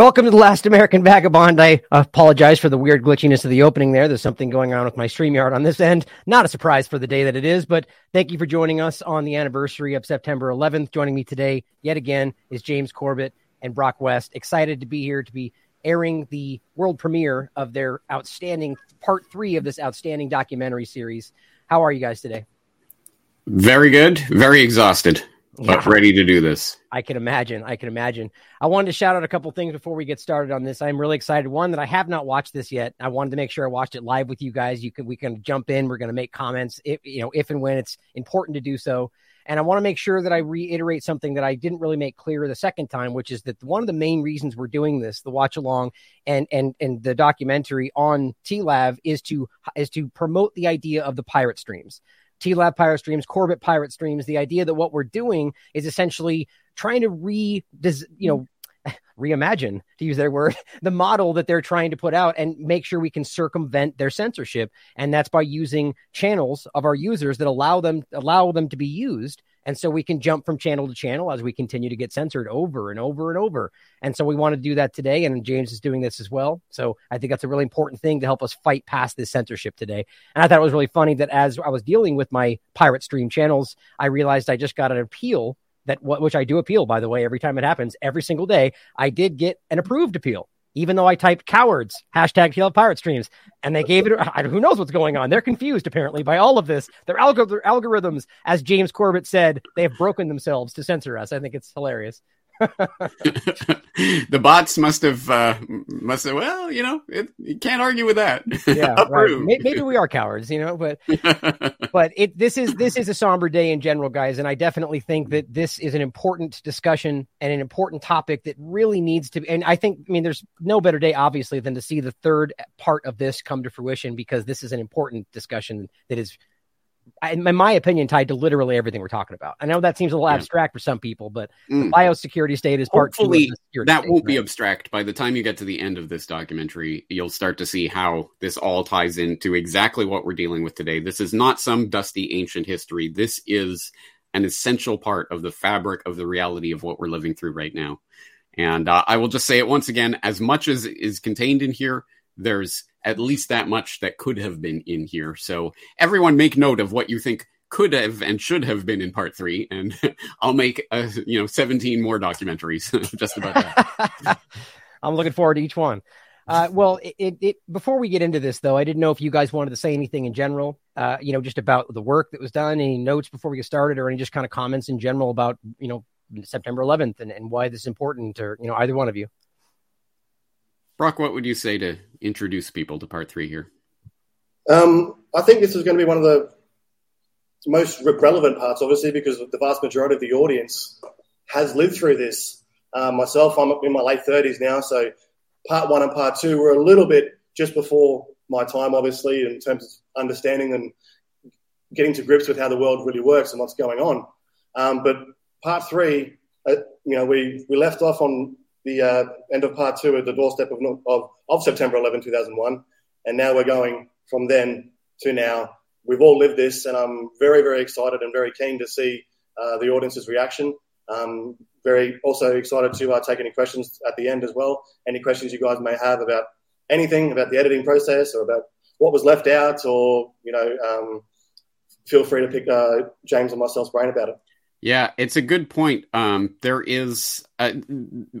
Welcome to the Last American Vagabond. I apologize for the weird glitchiness of the opening there. There's something going on with my StreamYard on this end. Not a surprise for the day that it is, but thank you for joining us on the anniversary of September 11th. Joining me today, yet again, is James Corbett and Broc West. Excited to be here to be airing the world premiere of their outstanding part three of this outstanding documentary series. How are you guys today? Very good. Very exhausted yeah. ready to do this. I can imagine. I can imagine. I wanted to shout out a couple things before we get started on this. I'm really excited. One that I have not watched this yet. I wanted to make sure I watched it live with you guys. You can we can jump in. We're going to make comments if you know if and when it's important to do so. And I want to make sure that I reiterate something that I didn't really make clear the second time, which is that one of the main reasons we're doing this, the watch along and and and the documentary on TLAV is to is to promote the idea of the pirate streams. TLAV Pirate Streams, Corbett Pirate Streams, the idea that what we're doing is essentially trying to re, you know, reimagine to use their word the model that they're trying to put out and make sure we can circumvent their censorship. And that's by using channels of our users that allow them allow them to be used and so we can jump from channel to channel as we continue to get censored over and over and over. And so we want to do that today. And James is doing this as well. So I think that's a really important thing to help us fight past this censorship today. And I thought it was really funny that as I was dealing with my pirate stream channels, I realized I just got an appeal that which I do appeal, by the way, every time it happens, every single day. I did get an approved appeal even though I typed cowards, hashtag TL Pirate Streams, and they gave it, who knows what's going on. They're confused apparently by all of this. Their, alg- their algorithms, as James Corbett said, they have broken themselves to censor us. I think it's hilarious. the bots must have uh, must have well you know it, you can't argue with that yeah right. maybe we are cowards you know but but it this is this is a somber day in general guys and i definitely think that this is an important discussion and an important topic that really needs to be and i think i mean there's no better day obviously than to see the third part of this come to fruition because this is an important discussion that is in my opinion, tied to literally everything we're talking about. I know that seems a little yeah. abstract for some people, but mm. the biosecurity state is part Hopefully, that state, won't right? be abstract. By the time you get to the end of this documentary, you'll start to see how this all ties into exactly what we're dealing with today. This is not some dusty ancient history. This is an essential part of the fabric of the reality of what we're living through right now. And uh, I will just say it once again: as much as is contained in here, there's at least that much that could have been in here. So everyone make note of what you think could have and should have been in part three, and I'll make uh, you know seventeen more documentaries just about that. I'm looking forward to each one. Uh, well, it, it, it, before we get into this, though, I didn't know if you guys wanted to say anything in general, uh, you know, just about the work that was done, any notes before we get started, or any just kind of comments in general about, you know, September 11th and, and why this is important, or, you know, either one of you. Broc, what would you say to introduce people to part three here? Um, I think this is going to be one of the most relevant parts, obviously, because the vast majority of the audience has lived through this. Um, myself, I'm in my late 30s now, so part one and part two were a little bit just before my time, obviously, in terms of understanding and getting to grips with how the world really works and what's going on. Um, but part three, uh, you know, we, we left off on the uh, end of part two at the doorstep of, of, of September 11, 2001. And now we're going from then to now. We've all lived this, and I'm very, very excited and very keen to see uh, the audience's reaction. Um, very also excited to uh, take any questions at the end as well. Any questions you guys may have about anything about the editing process or about what was left out, or you know, um, feel free to pick uh, James and myself's brain about it. Yeah, it's a good point. Um, there is, uh,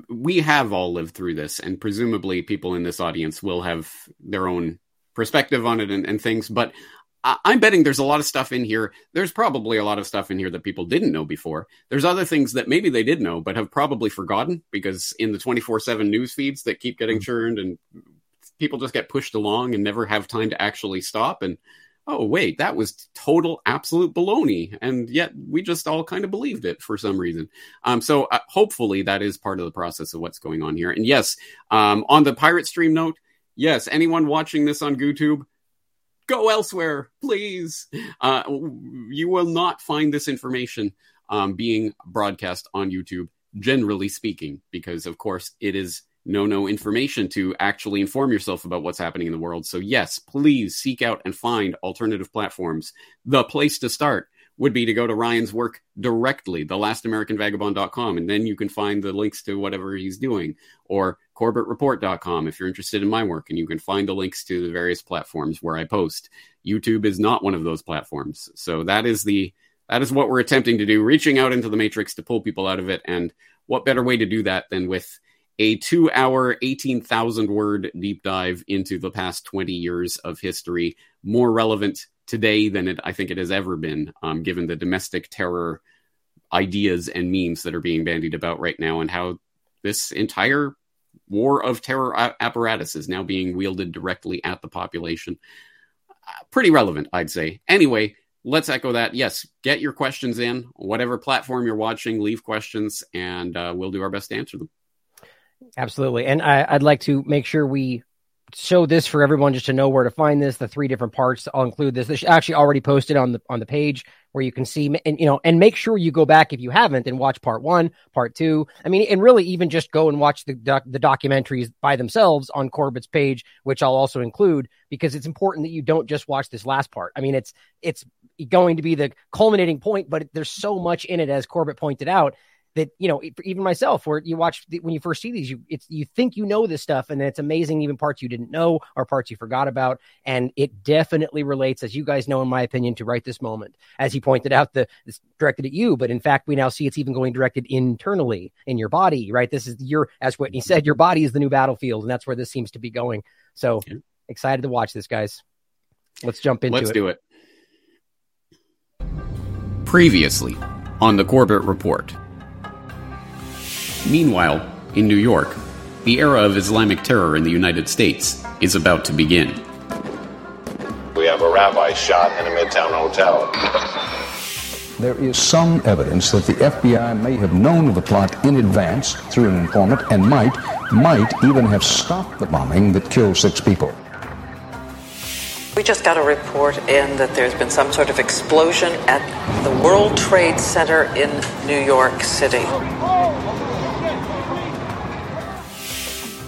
we have all lived through this, and presumably people in this audience will have their own perspective on it and, and things. But I- I'm betting there's a lot of stuff in here. There's probably a lot of stuff in here that people didn't know before. There's other things that maybe they did know, but have probably forgotten because in the 24 7 news feeds that keep getting mm-hmm. churned and people just get pushed along and never have time to actually stop and oh wait that was total absolute baloney. And yet we just all kind of believed it for some reason. Um, so uh, hopefully that is part of the process of what's going on here. And yes um, on the pirate stream note yes anyone watching this on youtube go elsewhere please. Uh, you will not find this information um, being broadcast on youtube generally speaking because of course it is no no information to actually inform yourself about what's happening in the world. So yes, please seek out and find alternative platforms. The place to start would be to go to Ryan's work directly, thelastamericanvagabond.com, and then you can find the links to whatever he's doing, or corbettreport.com if you're interested in my work, and you can find the links to the various platforms where I post. YouTube is not one of those platforms. So that is the that is what we're attempting to do, reaching out into the matrix to pull people out of it. And what better way to do that than with a two hour, 18,000 word deep dive into the past 20 years of history, more relevant today than it, I think it has ever been, um, given the domestic terror ideas and memes that are being bandied about right now, and how this entire war of terror apparatus is now being wielded directly at the population. Uh, pretty relevant, I'd say. Anyway, let's echo that. Yes, get your questions in, whatever platform you're watching, leave questions, and uh, we'll do our best to answer them. Absolutely. And I, would like to make sure we show this for everyone just to know where to find this. The three different parts. I'll include this. This actually already posted on the on the page where you can see and you know and make sure you go back if you haven't and watch part one, part two. I mean, and really even just go and watch the doc, the documentaries by themselves on Corbett's page, which I'll also include because it's important that you don't just watch this last part. I mean, it's it's going to be the culminating point, but there's so much in it as Corbett pointed out that you know even myself where you watch when you first see these you it's you think you know this stuff and it's amazing even parts you didn't know or parts you forgot about and it definitely relates as you guys know in my opinion to right this moment. As he pointed out the it's directed at you but in fact we now see it's even going directed internally in your body right? This is your as Whitney mm-hmm. said your body is the new battlefield and that's where this seems to be going. So yeah. excited to watch this guys. Let's jump into let's it. let's do it. Previously on the Corbett report Meanwhile, in New York, the era of Islamic terror in the United States is about to begin. We have a rabbi shot in a Midtown hotel. There is some evidence that the FBI may have known of the plot in advance through an informant and might, might even have stopped the bombing that killed six people. We just got a report in that there's been some sort of explosion at the World Trade Center in New York City.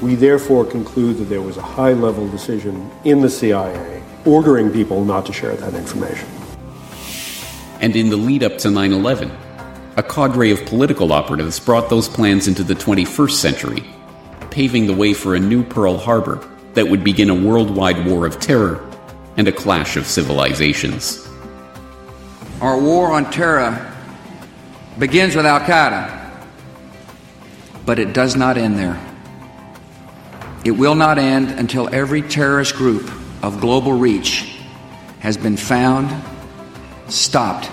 We therefore conclude that there was a high level decision in the CIA ordering people not to share that information. And in the lead up to 9 11, a cadre of political operatives brought those plans into the 21st century, paving the way for a new Pearl Harbor that would begin a worldwide war of terror and a clash of civilizations. Our war on terror begins with Al Qaeda, but it does not end there. It will not end until every terrorist group of global reach has been found, stopped,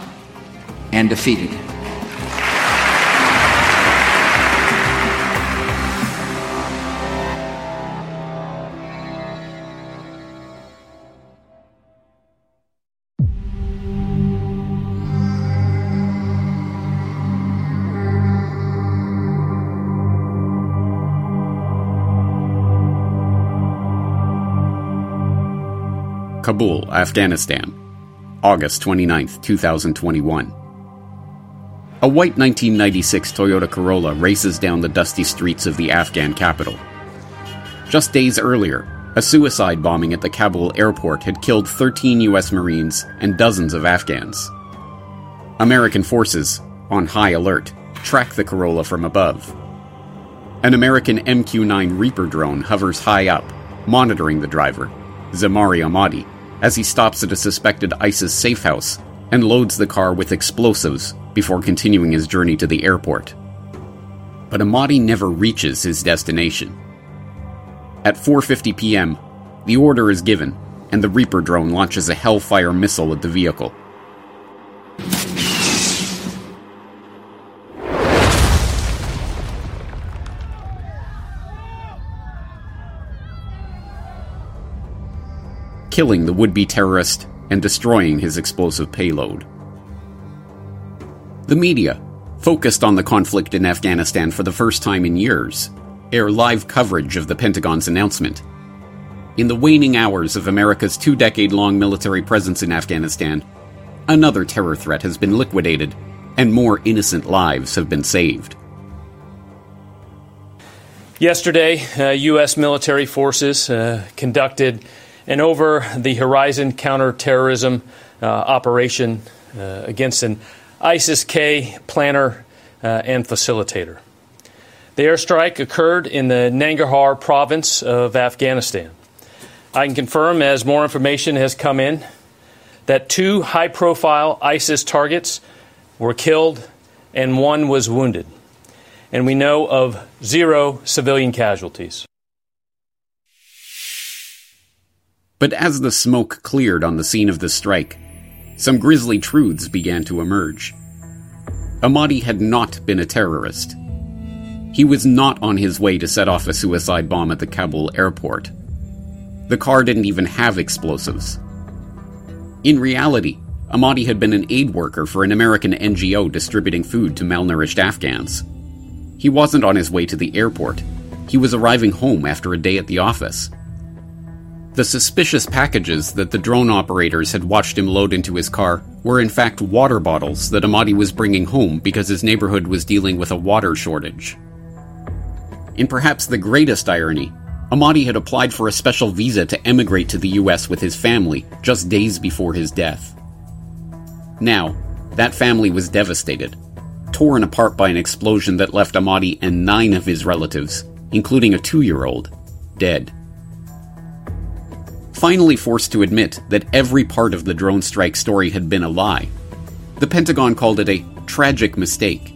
and defeated. Kabul, Afghanistan, August 29, 2021. A white 1996 Toyota Corolla races down the dusty streets of the Afghan capital. Just days earlier, a suicide bombing at the Kabul airport had killed 13 U.S. Marines and dozens of Afghans. American forces, on high alert, track the Corolla from above. An American MQ 9 Reaper drone hovers high up, monitoring the driver, Zamari Ahmadi, as he stops at a suspected ISIS safe house and loads the car with explosives before continuing his journey to the airport. But Ahmadi never reaches his destination. At 4:50 p.m., the order is given and the Reaper drone launches a Hellfire missile at the vehicle. Killing the would be terrorist and destroying his explosive payload. The media, focused on the conflict in Afghanistan for the first time in years, air live coverage of the Pentagon's announcement. In the waning hours of America's two decade long military presence in Afghanistan, another terror threat has been liquidated and more innocent lives have been saved. Yesterday, uh, U.S. military forces uh, conducted an over the horizon counterterrorism uh, operation uh, against an ISIS K planner uh, and facilitator. The airstrike occurred in the Nangarhar province of Afghanistan. I can confirm, as more information has come in, that two high profile ISIS targets were killed and one was wounded. And we know of zero civilian casualties. But as the smoke cleared on the scene of the strike, some grisly truths began to emerge. Ahmadi had not been a terrorist. He was not on his way to set off a suicide bomb at the Kabul airport. The car didn't even have explosives. In reality, Ahmadi had been an aid worker for an American NGO distributing food to malnourished Afghans. He wasn't on his way to the airport. He was arriving home after a day at the office. The suspicious packages that the drone operators had watched him load into his car were in fact water bottles that Ahmadi was bringing home because his neighborhood was dealing with a water shortage. In perhaps the greatest irony, Ahmadi had applied for a special visa to emigrate to the US with his family just days before his death. Now, that family was devastated, torn apart by an explosion that left Ahmadi and nine of his relatives, including a two year old, dead. Finally forced to admit that every part of the drone strike story had been a lie, the Pentagon called it a tragic mistake.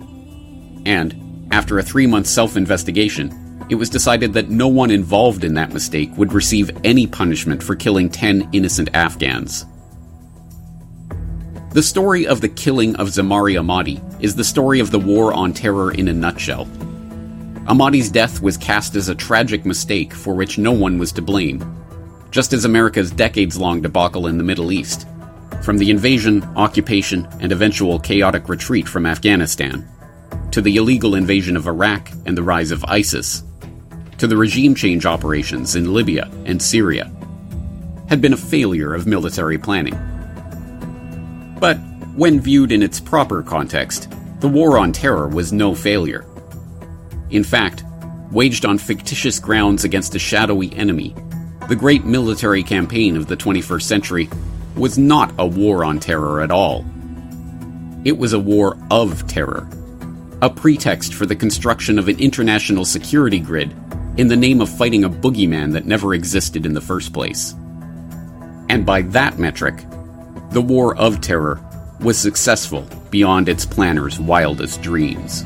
And, after a three month self investigation, it was decided that no one involved in that mistake would receive any punishment for killing 10 innocent Afghans. The story of the killing of Zamari Ahmadi is the story of the war on terror in a nutshell. Ahmadi's death was cast as a tragic mistake for which no one was to blame, just as America's decades long debacle in the Middle East, from the invasion, occupation, and eventual chaotic retreat from Afghanistan, to the illegal invasion of Iraq and the rise of ISIS, to the regime change operations in Libya and Syria, had been a failure of military planning. But when viewed in its proper context, the War on Terror was no failure. In fact, waged on fictitious grounds against a shadowy enemy, the great military campaign of the 21st century was not a war on terror at all. It was a war of terror, a pretext for the construction of an international security grid in the name of fighting a boogeyman that never existed in the first place. And by that metric, the War of Terror was successful beyond its planners' wildest dreams.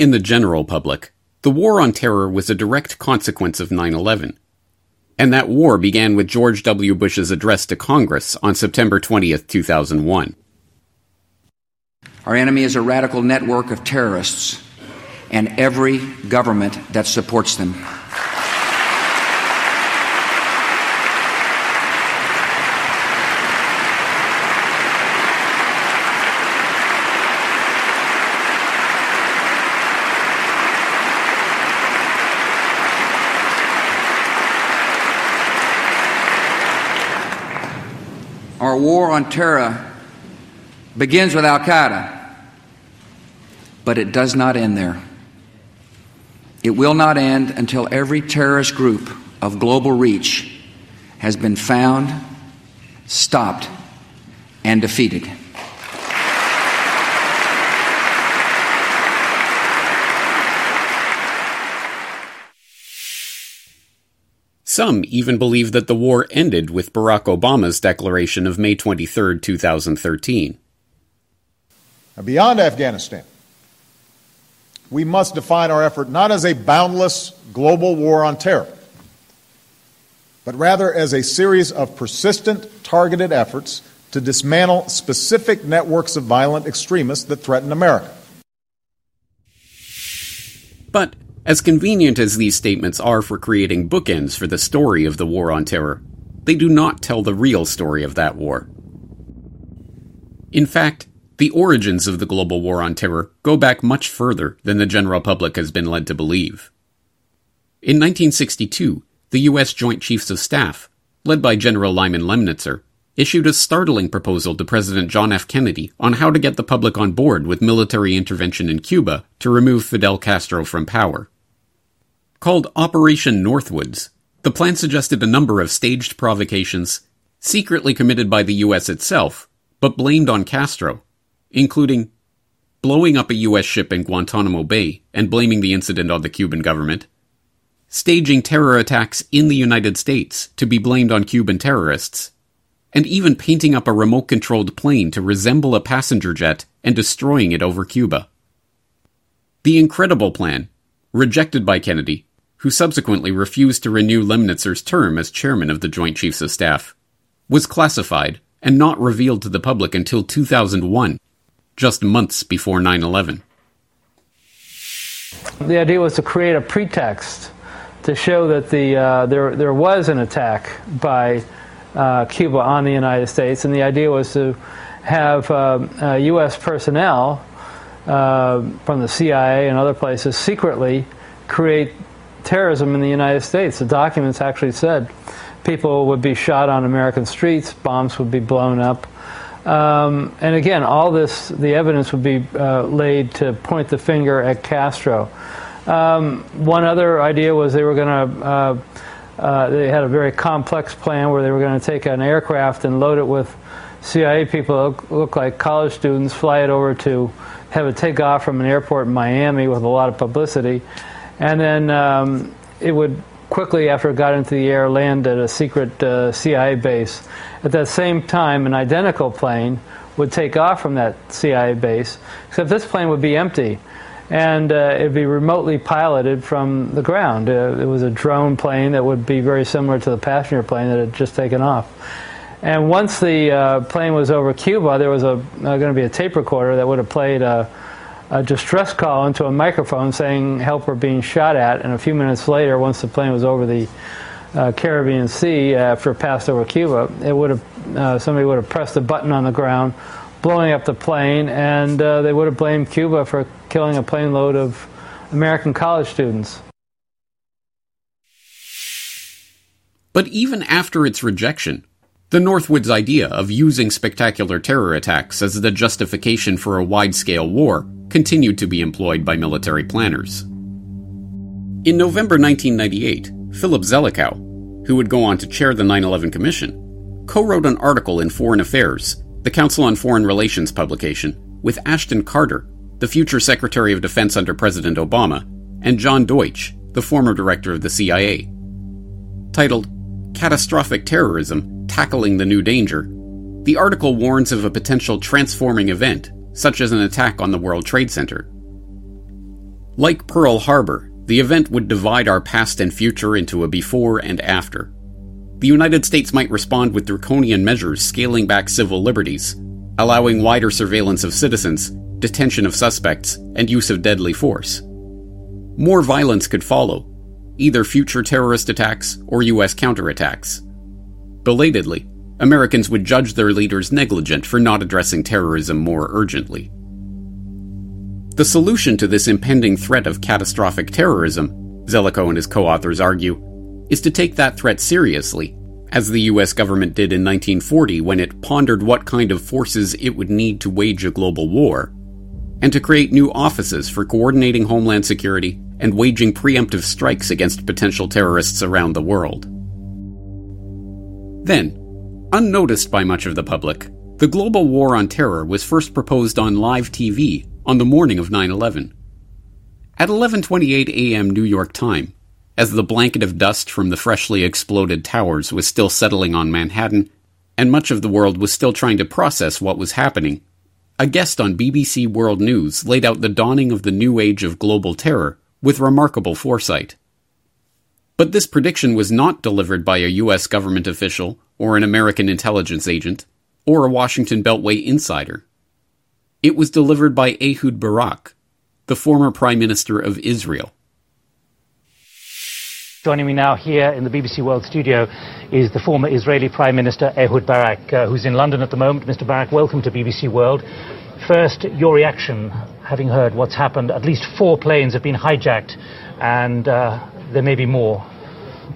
In the general public, the War on Terror was a direct consequence of 9 11. And that war began with George W. Bush's address to Congress on September 20th, 2001. Our enemy is a radical network of terrorists and every government that supports them. Our war on terror begins with Al Qaeda, but it does not end there. It will not end until every terrorist group of global reach has been found, stopped, and defeated. Some even believe that the war ended with Barack Obama's declaration of May 23, 2013. Now, beyond Afghanistan, we must define our effort not as a boundless global war on terror, but rather as a series of persistent, targeted efforts to dismantle specific networks of violent extremists that threaten America. But as convenient as these statements are for creating bookends for the story of the War on Terror, they do not tell the real story of that war. In fact, the origins of the global war on terror go back much further than the general public has been led to believe. In 1962, the U.S. Joint Chiefs of Staff, led by General Lyman Lemnitzer, issued a startling proposal to President John F. Kennedy on how to get the public on board with military intervention in Cuba to remove Fidel Castro from power. Called Operation Northwoods, the plan suggested a number of staged provocations, secretly committed by the U.S. itself, but blamed on Castro, including blowing up a U.S. ship in Guantanamo Bay and blaming the incident on the Cuban government, staging terror attacks in the United States to be blamed on Cuban terrorists, and even painting up a remote controlled plane to resemble a passenger jet and destroying it over Cuba. The incredible plan, rejected by Kennedy, who subsequently refused to renew Lemnitzer's term as chairman of the Joint Chiefs of Staff, was classified and not revealed to the public until 2001, just months before 9 11. The idea was to create a pretext to show that the, uh, there, there was an attack by uh, Cuba on the United States, and the idea was to have uh, U.S. Personnel uh, from the CIA and other places secretly create terrorism in the United States. The documents actually said people would be shot on American streets, bombs would be blown up. Um, and again, all this, the evidence would be uh, laid to point the finger at Castro. Um, one other idea was they were going to, uh, uh, they had a very complex plan where they were going to take an aircraft and load it with CIA people look, look like college students, fly it over to have it take off from an airport in Miami with a lot of publicity and then um, it would quickly, after it got into the air, land at a secret uh, CIA base. At that same time, an identical plane would take off from that CIA base, except this plane would be empty. And uh, it would be remotely piloted from the ground. Uh, it was a drone plane that would be very similar to the passenger plane that had just taken off. And once the uh, plane was over Cuba, there was uh, going to be a tape recorder that would have played a a distress call into a microphone saying help were being shot at, and a few minutes later, once the plane was over the uh, Caribbean Sea after it passed over Cuba, it would have uh, somebody would have pressed a button on the ground, blowing up the plane, and uh, they would have blamed Cuba for killing a plane load of American college students. But even after its rejection, the Northwoods idea of using spectacular terror attacks as the justification for a wide scale war continued to be employed by military planners. In November 1998, Philip Zelikow, who would go on to chair the 9 11 Commission, co wrote an article in Foreign Affairs, the Council on Foreign Relations publication, with Ashton Carter, the future Secretary of Defense under President Obama, and John Deutch, the former director of the CIA. Titled Catastrophic Terrorism Tackling the New Danger, the article warns of a potential transforming event such as an attack on the World Trade Center. Like Pearl Harbor, the event would divide our past and future into a before and after. The United States might respond with draconian measures scaling back civil liberties, allowing wider surveillance of citizens, detention of suspects, and use of deadly force. More violence could follow, either future terrorist attacks or U.S. counterattacks. Belatedly, Americans would judge their leaders negligent for not addressing terrorism more urgently. The solution to this impending threat of catastrophic terrorism, Zelikow and his co authors argue, is to take that threat seriously, as the US government did in 1940 when it pondered what kind of forces it would need to wage a global war, and to create new offices for coordinating homeland security and waging preemptive strikes against potential terrorists around the world. Then, Unnoticed by much of the public, the global war on terror was first proposed on live TV on the morning of 9/11. At 11:28 a.m. New York time, as the blanket of dust from the freshly exploded towers was still settling on Manhattan and much of the world was still trying to process what was happening, a guest on BBC World News laid out the dawning of the new age of global terror with remarkable foresight. But this prediction was not delivered by a US government official or an American intelligence agent, or a Washington Beltway insider. It was delivered by Ehud Barak, the former Prime Minister of Israel. Joining me now here in the BBC World studio is the former Israeli Prime Minister Ehud Barak, uh, who's in London at the moment. Mr. Barak, welcome to BBC World. First, your reaction, having heard what's happened. At least four planes have been hijacked, and uh, there may be more.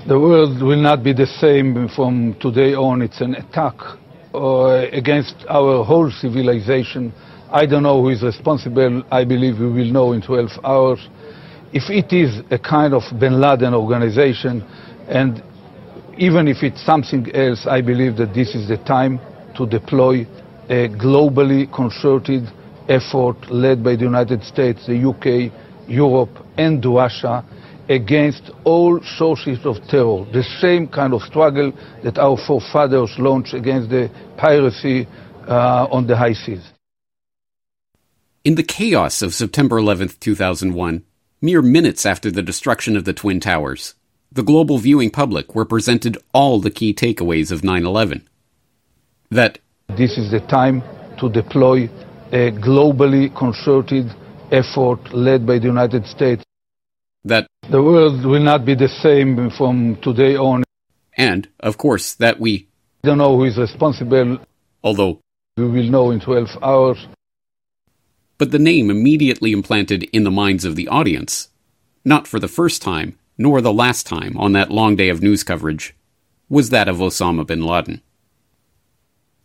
The world will not be the same from today on. It's an attack uh, against our whole civilization. I don't know who is responsible. I believe we will know in 12 hours. If it is a kind of bin Laden organization, and even if it's something else, I believe that this is the time to deploy a globally concerted effort led by the United States, the UK, Europe, and Russia against all sources of terror. The same kind of struggle that our forefathers launched against the piracy uh, on the high seas. In the chaos of September 11, 2001, mere minutes after the destruction of the Twin Towers, the global viewing public were presented all the key takeaways of 9 11. That this is the time to deploy a globally concerted effort led by the United States. That the world will not be the same from today on. And, of course, that we don't know who is responsible. Although we will know in 12 hours. But the name immediately implanted in the minds of the audience, not for the first time, nor the last time on that long day of news coverage, was that of Osama bin Laden.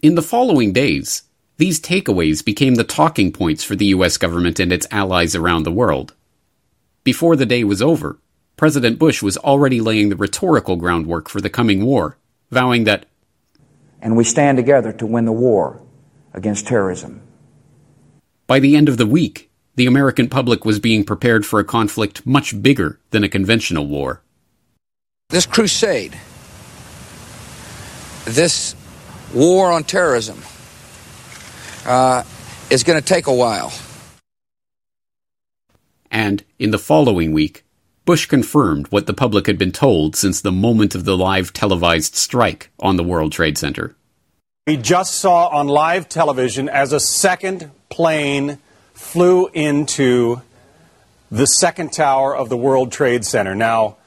In the following days, these takeaways became the talking points for the US government and its allies around the world. Before the day was over, President Bush was already laying the rhetorical groundwork for the coming war, vowing that, And we stand together to win the war against terrorism. By the end of the week, the American public was being prepared for a conflict much bigger than a conventional war. This crusade, this war on terrorism uh, is going to take a while. And in the following week, Bush confirmed what the public had been told since the moment of the live televised strike on the World Trade Center. We just saw on live television as a second plane flew into the second tower of the World Trade Center. Now,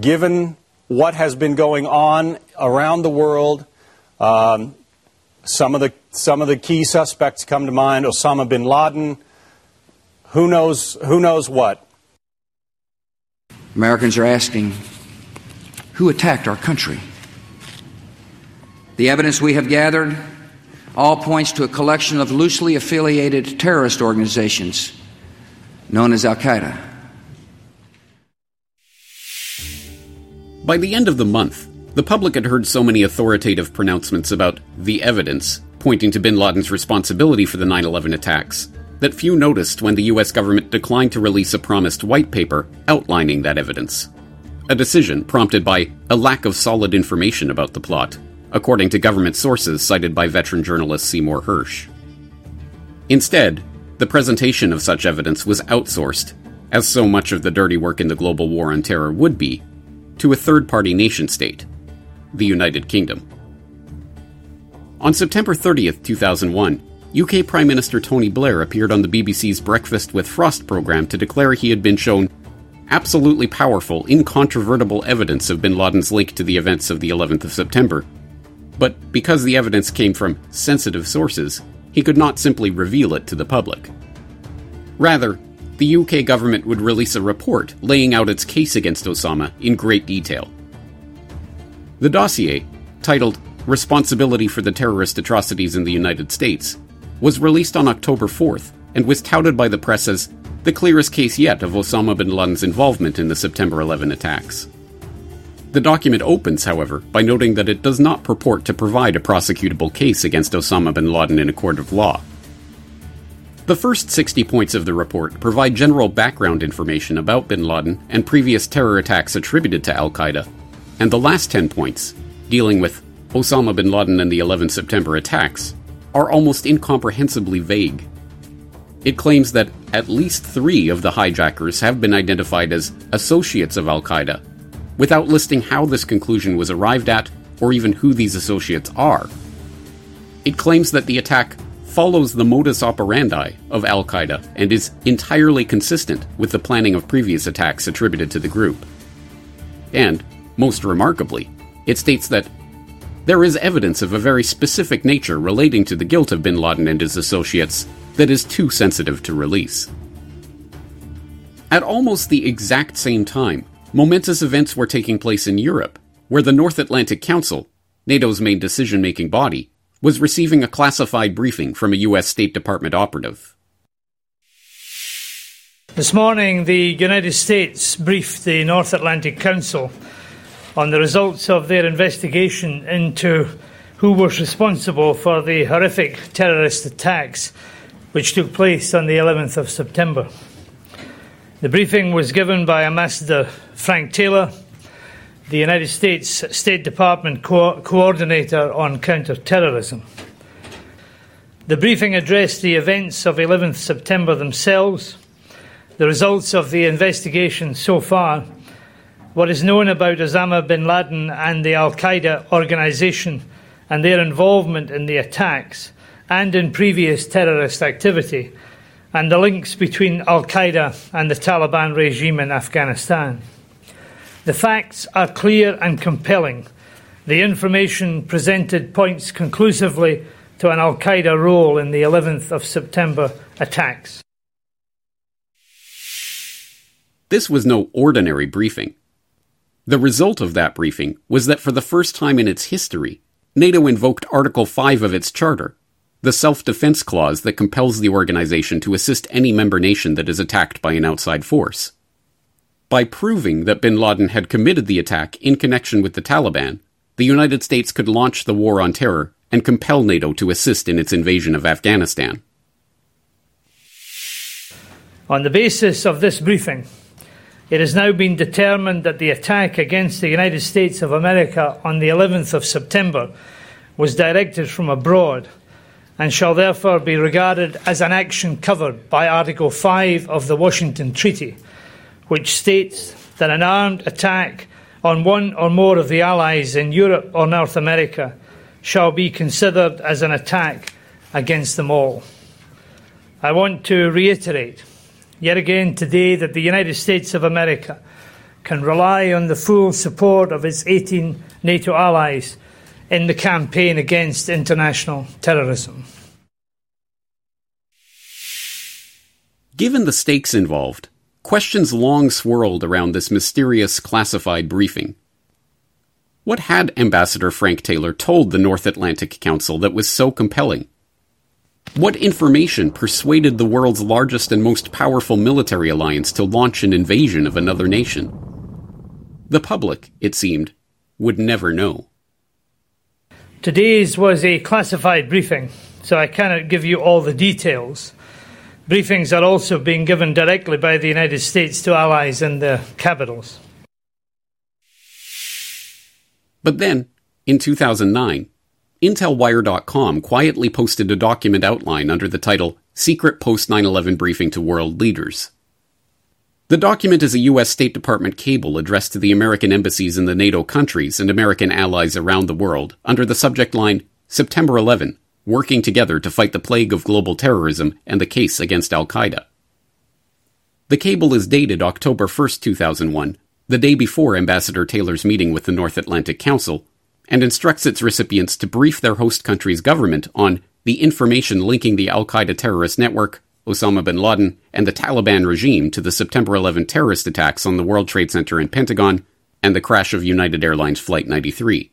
given what has been going on around the world, um, some of the some of the key suspects come to mind: Osama bin Laden. Who knows? Who knows what? Americans are asking, who attacked our country? The evidence we have gathered all points to a collection of loosely affiliated terrorist organizations known as Al Qaeda. By the end of the month, the public had heard so many authoritative pronouncements about the evidence pointing to bin Laden's responsibility for the 9 11 attacks that few noticed when the US government declined to release a promised white paper outlining that evidence. A decision prompted by a lack of solid information about the plot, according to government sources cited by veteran journalist Seymour Hersh. Instead, the presentation of such evidence was outsourced, as so much of the dirty work in the global war on terror would be, to a third party nation state, the United Kingdom. On September 30th, 2001, UK Prime Minister Tony Blair appeared on the BBC's Breakfast with Frost program to declare he had been shown absolutely powerful, incontrovertible evidence of bin Laden's link to the events of the 11th of September. But because the evidence came from sensitive sources, he could not simply reveal it to the public. Rather, the UK government would release a report laying out its case against Osama in great detail. The dossier, titled Responsibility for the Terrorist Atrocities in the United States, was released on October 4th and was touted by the press as the clearest case yet of Osama bin Laden's involvement in the September 11 attacks. The document opens, however, by noting that it does not purport to provide a prosecutable case against Osama bin Laden in a court of law. The first 60 points of the report provide general background information about bin Laden and previous terror attacks attributed to Al Qaeda, and the last 10 points, dealing with Osama bin Laden and the 11 September attacks, are almost incomprehensibly vague. It claims that at least three of the hijackers have been identified as associates of Al Qaeda, without listing how this conclusion was arrived at or even who these associates are. It claims that the attack follows the modus operandi of Al Qaeda and is entirely consistent with the planning of previous attacks attributed to the group. And, most remarkably, it states that there is evidence of a very specific nature relating to the guilt of bin Laden and his associates that is too sensitive to release. At almost the exact same time, momentous events were taking place in Europe, where the North Atlantic Council, NATO's main decision making body, was receiving a classified briefing from a U.S. State Department operative. This morning, the United States briefed the North Atlantic Council on the results of their investigation into who was responsible for the horrific terrorist attacks which took place on the 11th of September. The briefing was given by Ambassador Frank Taylor, the United States State Department Co- Coordinator on Counterterrorism. The briefing addressed the events of 11th September themselves, the results of the investigation so far, what is known about Osama bin Laden and the Al Qaeda organization and their involvement in the attacks and in previous terrorist activity, and the links between Al Qaeda and the Taliban regime in Afghanistan. The facts are clear and compelling. The information presented points conclusively to an Al Qaeda role in the 11th of September attacks. This was no ordinary briefing. The result of that briefing was that for the first time in its history, NATO invoked Article 5 of its charter, the self defense clause that compels the organization to assist any member nation that is attacked by an outside force. By proving that bin Laden had committed the attack in connection with the Taliban, the United States could launch the war on terror and compel NATO to assist in its invasion of Afghanistan. On the basis of this briefing, it has now been determined that the attack against the United States of America on the 11th of September was directed from abroad and shall therefore be regarded as an action covered by Article 5 of the Washington Treaty, which states that an armed attack on one or more of the Allies in Europe or North America shall be considered as an attack against them all. I want to reiterate yet again today that the United States of America can rely on the full support of its 18 NATO allies in the campaign against international terrorism. Given the stakes involved, questions long swirled around this mysterious classified briefing. What had Ambassador Frank Taylor told the North Atlantic Council that was so compelling? What information persuaded the world's largest and most powerful military alliance to launch an invasion of another nation? The public, it seemed, would never know. Today's was a classified briefing, so I cannot give you all the details. Briefings are also being given directly by the United States to allies in the capitals. But then, in 2009, IntelWire.com quietly posted a document outline under the title Secret Post 9 11 Briefing to World Leaders. The document is a U.S. State Department cable addressed to the American embassies in the NATO countries and American allies around the world under the subject line September 11 Working Together to Fight the Plague of Global Terrorism and the Case Against Al Qaeda. The cable is dated October 1, 2001, the day before Ambassador Taylor's meeting with the North Atlantic Council, and instructs its recipients to brief their host country's government on the information linking the Al Qaeda terrorist network, Osama bin Laden, and the Taliban regime to the September 11 terrorist attacks on the World Trade Center and Pentagon and the crash of United Airlines Flight 93.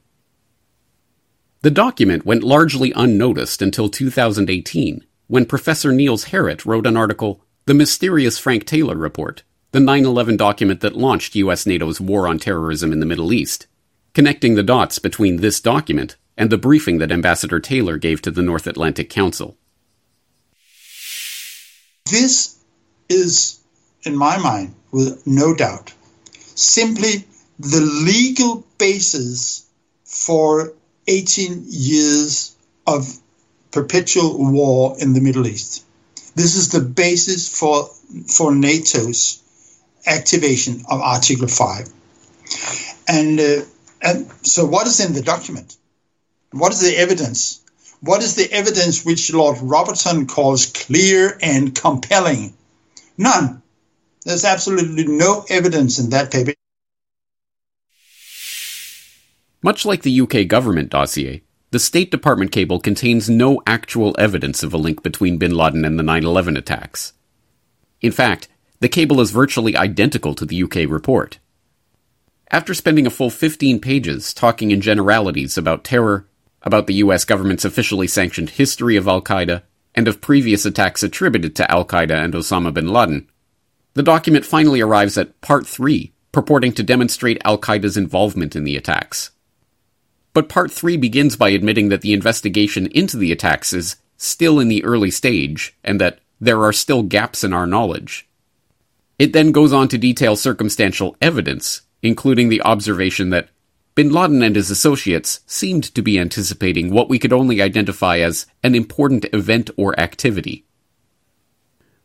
The document went largely unnoticed until 2018, when Professor Niels Harrit wrote an article, The Mysterious Frank Taylor Report, the 9 11 document that launched US NATO's war on terrorism in the Middle East, connecting the dots between this document and the briefing that Ambassador Taylor gave to the North Atlantic Council. This is, in my mind, with no doubt, simply the legal basis for 18 years of perpetual war in the Middle East. This is the basis for, for NATO's activation of Article 5. And uh, and so, what is in the document? What is the evidence? What is the evidence which Lord Robertson calls clear and compelling? None. There's absolutely no evidence in that paper. Much like the UK government dossier, the State Department cable contains no actual evidence of a link between bin Laden and the 9 11 attacks. In fact, the cable is virtually identical to the UK report. After spending a full 15 pages talking in generalities about terror, about the US government's officially sanctioned history of Al Qaeda, and of previous attacks attributed to Al Qaeda and Osama bin Laden, the document finally arrives at Part 3, purporting to demonstrate Al Qaeda's involvement in the attacks. But Part 3 begins by admitting that the investigation into the attacks is still in the early stage and that there are still gaps in our knowledge. It then goes on to detail circumstantial evidence, including the observation that bin Laden and his associates seemed to be anticipating what we could only identify as an important event or activity.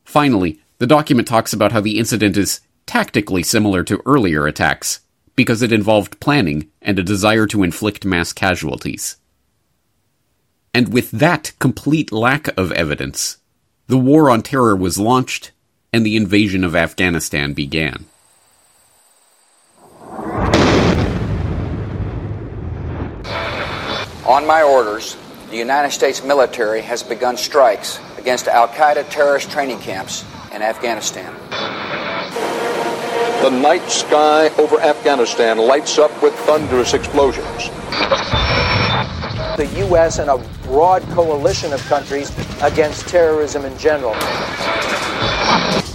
Finally, the document talks about how the incident is tactically similar to earlier attacks because it involved planning and a desire to inflict mass casualties. And with that complete lack of evidence, the war on terror was launched and the invasion of Afghanistan began. On my orders, the United States military has begun strikes against Al Qaeda terrorist training camps in Afghanistan. The night sky over Afghanistan lights up with thunderous explosions. The U.S. and a broad coalition of countries against terrorism in general.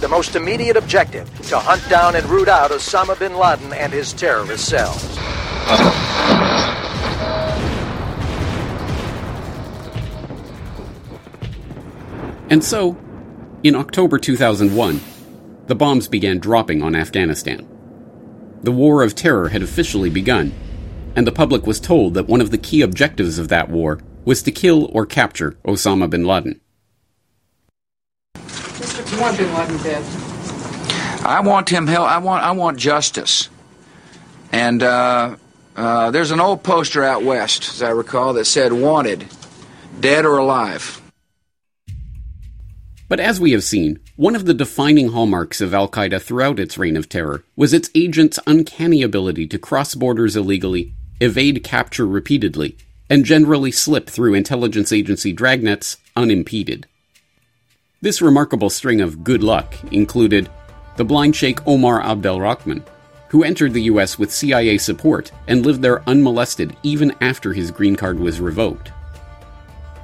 The most immediate objective to hunt down and root out Osama bin Laden and his terrorist cells. And so, in October 2001, the bombs began dropping on Afghanistan. The War of Terror had officially begun, and the public was told that one of the key objectives of that war was to kill or capture Osama bin Laden. Mr. You want bin Laden dead? I want him held. I want. I want justice. And uh, uh, there's an old poster out west, as I recall, that said "Wanted, dead or alive." But as we have seen, one of the defining hallmarks of Al Qaeda throughout its reign of terror was its agents' uncanny ability to cross borders illegally, evade capture repeatedly, and generally slip through intelligence agency dragnets unimpeded. This remarkable string of good luck included the blind Sheikh Omar Abdel Rahman, who entered the US with CIA support and lived there unmolested even after his green card was revoked.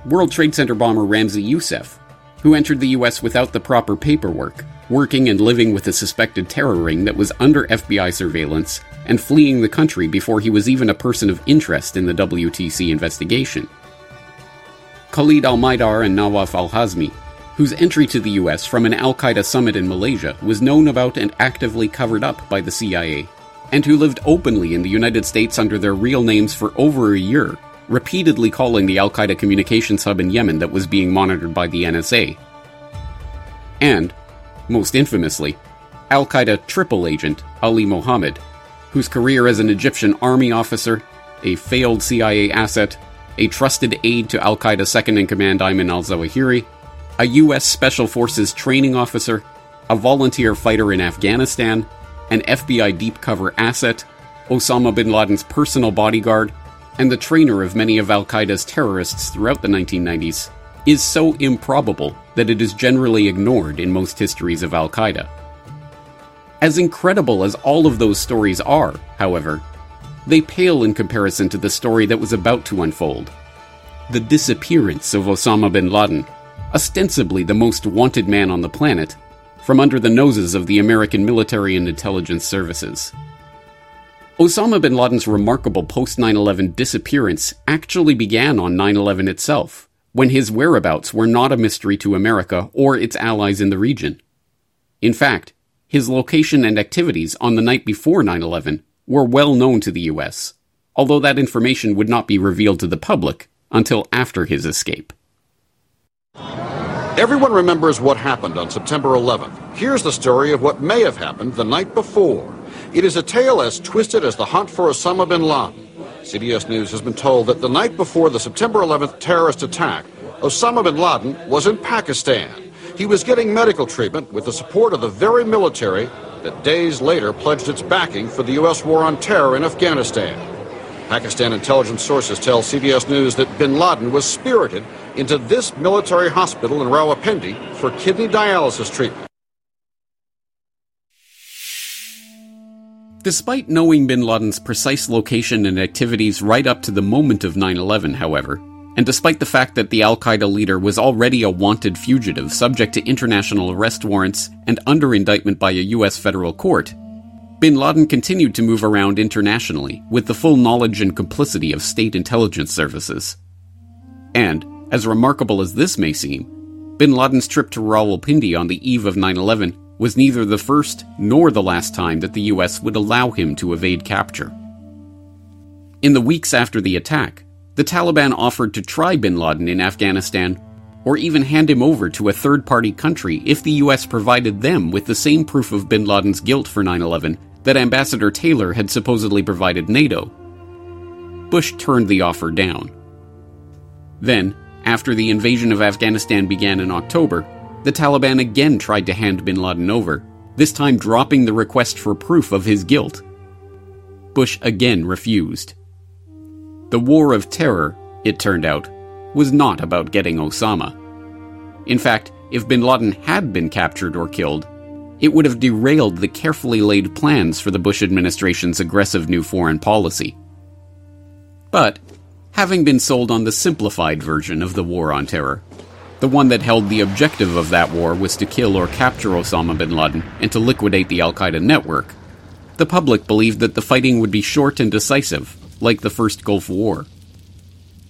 World Trade Center bomber Ramzi Youssef, who entered the US without the proper paperwork, working and living with a suspected terror ring that was under FBI surveillance and fleeing the country before he was even a person of interest in the WTC investigation. Khalid al Mihdhar and Nawaf al Hazmi, whose entry to the US from an Al Qaeda summit in Malaysia was known about and actively covered up by the CIA, and who lived openly in the United States under their real names for over a year, repeatedly calling the Al Qaeda communications hub in Yemen that was being monitored by the NSA. And, most infamously, Al Qaeda triple agent Ali Mohammed, whose career as an Egyptian army officer, a failed CIA asset, a trusted aide to Al Qaeda second in command Ayman al Zawahiri, a U.S. Special Forces training officer, a volunteer fighter in Afghanistan, an FBI deep cover asset, Osama bin Laden's personal bodyguard, and the trainer of many of Al Qaeda's terrorists throughout the 1990s, is so improbable that it is generally ignored in most histories of Al Qaeda. As incredible as all of those stories are, however, they pale in comparison to the story that was about to unfold the disappearance of Osama bin Laden, ostensibly the most wanted man on the planet, from under the noses of the American military and intelligence services. Osama bin Laden's remarkable post 9 11 disappearance actually began on 9 11 itself, when his whereabouts were not a mystery to America or its allies in the region. In fact, his location and activities on the night before 9 11 were well known to the US, although that information would not be revealed to the public until after his escape. Everyone remembers what happened on September 11th. Here's the story of what may have happened the night before. It is a tale as twisted as the hunt for Osama bin Laden. CBS News has been told that the night before the September 11th terrorist attack, Osama bin Laden was in Pakistan. He was getting medical treatment with the support of the very military that days later pledged its backing for the U.S. war on terror in Afghanistan. Pakistan intelligence sources tell CBS News that bin Laden was spirited into this military hospital in Rawalpindi for kidney dialysis treatment. Despite knowing bin Laden's precise location and activities right up to the moment of 9 11, however, and despite the fact that the Al Qaeda leader was already a wanted fugitive subject to international arrest warrants and under indictment by a U.S. federal court, bin Laden continued to move around internationally with the full knowledge and complicity of state intelligence services. And, as remarkable as this may seem, bin Laden's trip to Rawalpindi on the eve of 9 11 was neither the first nor the last time that the US would allow him to evade capture. In the weeks after the attack, the Taliban offered to try bin Laden in Afghanistan or even hand him over to a third party country if the US provided them with the same proof of bin Laden's guilt for 9 11 that Ambassador Taylor had supposedly provided NATO. Bush turned the offer down. Then, after the invasion of Afghanistan began in October, the Taliban again tried to hand bin Laden over, this time dropping the request for proof of his guilt. Bush again refused. The war of terror, it turned out, was not about getting Osama. In fact, if bin Laden had been captured or killed, it would have derailed the carefully laid plans for the Bush administration's aggressive new foreign policy. But, having been sold on the simplified version of the war on terror, the one that held the objective of that war was to kill or capture Osama bin Laden and to liquidate the Al Qaeda network. The public believed that the fighting would be short and decisive, like the First Gulf War.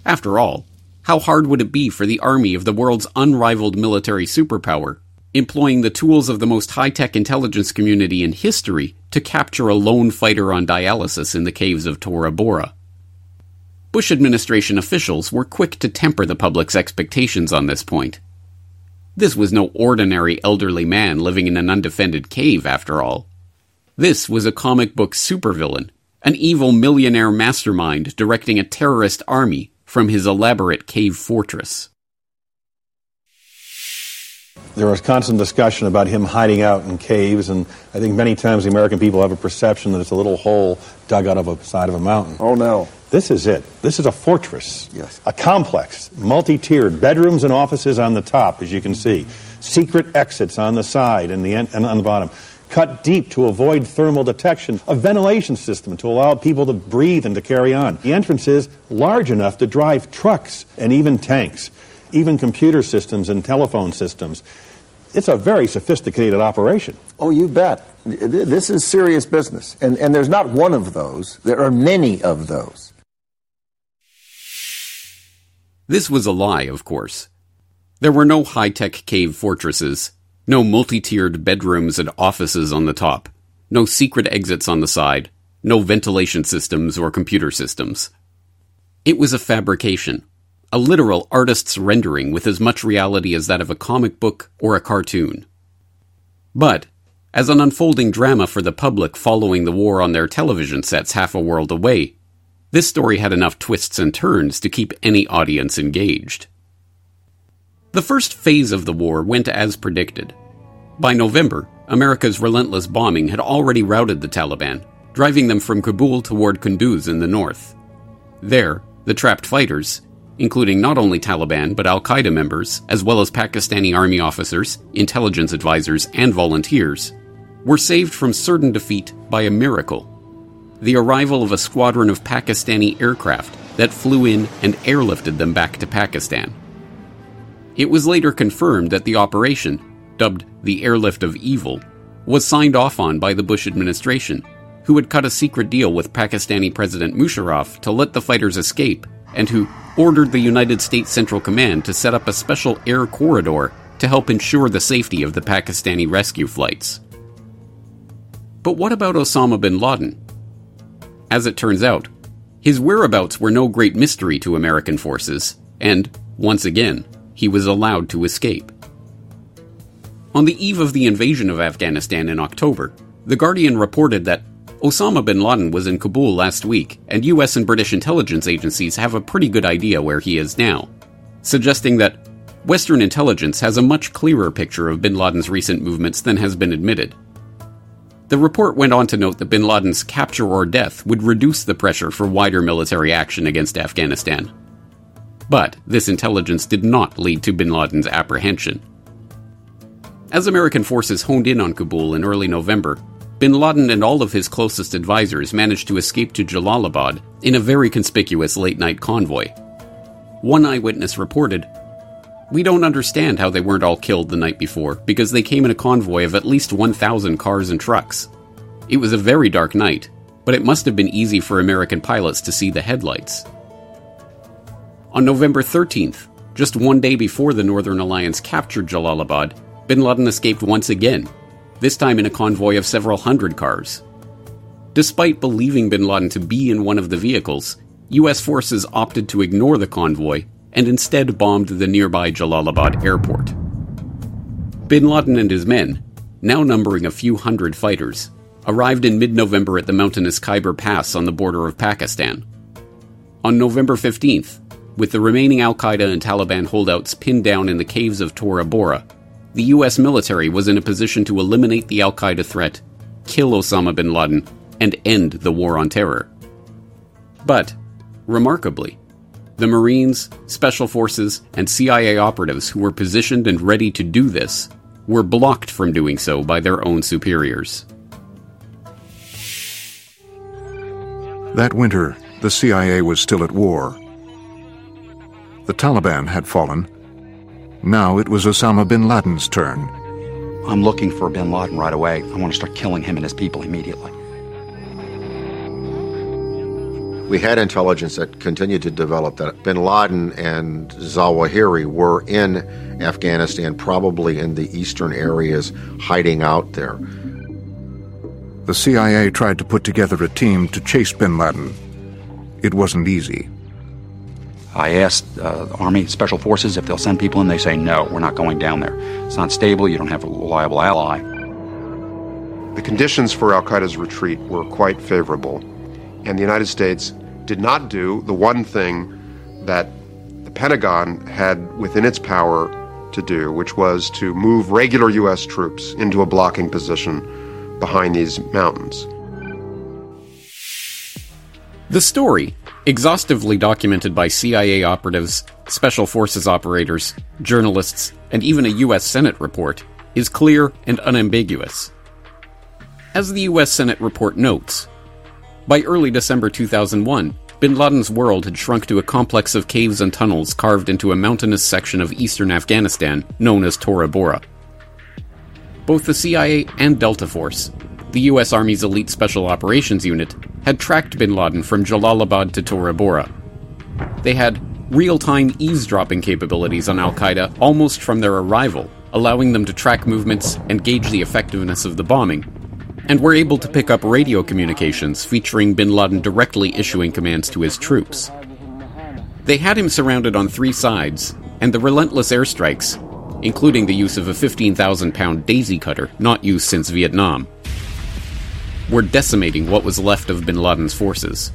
After all, how hard would it be for the army of the world's unrivaled military superpower, employing the tools of the most high tech intelligence community in history, to capture a lone fighter on dialysis in the caves of Tora Bora? Bush administration officials were quick to temper the public's expectations on this point. This was no ordinary elderly man living in an undefended cave, after all. This was a comic book supervillain, an evil millionaire mastermind directing a terrorist army from his elaborate cave fortress. There was constant discussion about him hiding out in caves, and I think many times the American people have a perception that it's a little hole dug out of a side of a mountain. Oh, no. This is it. This is a fortress. Yes. A complex, multi tiered, bedrooms and offices on the top, as you can see, secret exits on the side and, the en- and on the bottom. Cut deep to avoid thermal detection, a ventilation system to allow people to breathe and to carry on. The entrance is large enough to drive trucks and even tanks, even computer systems and telephone systems. It's a very sophisticated operation. Oh, you bet. This is serious business. And, and there's not one of those, there are many of those. This was a lie, of course. There were no high tech cave fortresses, no multi tiered bedrooms and offices on the top, no secret exits on the side, no ventilation systems or computer systems. It was a fabrication, a literal artist's rendering with as much reality as that of a comic book or a cartoon. But, as an unfolding drama for the public following the war on their television sets half a world away, this story had enough twists and turns to keep any audience engaged. The first phase of the war went as predicted. By November, America's relentless bombing had already routed the Taliban, driving them from Kabul toward Kunduz in the north. There, the trapped fighters, including not only Taliban but Al Qaeda members, as well as Pakistani army officers, intelligence advisors, and volunteers, were saved from certain defeat by a miracle the arrival of a squadron of Pakistani aircraft that flew in and airlifted them back to Pakistan. It was later confirmed that the operation, dubbed the Airlift of Evil, was signed off on by the Bush administration, who had cut a secret deal with Pakistani President Musharraf to let the fighters escape, and who ordered the United States Central Command to set up a special air corridor to help ensure the safety of the Pakistani rescue flights. But what about Osama bin Laden? As it turns out, his whereabouts were no great mystery to American forces, and, once again, he was allowed to escape. On the eve of the invasion of Afghanistan in October, The Guardian reported that, Osama bin Laden was in Kabul last week, and US and British intelligence agencies have a pretty good idea where he is now, suggesting that Western intelligence has a much clearer picture of bin Laden's recent movements than has been admitted. The report went on to note that bin Laden's capture or death would reduce the pressure for wider military action against Afghanistan. But this intelligence did not lead to bin Laden's apprehension. As American forces honed in on Kabul in early November, bin Laden and all of his closest advisors managed to escape to Jalalabad in a very conspicuous late night convoy. One eyewitness reported, We don't understand how they weren't all killed the night before, because they came in a convoy of at least 1,000 cars and trucks. It was a very dark night, but it must have been easy for American pilots to see the headlights. On November 13th, just one day before the Northern Alliance captured Jalalabad, bin Laden escaped once again this time in a convoy of several hundred cars. Despite believing bin Laden to be in one of the vehicles, US forces opted to ignore the convoy and instead bombed the nearby Jalalabad airport. Bin Laden and his men, now numbering a few hundred fighters, arrived in mid November at the mountainous Khyber Pass on the border of Pakistan. On November 15th, with the remaining Al Qaeda and Taliban holdouts pinned down in the caves of Tora Bora, the US military was in a position to eliminate the Al Qaeda threat, kill Osama bin Laden, and end the war on terror. But, remarkably, the Marines, Special Forces, and CIA operatives who were positioned and ready to do this were blocked from doing so by their own superiors. That winter, the CIA was still at war. The Taliban had fallen, now it was Osama bin Laden's turn. I'm looking for bin Laden right away. I want to start killing him and his people immediately. We had intelligence that continued to develop that bin Laden and Zawahiri were in Afghanistan, probably in the eastern areas, hiding out there. The CIA tried to put together a team to chase bin Laden. It wasn't easy. I asked uh, Army Special Forces if they'll send people in. They say, no, we're not going down there. It's not stable. You don't have a reliable ally. The conditions for Al Qaeda's retreat were quite favorable, and the United States did not do the one thing that the Pentagon had within its power to do, which was to move regular U.S. troops into a blocking position behind these mountains. The story exhaustively documented by CIA operatives, special forces operators, journalists, and even a U.S. Senate report, is clear and unambiguous. As the U.S. Senate report notes, by early December 2001, bin Laden's world had shrunk to a complex of caves and tunnels carved into a mountainous section of eastern Afghanistan known as Tora Bora. Both the CIA and Delta Force the U.S. Army's Elite Special Operations Unit, had tracked bin Laden from Jalalabad to Tora Bora. They had real time eavesdropping capabilities on Al Qaeda almost from their arrival, allowing them to track movements and gauge the effectiveness of the bombing, and were able to pick up radio communications featuring bin Laden directly issuing commands to his troops. They had him surrounded on three sides, and the relentless airstrikes, including the use of a 15,000 pound daisy cutter not used since Vietnam, were decimating what was left of bin Laden's forces.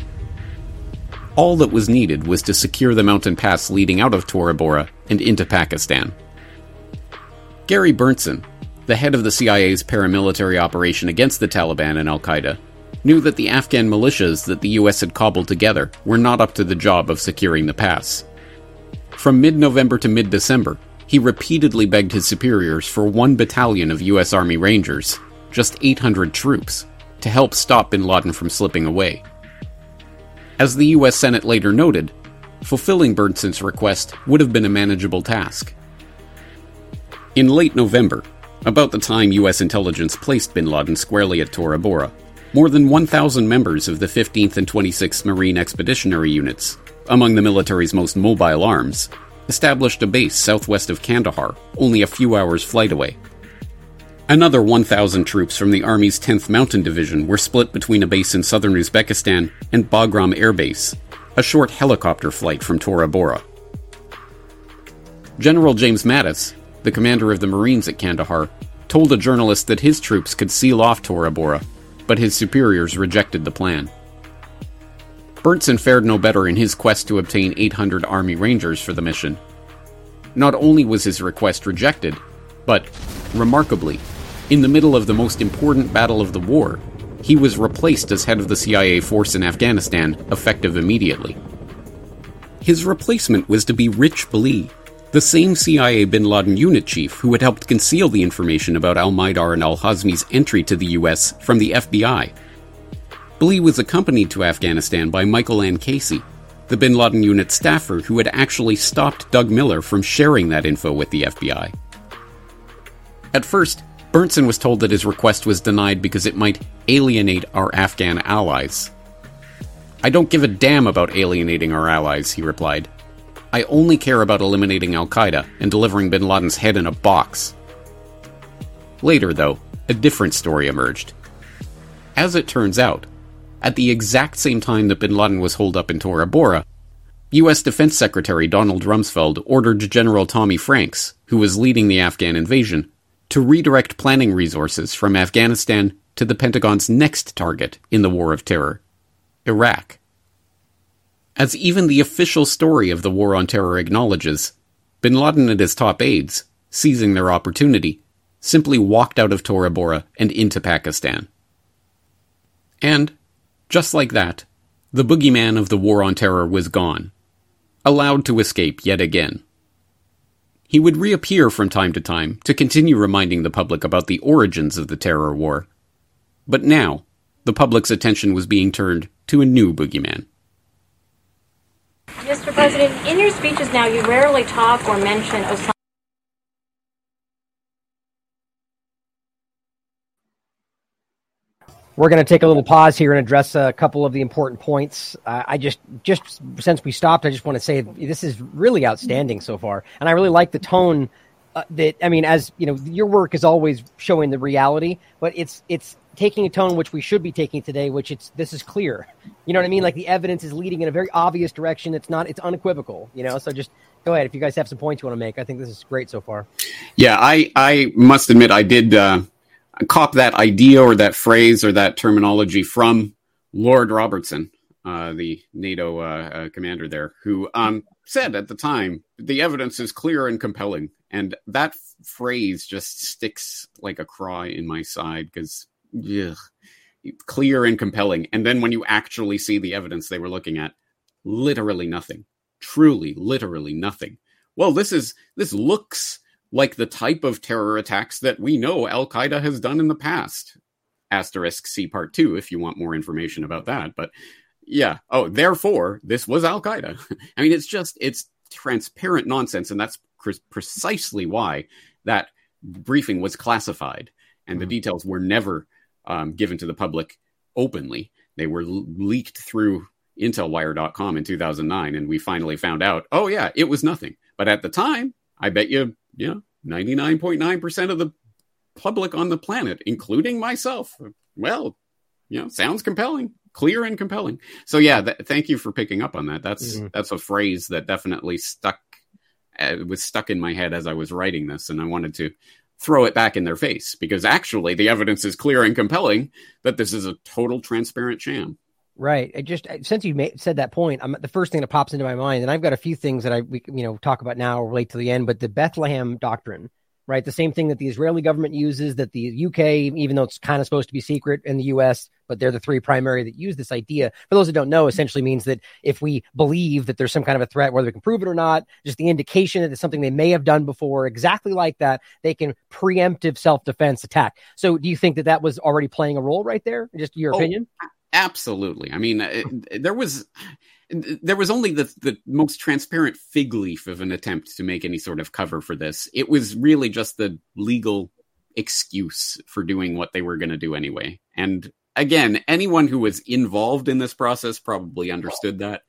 All that was needed was to secure the mountain pass leading out of Tora Bora and into Pakistan. Gary Berntsen, the head of the CIA's paramilitary operation against the Taliban and Al Qaeda, knew that the Afghan militias that the US had cobbled together were not up to the job of securing the pass. From mid November to mid December, he repeatedly begged his superiors for one battalion of US Army Rangers, just 800 troops, to help stop bin Laden from slipping away. As the US Senate later noted, fulfilling Berntsen's request would have been a manageable task. In late November, about the time US intelligence placed bin Laden squarely at Tora Bora, more than 1,000 members of the 15th and 26th Marine Expeditionary Units, among the military's most mobile arms, established a base southwest of Kandahar, only a few hours' flight away. Another 1,000 troops from the Army's 10th Mountain Division were split between a base in southern Uzbekistan and Bagram Air Base, a short helicopter flight from Tora Bora. General James Mattis, the commander of the Marines at Kandahar, told a journalist that his troops could seal off Tora Bora but his superiors rejected the plan. Berntsen fared no better in his quest to obtain 800 Army Rangers for the mission. Not only was his request rejected, but, remarkably, in the middle of the most important battle of the war, he was replaced as head of the CIA force in Afghanistan, effective immediately. His replacement was to be Rich Blee, the same CIA bin Laden unit chief who had helped conceal the information about al Mihdhar and al Hazmi's entry to the US from the FBI. Blee was accompanied to Afghanistan by Michael Anne Casey, the bin Laden unit staffer who had actually stopped Doug Miller from sharing that info with the FBI. At first, Berntsen was told that his request was denied because it might alienate our Afghan allies. I don't give a damn about alienating our allies, he replied. I only care about eliminating Al Qaeda and delivering bin Laden's head in a box. Later, though, a different story emerged. As it turns out, at the exact same time that bin Laden was holed up in Tora Bora, U.S. Defense Secretary Donald Rumsfeld ordered General Tommy Franks, who was leading the Afghan invasion, to redirect planning resources from Afghanistan to the Pentagon's next target in the War of Terror Iraq. As even the official story of the War on Terror acknowledges, bin Laden and his top aides, seizing their opportunity, simply walked out of Tora Bora and into Pakistan. And, just like that, the boogeyman of the War on Terror was gone, allowed to escape yet again. He would reappear from time to time to continue reminding the public about the origins of the terror war. But now, the public's attention was being turned to a new boogeyman. Mr. President, in your speeches now, you rarely talk or mention Osama. We're going to take a little pause here and address a couple of the important points. Uh, I just, just since we stopped, I just want to say this is really outstanding so far, and I really like the tone. Uh, that I mean, as you know, your work is always showing the reality, but it's it's taking a tone which we should be taking today, which it's this is clear. You know what I mean? Like the evidence is leading in a very obvious direction. It's not. It's unequivocal. You know. So just go ahead if you guys have some points you want to make. I think this is great so far. Yeah, I I must admit I did. Uh cop that idea or that phrase or that terminology from Lord Robertson, uh, the NATO uh, uh, commander there, who um, said at the time, the evidence is clear and compelling. And that phrase just sticks like a cry in my side because, clear and compelling. And then when you actually see the evidence they were looking at, literally nothing. Truly, literally nothing. Well, this is, this looks like the type of terror attacks that we know Al Qaeda has done in the past. Asterisk C part two if you want more information about that. But yeah, oh, therefore, this was Al Qaeda. I mean, it's just, it's transparent nonsense. And that's precisely why that briefing was classified and the mm-hmm. details were never um, given to the public openly. They were l- leaked through intelwire.com in 2009 and we finally found out oh yeah it was nothing but at the time i bet you yeah, 99.9% of the public on the planet, including myself. Well, you know, sounds compelling, clear and compelling. So yeah, th- thank you for picking up on that. That's mm-hmm. that's a phrase that definitely stuck it was stuck in my head as I was writing this, and I wanted to throw it back in their face because actually the evidence is clear and compelling that this is a total transparent sham. Right. I just since you made, said that point, I'm the first thing that pops into my mind, and I've got a few things that I we you know talk about now relate to the end, but the Bethlehem doctrine, right? The same thing that the Israeli government uses, that the UK, even though it's kind of supposed to be secret in the US, but they're the three primary that use this idea. For those that don't know, essentially means that if we believe that there's some kind of a threat, whether we can prove it or not, just the indication that it's something they may have done before, exactly like that, they can preemptive self defense attack. So, do you think that that was already playing a role right there? Just your oh, opinion? Absolutely. I mean, it, there was there was only the the most transparent fig leaf of an attempt to make any sort of cover for this. It was really just the legal excuse for doing what they were going to do anyway. And again, anyone who was involved in this process probably understood that.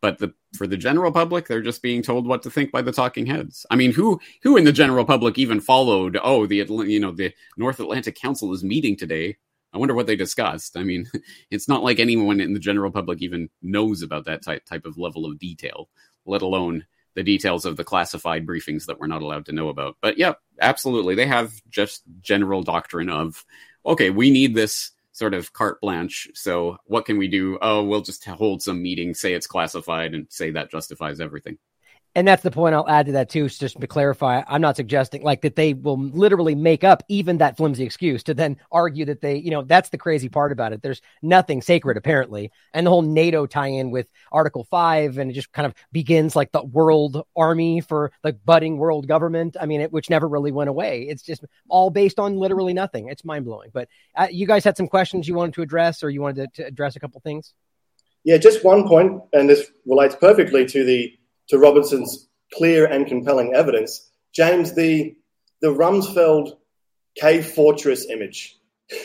But the for the general public, they're just being told what to think by the talking heads. I mean, who who in the general public even followed? Oh, the you know the North Atlantic Council is meeting today. I wonder what they discussed. I mean, it's not like anyone in the general public even knows about that type type of level of detail, let alone the details of the classified briefings that we're not allowed to know about. But yeah, absolutely, they have just general doctrine of okay, we need this sort of carte blanche. So what can we do? Oh, we'll just hold some meeting, say it's classified, and say that justifies everything. And that's the point I'll add to that too, just to clarify. I'm not suggesting like that they will literally make up even that flimsy excuse to then argue that they, you know, that's the crazy part about it. There's nothing sacred apparently. And the whole NATO tie in with Article 5 and it just kind of begins like the world army for the budding world government. I mean, it, which never really went away. It's just all based on literally nothing. It's mind blowing. But uh, you guys had some questions you wanted to address or you wanted to, to address a couple things? Yeah, just one point, and this relates perfectly to the to Robinson's clear and compelling evidence. James, the, the Rumsfeld cave fortress image.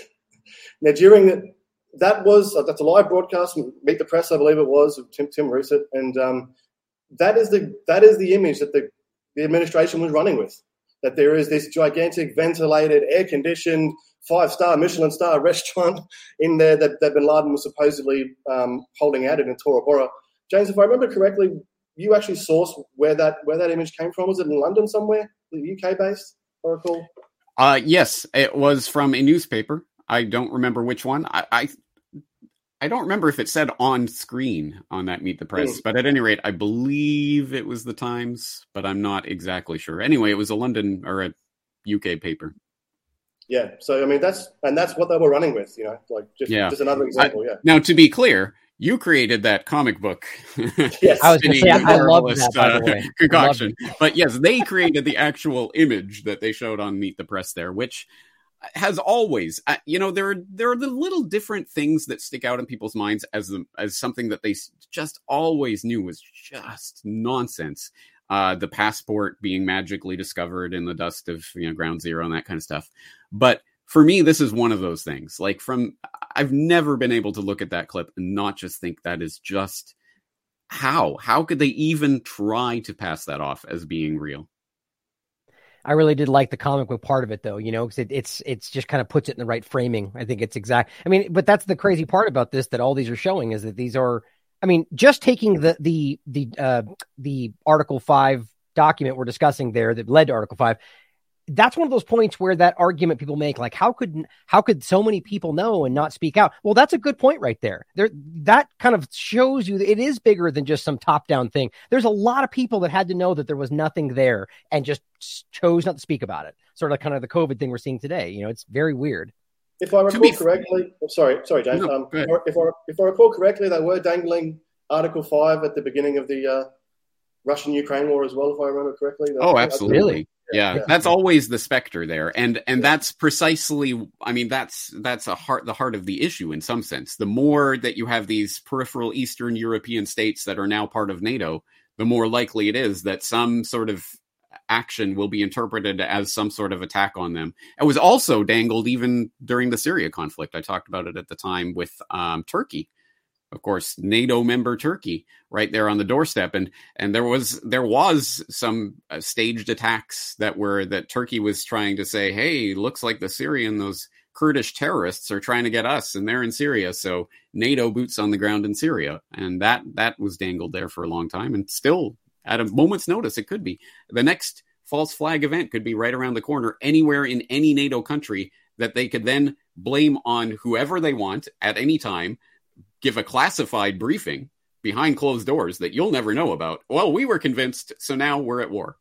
now, during the, that was uh, that's a live broadcast. Meet the press, I believe it was of Tim Tim Russert, and um, that is the that is the image that the the administration was running with. That there is this gigantic, ventilated, air conditioned, five star Michelin star restaurant in there that, that Bin Laden was supposedly um, holding out in Tora Bora. James, if I remember correctly, you actually source where that where that image came from? Was it in London somewhere, UK based? I recall. Uh, yes, it was from a newspaper. I don't remember which one. I, I, I don't remember if it said on screen on that Meet the Press, mm. but at any rate, I believe it was the Times, but I'm not exactly sure. Anyway, it was a London or a UK paper. Yeah, so I mean that's and that's what they were running with, you know, like just, yeah. just another example. I, yeah. Now, to be clear, you created that comic book. Yes, I was going to say I, love that by the uh, way. concoction. But yes, they created the actual image that they showed on Meet the Press there, which has always, uh, you know, there are there are the little different things that stick out in people's minds as the, as something that they just always knew was just nonsense. Uh, the passport being magically discovered in the dust of you know ground zero and that kind of stuff, but for me, this is one of those things. Like from, I've never been able to look at that clip and not just think that is just how, how could they even try to pass that off as being real? I really did like the comic book part of it, though. You know, because it, it's it's just kind of puts it in the right framing. I think it's exact. I mean, but that's the crazy part about this that all these are showing is that these are. I mean, just taking the the the uh, the Article Five document we're discussing there that led to Article Five that's one of those points where that argument people make like how could how could so many people know and not speak out? Well that's a good point right there. There that kind of shows you that it is bigger than just some top down thing. There's a lot of people that had to know that there was nothing there and just chose not to speak about it. Sort of kind of the covid thing we're seeing today you know it's very weird. If i recall correctly I'm sorry sorry james. No, um, if, I, if I recall correctly they were dangling article 5 at the beginning of the uh, russian ukraine war as well if i remember correctly. Oh absolutely yeah, that's always the specter there and and that's precisely i mean that's that's a heart the heart of the issue in some sense. The more that you have these peripheral eastern european states that are now part of nato the more likely it is that some sort of action will be interpreted as some sort of attack on them. It was also dangled even during the syria conflict. I talked about it at the time with um, turkey of course NATO member Turkey right there on the doorstep. And and there was there was some uh, staged attacks that were that Turkey was trying to say hey looks like the Syrian those Kurdish terrorists are trying to get us and they're in Syria so NATO boots on the ground in Syria. And that that was dangled there for a long time and still at a moment's notice it could be. The next false flag event could be right around the corner anywhere in any NATO country that they could then blame on whoever they want at any time give a classified briefing behind closed doors that you'll never know about. Well, we were convinced, so now we're at war.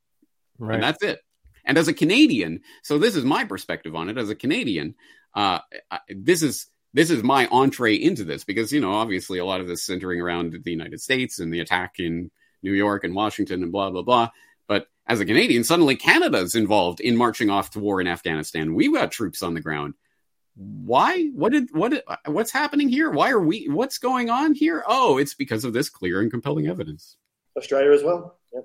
Right. And that's it. And as a Canadian, so this is my perspective on it. As a Canadian, uh, this is this is my entree into this because you know obviously a lot of this centering around the United States and the attack in New York and Washington and blah blah blah. But as a Canadian, suddenly Canada's involved in marching off to war in Afghanistan. We've got troops on the ground why what did what what's happening here? Why are we what's going on here? Oh it's because of this clear and compelling evidence. Australia as well. Yeah.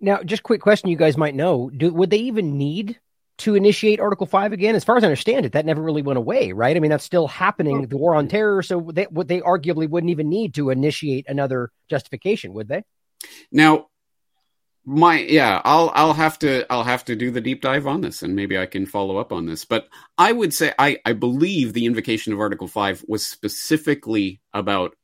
now just quick question you guys might know. Do, would they even need to initiate article 5 again? As far as i understand it that never really went away right? I mean that's still happening the war on terror so they, what they arguably wouldn't even need to initiate another justification would they? Now my yeah i'll i'll have to i'll have to do the deep dive on this and maybe i can follow up on this. But i would say i i believe the invocation of article 5 was specifically about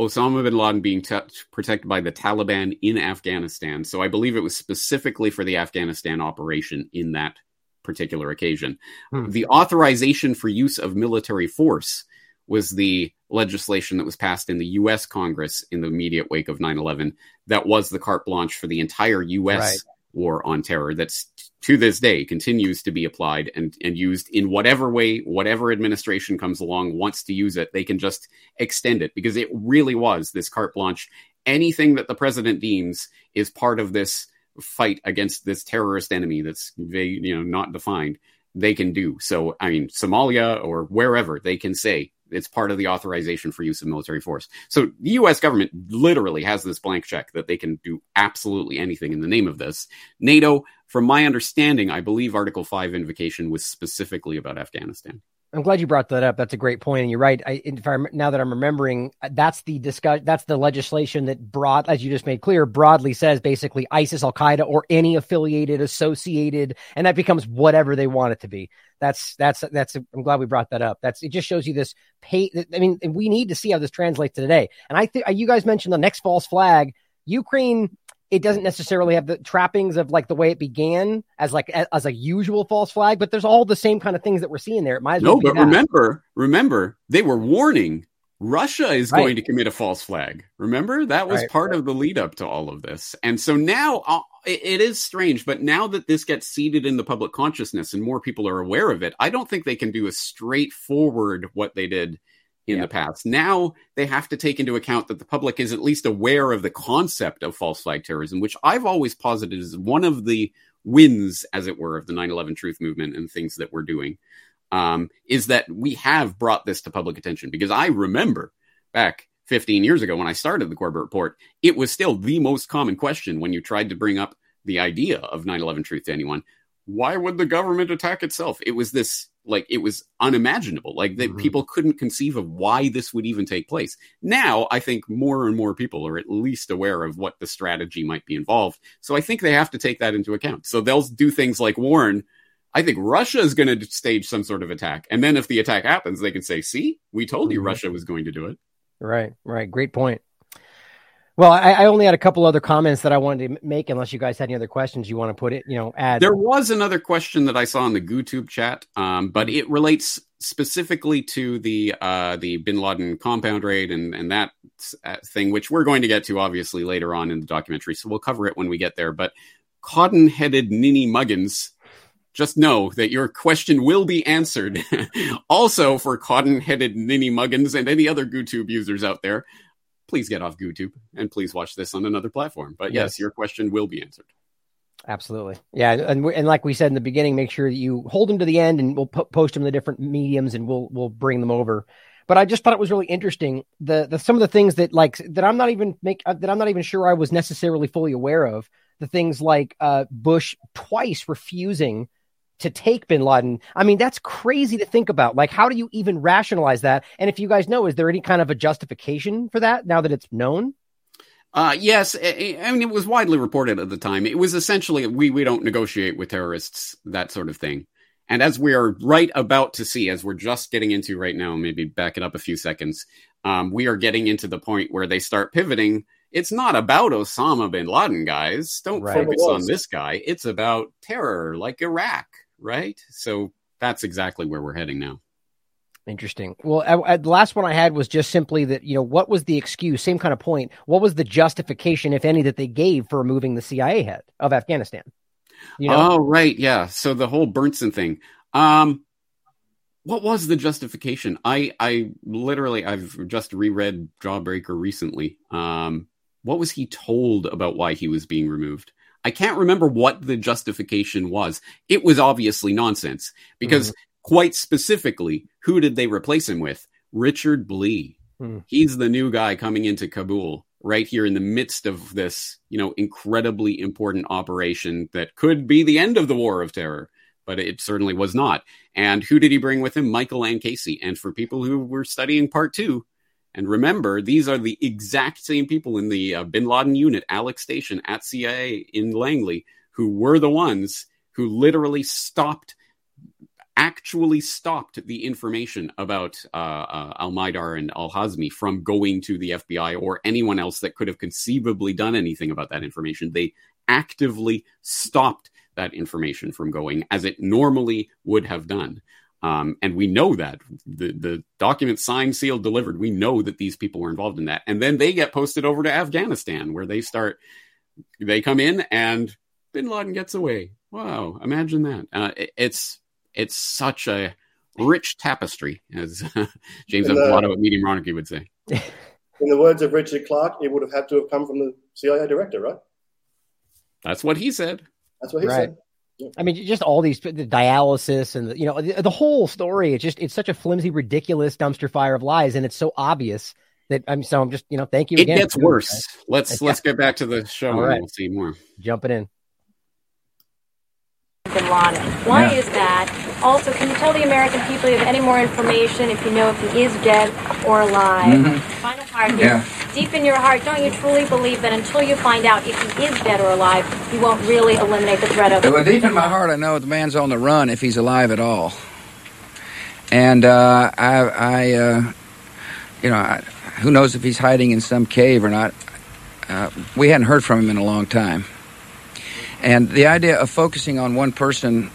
osama bin laden being t- protected by the taliban in afghanistan. So i believe it was specifically for the afghanistan operation in that particular occasion. Hmm. the authorization for use of military force was the legislation that was passed in the US Congress in the immediate wake of 9 11 that was the carte blanche for the entire US Right. war on terror that's to this day continues to be applied and, and used in whatever way, whatever administration comes along wants to use it, they can just extend it because it really was this carte blanche. Anything that the president deems is part of this fight against this terrorist enemy that's vague, you know, not defined, they can do. So, I mean, Somalia or wherever they can say it's part of the authorization for use of military force. So the US government literally has this blank check that they can do absolutely anything in the name of this. NATO, from my understanding, I believe Article 5 invocation was specifically about Afghanistan. I'm glad you brought that up. That's a great point, and you're right. I, if I now that I'm remembering, uh, that's the discuss. That's the legislation that broad, as you just made clear, broadly says basically ISIS, Al Qaeda, or any affiliated, associated, and that becomes whatever they want it to be. That's that's that's. I'm glad we brought that up. That's it. Just shows you this pay. I mean, we need to see how this translates to today. And I think you guys mentioned the next false flag. Ukraine it doesn't necessarily have the trappings of like the way it began as like a- as a usual false flag, but there's all the same kind of things that we're seeing there. It might as No, well be but that. remember, remember, they were warning Russia is Right. going to commit a false flag. Remember, that was Right, part of the lead up to all of this. And so now uh, it, it is strange, but now that this gets seeded in the public consciousness and more people are aware of it, I don't think they can do a straightforward what they did in the past. Now they have to take into account that the public is at least aware of the concept of false flag terrorism, which I've always posited as one of the wins, as it were, of the 9 11 truth movement and things that we're doing. Um, is that we have brought this to public attention because I remember back 15 years ago when I started the Corbett Report, it was still the most common question when you tried to bring up the idea of 9 11 truth to anyone. Why would the government attack itself? It was this, like, it was unimaginable. Like, that people couldn't conceive of why this would even take place. Now, I think more and more people are at least aware of what the strategy might be involved. So I think they have to take that into account. So they'll do things like warn. I think Russia is going to stage some sort of attack. And then if the attack happens, they can say, see, we told you Mhm. Russia was going to do it. Right, right. Great point. Well, I, I only had a couple other comments that I wanted to make. Unless you guys had any other questions you want to put it, you know, add. There was another question that I saw in the GooTube chat, um, but it relates specifically to the uh, the Bin Laden compound raid and and that uh, thing, which we're going to get to obviously later on in the documentary. So we'll cover it when we get there. But cotton-headed Ninny Muggins, just know that your question will be answered. also, for cotton-headed Ninny Muggins and any other GooTube users out there, please get off GooTube and please watch this on another platform. But yes, Yes. your question will be answered. Absolutely. Yeah, and and like we said in the beginning, make sure that you hold them to the end, and we'll po- post them in the different mediums, and we'll we'll bring them over. But I just thought it was really interesting the the some of the things that like that I'm not even make uh, that I'm not even sure I was necessarily fully aware of. The things like uh, Bush twice refusing to take Bin Laden. I mean, that's crazy to think about. Like, how do you even rationalize that? And if you guys know, is there any kind of a justification for that now that it's known? Uh, yes, I, I mean it was widely reported at the time. It was essentially we we don't negotiate with terrorists, that sort of thing. And as we are right about to see, as we're just getting into right now, maybe back it up a few seconds, um, we are getting into the point where they start pivoting. It's not about Osama bin Laden, guys. Don't Right. focus on this guy. It's about terror, like Iraq, right? So that's exactly where we're heading now. Interesting. Well, I, I- the last one I had was just simply that you know what was the excuse? Same kind of point. What was the justification, if any, that they gave for removing the CIA head of Afghanistan? You know, Oh, right. Yeah. So the whole Berntsen thing. Um, what was the justification? I, I literally, I've just reread Jawbreaker recently. Um, what was he told about why he was being removed? I can't remember what the justification was. It was obviously nonsense because, quite specifically, who did they replace him with? Richard Blee. Hmm. He's the new guy coming into Kabul right here in the midst of this, you know, incredibly important operation that could be the end of the war of terror, but it certainly was not. And who did he bring with him? Michael Anne Casey. And for people who were studying part two, and remember, these are the exact same people in the uh, Bin Laden unit, Alec Station at CIA in Langley, who were the ones who literally stopped actually stopped the information about uh, uh, Al Mihdhar and Al Hazmi from going to the FBI or anyone else that could have conceivably done anything about that information. They actively stopped that information from going as it normally would have done. Um, and we know that the, the document signed, sealed, delivered, we know that these people were involved in that. And then they get posted over to Afghanistan where they start, they come in and bin Laden gets away. Wow. Imagine that. Uh, it, it's, it's such a rich tapestry, as James And, uh, Watt of Media Monarchy would say. In the words of Richard Clarke, it would have had to have come from the CIA director, right? That's what he said. That's what he Right. said. I mean, just all these the dialysis and the, you know the, the whole story. It's just it's such a flimsy, ridiculous dumpster fire of lies, and it's so obvious that I'm so I'm just you know thank you It again. gets worse. guys. Let's Yeah. let's get back to the show All and right. we'll see more. jumping in. bin Laden. Why Yeah. is that? Also, can you tell the American people if you have any more information, if you know if he is dead or alive? Mhm. Final part here. Yeah. Deep in your heart, don't you truly believe that until you find out if he is dead or alive, you won't really eliminate the threat of Well, deep in my heart, I know the man's on the run if he's alive at all. And uh, I, I uh, you know, I, who knows if he's hiding in some cave or not. Uh, we hadn't heard from him in a long time. And the idea of focusing on one person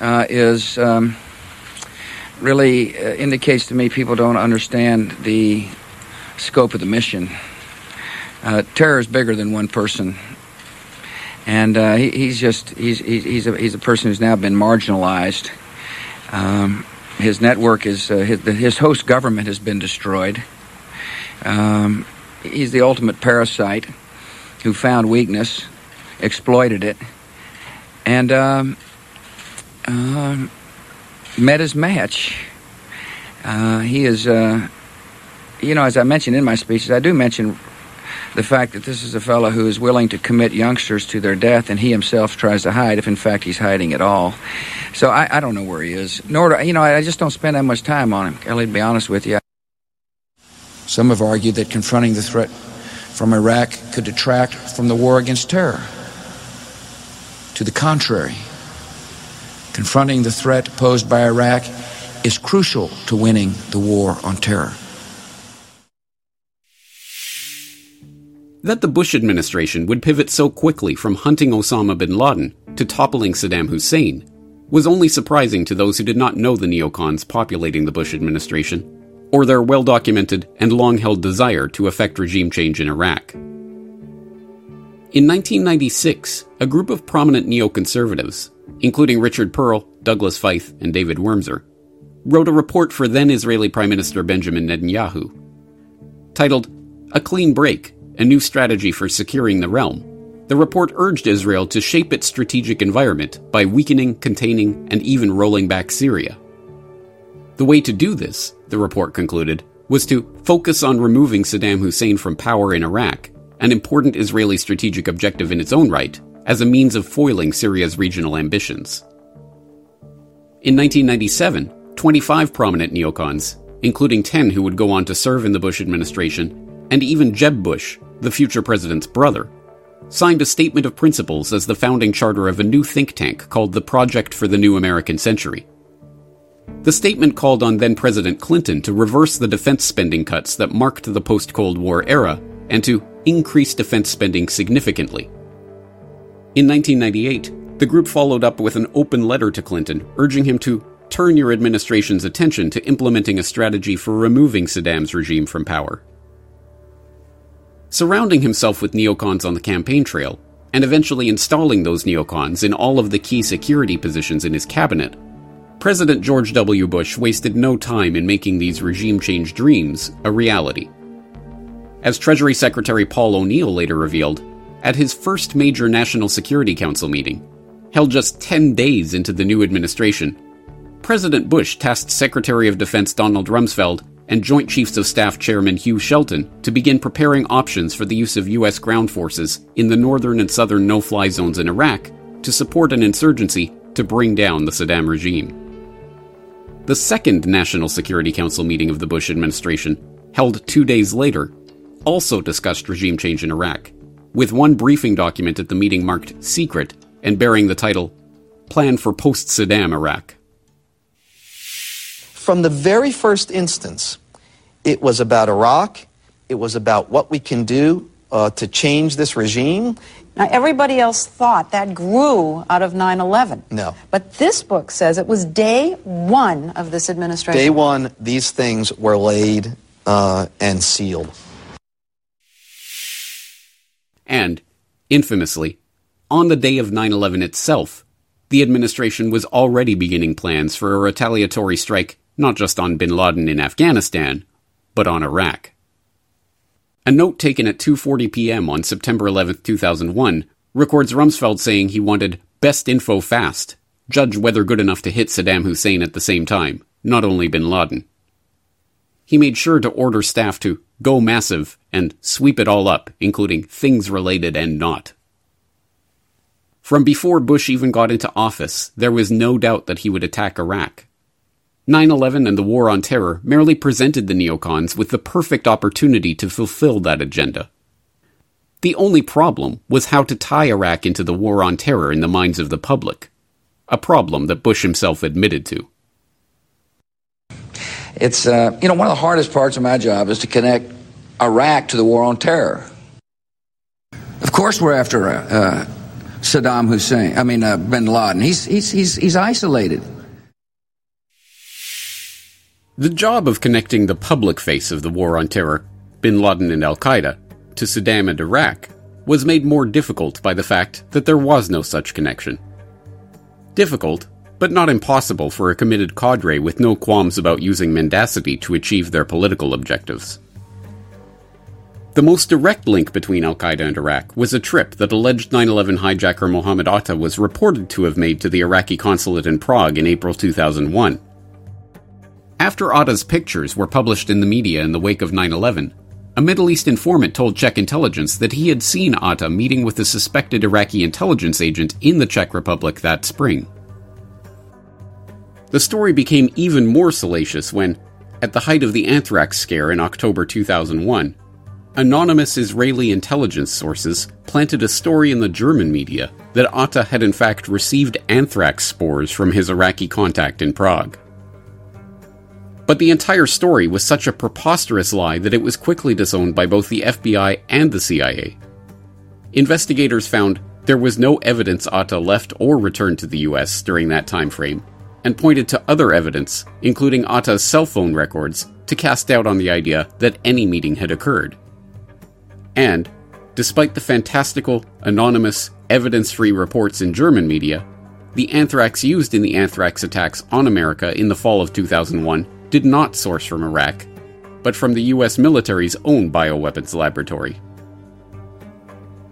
uh, is um, really uh, indicates to me people don't understand the scope of the mission. Uh, terror is bigger than one person and uh, he, he's just he's he's a, he's a person who's now been marginalized. Um, his network is uh, his, his host government has been destroyed. Um, he's the ultimate parasite who found weakness, exploited it, and um, um, met his match. Uh, he is, uh, you know, as I mentioned in my speeches, I do mention the fact that this is a fellow who is willing to commit youngsters to their death and he himself tries to hide if in fact he's hiding at all. So I, I don't know where he is. Nor you know, I just don't spend that much time on him, Kelly, to be honest with you. Some have argued that confronting the threat from Iraq could detract from the war against terror. To the contrary, confronting the threat posed by Iraq is crucial to winning the war on terror. That the Bush administration would pivot so quickly from hunting Osama bin Laden to toppling Saddam Hussein was only surprising to those who did not know the neocons populating the Bush administration, or their well documented and long held desire to effect regime change in Iraq. In 1996, a group of prominent neoconservatives, including Richard Perle, Douglas Feith, and David Wormser, wrote a report for then Israeli Prime Minister Benjamin Netanyahu. Titled A Clean Break A New Strategy for Securing the Realm, the report urged Israel to shape its strategic environment by weakening, containing, and even rolling back Syria. The way to do this, the report concluded, was to focus on removing Saddam Hussein from power in Iraq, an important Israeli strategic objective in its own right, as a means of foiling Syria's regional ambitions. In 1997, 25 prominent neocons, including 10 who would go on to serve in the Bush administration, and even Jeb Bush, the future president's brother, signed a statement of principles as the founding charter of a new think tank called the Project for the New American Century. The statement called on then President Clinton to reverse the defense spending cuts that marked the post Cold War era and to increase defense spending significantly. In 1998, the group followed up with an open letter to Clinton urging him to turn your administration's attention to implementing a strategy for removing Saddam's regime from power. Surrounding himself with neocons on the campaign trail, and eventually installing those neocons in all of the key security positions in his cabinet, President George W. Bush wasted no time in making these regime change dreams a reality. As Treasury Secretary Paul O'Neill later revealed, at his first major National Security Council meeting, held just 10 days into the new administration, President Bush tasked Secretary of Defense Donald Rumsfeld and Joint Chiefs of Staff Chairman Hugh Shelton to begin preparing options for the use of U.S. ground forces in the northern and southern no fly zones in Iraq to support an insurgency to bring down the Saddam regime. The second National Security Council meeting of the Bush administration, held two days later, also discussed regime change in Iraq, with one briefing document at the meeting marked secret and bearing the title Plan for Post Saddam Iraq. From the very first instance, it was about Iraq, it was about what we can do uh, to change this regime? Now, everybody else thought that grew out of 9 11. No. But this book says it was day one of this administration. Day one, these things were laid uh, and sealed. And, infamously, on the day of 9 11 itself, the administration was already beginning plans for a retaliatory strike not just on bin Laden in Afghanistan, but on Iraq. A note taken at 2:40 p.m. on September 11, 2001, records Rumsfeld saying he wanted best info fast, judge whether good enough to hit Saddam Hussein at the same time, not only bin Laden. He made sure to order staff to go massive and sweep it all up, including things related and not. From before Bush even got into office, there was no doubt that he would attack Iraq. 9 11 and the War on Terror merely presented the neocons with the perfect opportunity to fulfill that agenda. The only problem was how to tie Iraq into the War on Terror in the minds of the public, a problem that Bush himself admitted to. It's, uh, you know, one of the hardest parts of my job is to connect Iraq to the war on terror. Of course, we're after uh, Saddam Hussein. I mean, uh, Bin Laden. He's, he's, he's, he's isolated. The job of connecting the public face of the war on terror, bin Laden and Al Qaeda, to Saddam and Iraq was made more difficult by the fact that there was no such connection. Difficult, but not impossible for a committed cadre with no qualms about using mendacity to achieve their political objectives. The most direct link between Al Qaeda and Iraq was a trip that alleged 9 11 hijacker Mohammed Atta was reported to have made to the Iraqi consulate in Prague in April 2001. After Atta's pictures were published in the media in the wake of 9 11, a Middle East informant told Czech intelligence that he had seen Atta meeting with a suspected Iraqi intelligence agent in the Czech Republic that spring. The story became even more salacious when, at the height of the anthrax scare in October 2001, anonymous Israeli intelligence sources planted a story in the German media that Atta had in fact received anthrax spores from his Iraqi contact in Prague. But the entire story was such a preposterous lie that it was quickly disowned by both the FBI and the CIA. Investigators found there was no evidence Atta left or returned to the US during that time frame, and pointed to other evidence, including Atta's cell phone records, to cast doubt on the idea that any meeting had occurred. And, despite the fantastical, anonymous, evidence free reports in German media, the anthrax used in the anthrax attacks on America in the fall of 2001 did not source from Iraq, but from the US military's own bioweapons laboratory.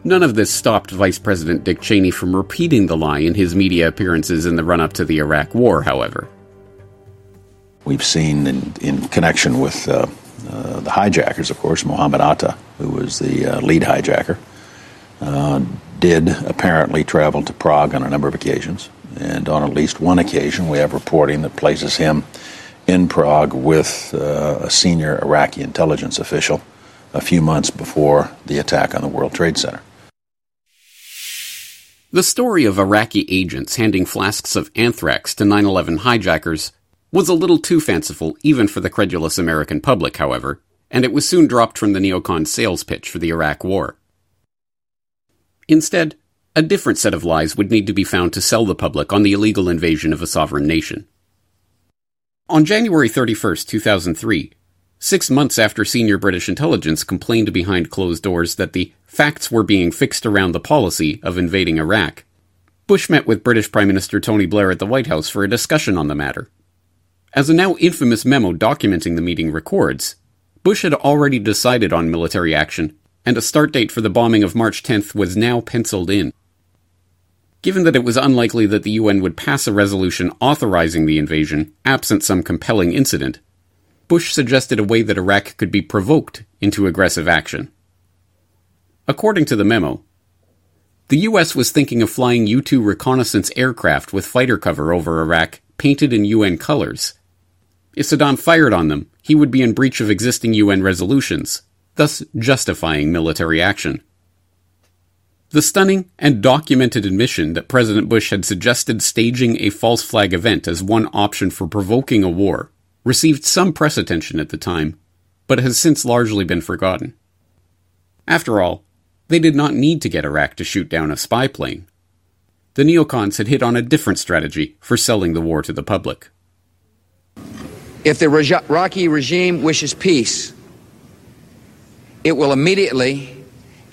None of this stopped Vice President Dick Cheney from repeating the lie in his media appearances in the run up to the Iraq War, however. We've seen in, in connection with uh, uh, the hijackers, of course, Mohammed Atta, who was the uh, lead hijacker, uh, did apparently travel to Prague on a number of occasions. And on at least one occasion, we have reporting that places him in Prague with uh, a senior Iraqi intelligence official a few months before the attack on the World Trade Center. The story of Iraqi agents handing flasks of anthrax to 9 11 hijackers was a little too fanciful even for the credulous American public, however, and it was soon dropped from the neocon sales pitch for the Iraq War. Instead, a different set of lies would need to be found to sell the public on the illegal invasion of a sovereign nation. On January 31, 2003, six months after senior British intelligence complained behind closed doors that the facts were being fixed around the policy of invading Iraq, Bush met with British Prime Minister Tony Blair at the White House for a discussion on the matter. As a now infamous memo documenting the meeting records, Bush had already decided on military action, and a start date for the bombing of March 10th was now penciled in. Given that it was unlikely that the UN would pass a resolution authorizing the invasion, absent some compelling incident, Bush suggested a way that Iraq could be provoked into aggressive action. According to the memo, the US was thinking of flying U 2 reconnaissance aircraft with fighter cover over Iraq painted in UN colors. If Saddam fired on them, he would be in breach of existing UN resolutions, thus justifying military action. The stunning and documented admission that President Bush had suggested staging a false flag event as one option for provoking a war received some press attention at the time, but has since largely been forgotten. After all, they did not need to get Iraq to shoot down a spy plane. The neocons had hit on a different strategy for selling the war to the public. If the Iraqi regime wishes peace, it will immediately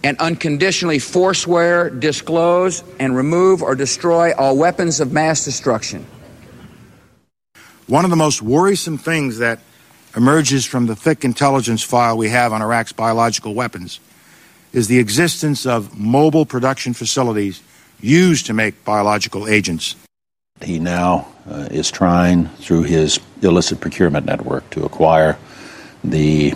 and unconditionally forswear, disclose, and remove or destroy all weapons of mass destruction. One of the most worrisome things that emerges from the thick intelligence file we have on Iraq's biological weapons is the existence of mobile production facilities used to make biological agents. He now uh, is trying, through his illicit procurement network, to acquire the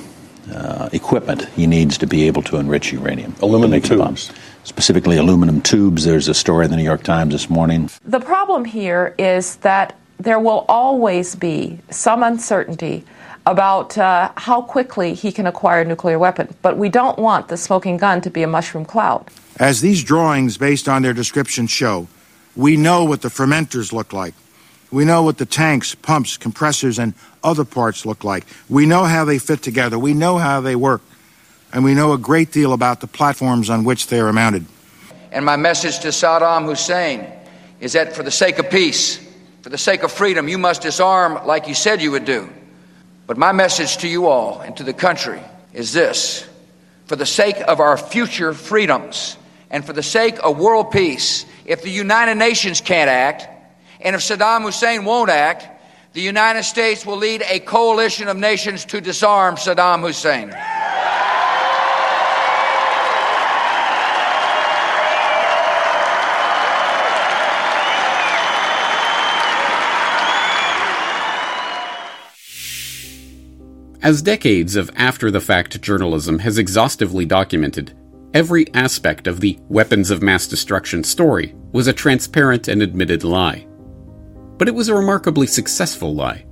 uh, equipment he needs to be able to enrich uranium. Aluminum tubes. Specifically, aluminum tubes. There's a story in the New York Times this morning. The problem here is that there will always be some uncertainty about uh, how quickly he can acquire a nuclear weapon. But we don't want the smoking gun to be a mushroom cloud. As these drawings, based on their description, show, we know what the fermenters look like. We know what the tanks, pumps, compressors, and other parts look like. We know how they fit together. We know how they work. And we know a great deal about the platforms on which they are mounted. And my message to Saddam Hussein is that for the sake of peace, for the sake of freedom, you must disarm like you said you would do. But my message to you all and to the country is this for the sake of our future freedoms and for the sake of world peace, if the United Nations can't act, and if Saddam Hussein won't act, the United States will lead a coalition of nations to disarm Saddam Hussein. As decades of after the fact journalism has exhaustively documented, every aspect of the weapons of mass destruction story was a transparent and admitted lie. But it was a remarkably successful lie.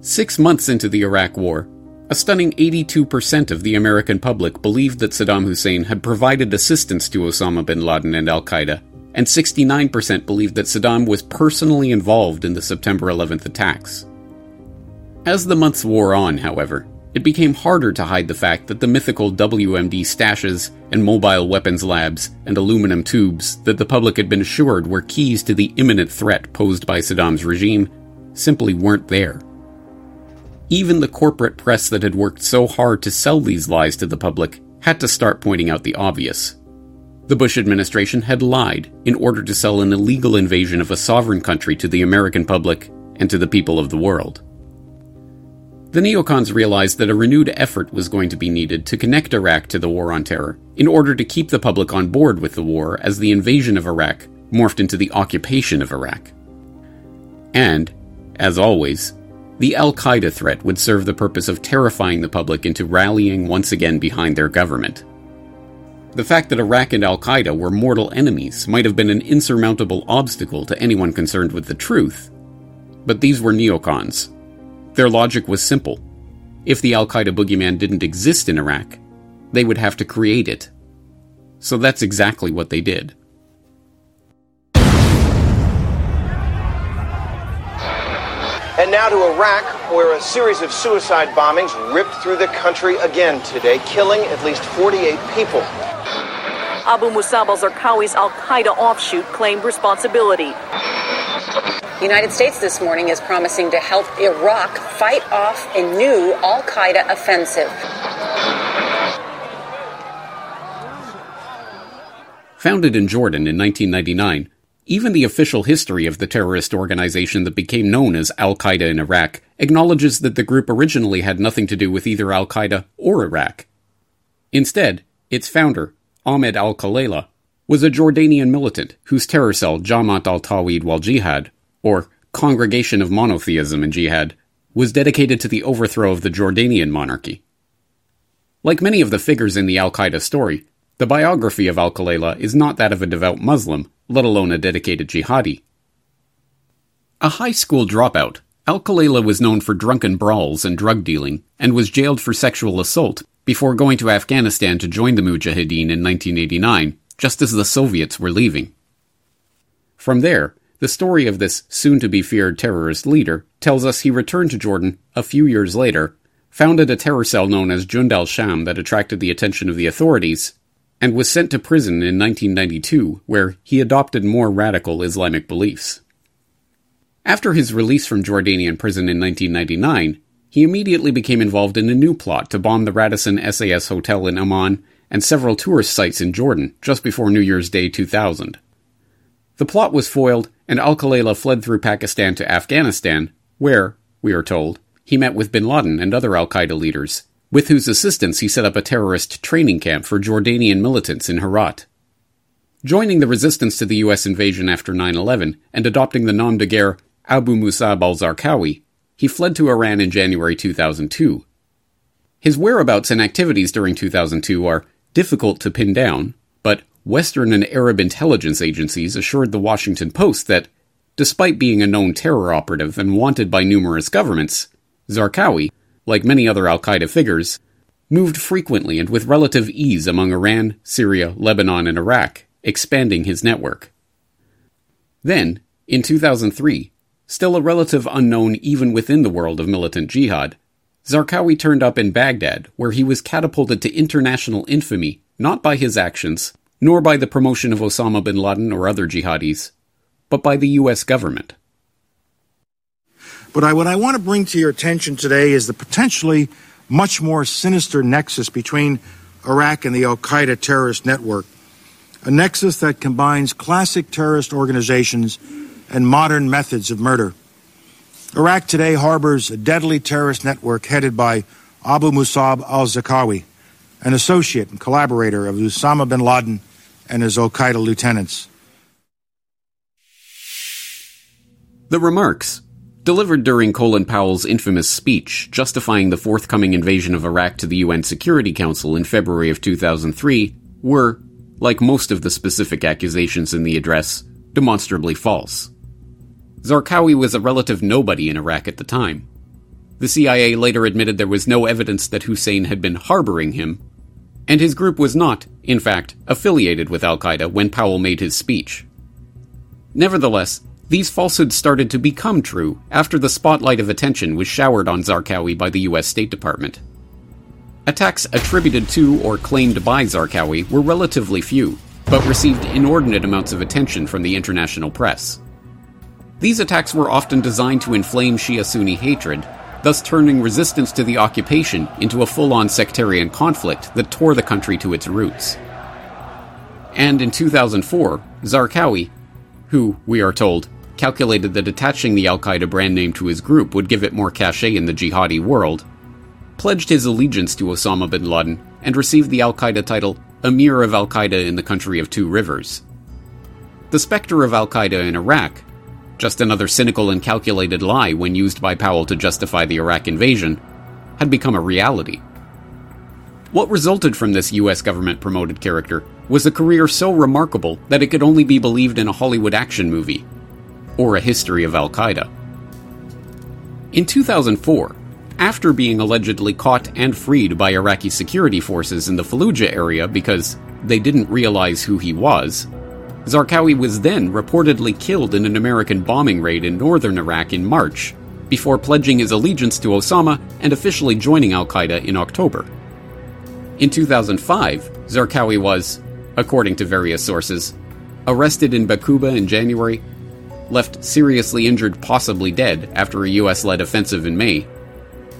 Six months into the Iraq War, a stunning 82% of the American public believed that Saddam Hussein had provided assistance to Osama bin Laden and Al Qaeda, and 69% believed that Saddam was personally involved in the September 11th attacks. As the months wore on, however, it became harder to hide the fact that the mythical WMD stashes and mobile weapons labs and aluminum tubes that the public had been assured were keys to the imminent threat posed by Saddam's regime simply weren't there. Even the corporate press that had worked so hard to sell these lies to the public had to start pointing out the obvious. The Bush administration had lied in order to sell an illegal invasion of a sovereign country to the American public and to the people of the world. The neocons realized that a renewed effort was going to be needed to connect Iraq to the war on terror in order to keep the public on board with the war as the invasion of Iraq morphed into the occupation of Iraq. And, as always, the Al Qaeda threat would serve the purpose of terrifying the public into rallying once again behind their government. The fact that Iraq and Al Qaeda were mortal enemies might have been an insurmountable obstacle to anyone concerned with the truth, but these were neocons, their logic was simple. If the Al Qaeda boogeyman didn't exist in Iraq, they would have to create it. So that's exactly what they did. And now to Iraq, where a series of suicide bombings ripped through the country again today, killing at least 48 people. Abu Musab al-Zarqawi's al-Qaeda offshoot claimed responsibility. The United States this morning is promising to help Iraq fight off a new Al Qaeda offensive. Founded in Jordan in 1999, even the official history of the terrorist organization that became known as Al Qaeda in Iraq acknowledges that the group originally had nothing to do with either Al Qaeda or Iraq. Instead, its founder, Ahmed al Khalela, was a Jordanian militant whose terror cell, Jamaat al Tawhid wal Jihad, or Congregation of Monotheism and Jihad, was dedicated to the overthrow of the Jordanian monarchy. Like many of the figures in the Al Qaeda story, the biography of Al Khalela is not that of a devout Muslim, let alone a dedicated jihadi. A high school dropout, Al Khalela was known for drunken brawls and drug dealing, and was jailed for sexual assault before going to Afghanistan to join the Mujahideen in 1989, just as the Soviets were leaving. From there, the story of this soon to be feared terrorist leader tells us he returned to Jordan a few years later, founded a terror cell known as Jund al Sham that attracted the attention of the authorities, and was sent to prison in 1992, where he adopted more radical Islamic beliefs. After his release from Jordanian prison in 1999, he immediately became involved in a new plot to bomb the Radisson SAS Hotel in Amman and several tourist sites in Jordan just before New Year's Day 2000. The plot was foiled, and Al Khalela fled through Pakistan to Afghanistan, where, we are told, he met with bin Laden and other Al Qaeda leaders, with whose assistance he set up a terrorist training camp for Jordanian militants in Herat. Joining the resistance to the U.S. invasion after 9 11 and adopting the nom de guerre Abu Musab al Zarqawi, he fled to Iran in January 2002. His whereabouts and activities during 2002 are difficult to pin down, Western and Arab intelligence agencies assured the Washington Post that, despite being a known terror operative and wanted by numerous governments, Zarqawi, like many other Al Qaeda figures, moved frequently and with relative ease among Iran, Syria, Lebanon, and Iraq, expanding his network. Then, in 2003, still a relative unknown even within the world of militant jihad, Zarqawi turned up in Baghdad, where he was catapulted to international infamy not by his actions, nor by the promotion of Osama bin Laden or other jihadis, but by the U.S. government. But I, what I want to bring to your attention today is the potentially much more sinister nexus between Iraq and the Al Qaeda terrorist network, a nexus that combines classic terrorist organizations and modern methods of murder. Iraq today harbors a deadly terrorist network headed by Abu Musab al Zarqawi, an associate and collaborator of Osama bin Laden and his Al Qaeda lieutenants. The remarks, delivered during Colin Powell's infamous speech justifying the forthcoming invasion of Iraq to the UN Security Council in February of 2003, were, like most of the specific accusations in the address, demonstrably false. Zarqawi was a relative nobody in Iraq at the time. The CIA later admitted there was no evidence that Hussein had been harboring him, and his group was not, in fact, affiliated with Al Qaeda when Powell made his speech. Nevertheless, these falsehoods started to become true after the spotlight of attention was showered on Zarqawi by the US State Department. Attacks attributed to or claimed by Zarqawi were relatively few, but received inordinate amounts of attention from the international press. These attacks were often designed to inflame Shia Sunni hatred, thus turning resistance to the occupation into a full on sectarian conflict that tore the country to its roots. And in 2004, Zarqawi, who, we are told, calculated that attaching the Al Qaeda brand name to his group would give it more cachet in the jihadi world, pledged his allegiance to Osama bin Laden and received the Al Qaeda title Emir of Al Qaeda in the country of two rivers. The specter of Al Qaeda in Iraq, just another cynical and calculated lie when used by Powell to justify the Iraq invasion, had become a reality. What resulted from this US government promoted character was a career so remarkable that it could only be believed in a Hollywood action movie, or a history of Al Qaeda. In 2004, after being allegedly caught and freed by Iraqi security forces in the Fallujah area because they didn't realize who he was, Zarqawi was then reportedly killed in an American bombing raid in northern Iraq in March, before pledging his allegiance to Osama and officially joining Al Qaeda in October. In 2005, Zarqawi was, according to various sources, arrested in Bakuba in January, left seriously injured, possibly dead, after a US led offensive in May,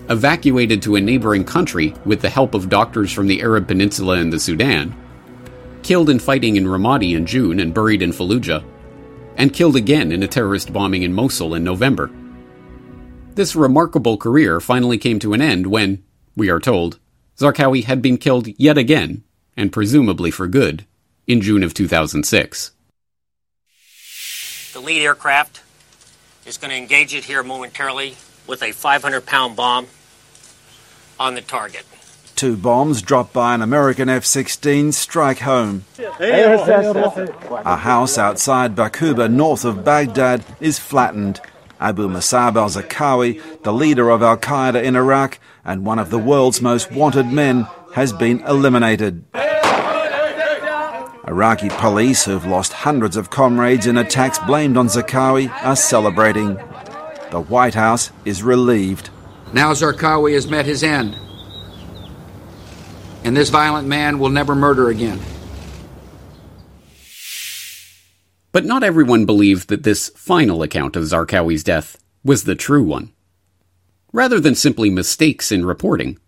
evacuated to a neighboring country with the help of doctors from the Arab Peninsula and the Sudan, killed in fighting in Ramadi in June and buried in Fallujah, and killed again in a terrorist bombing in Mosul in November. This remarkable career finally came to an end when, we are told, Zarqawi had been killed yet again, and presumably for good, in June of 2006. The lead aircraft is going to engage it here momentarily with a 500 pound bomb on the target. Two bombs dropped by an American F 16 strike home. A house outside Bakuba, north of Baghdad, is flattened. Abu Musab al Zarqawi, the leader of Al Qaeda in Iraq and one of the world's most wanted men, has been eliminated. Iraqi police, who've lost hundreds of comrades in attacks blamed on Zarqawi, are celebrating. The White House is relieved. Now Zarqawi has met his end. And this violent man will never murder again. But not everyone believed that this final account of Zarqawi's death was the true one. Rather than simply mistakes in reporting,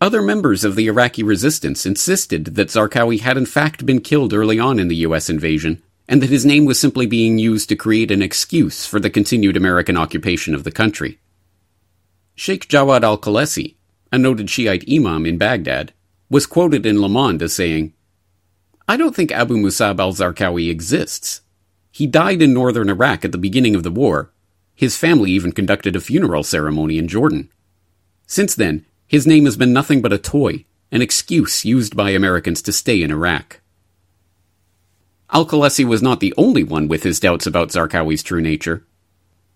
other members of the Iraqi resistance insisted that Zarqawi had in fact been killed early on in the US invasion, and that his name was simply being used to create an excuse for the continued American occupation of the country. Sheikh Jawad al Khalesi, a noted Shiite imam in Baghdad, was quoted in Le Monde as saying, I don't think Abu Musab al Zarqawi exists. He died in northern Iraq at the beginning of the war. His family even conducted a funeral ceremony in Jordan. Since then, his name has been nothing but a toy, an excuse used by Americans to stay in Iraq. Al Khalesi was not the only one with his doubts about Zarqawi's true nature.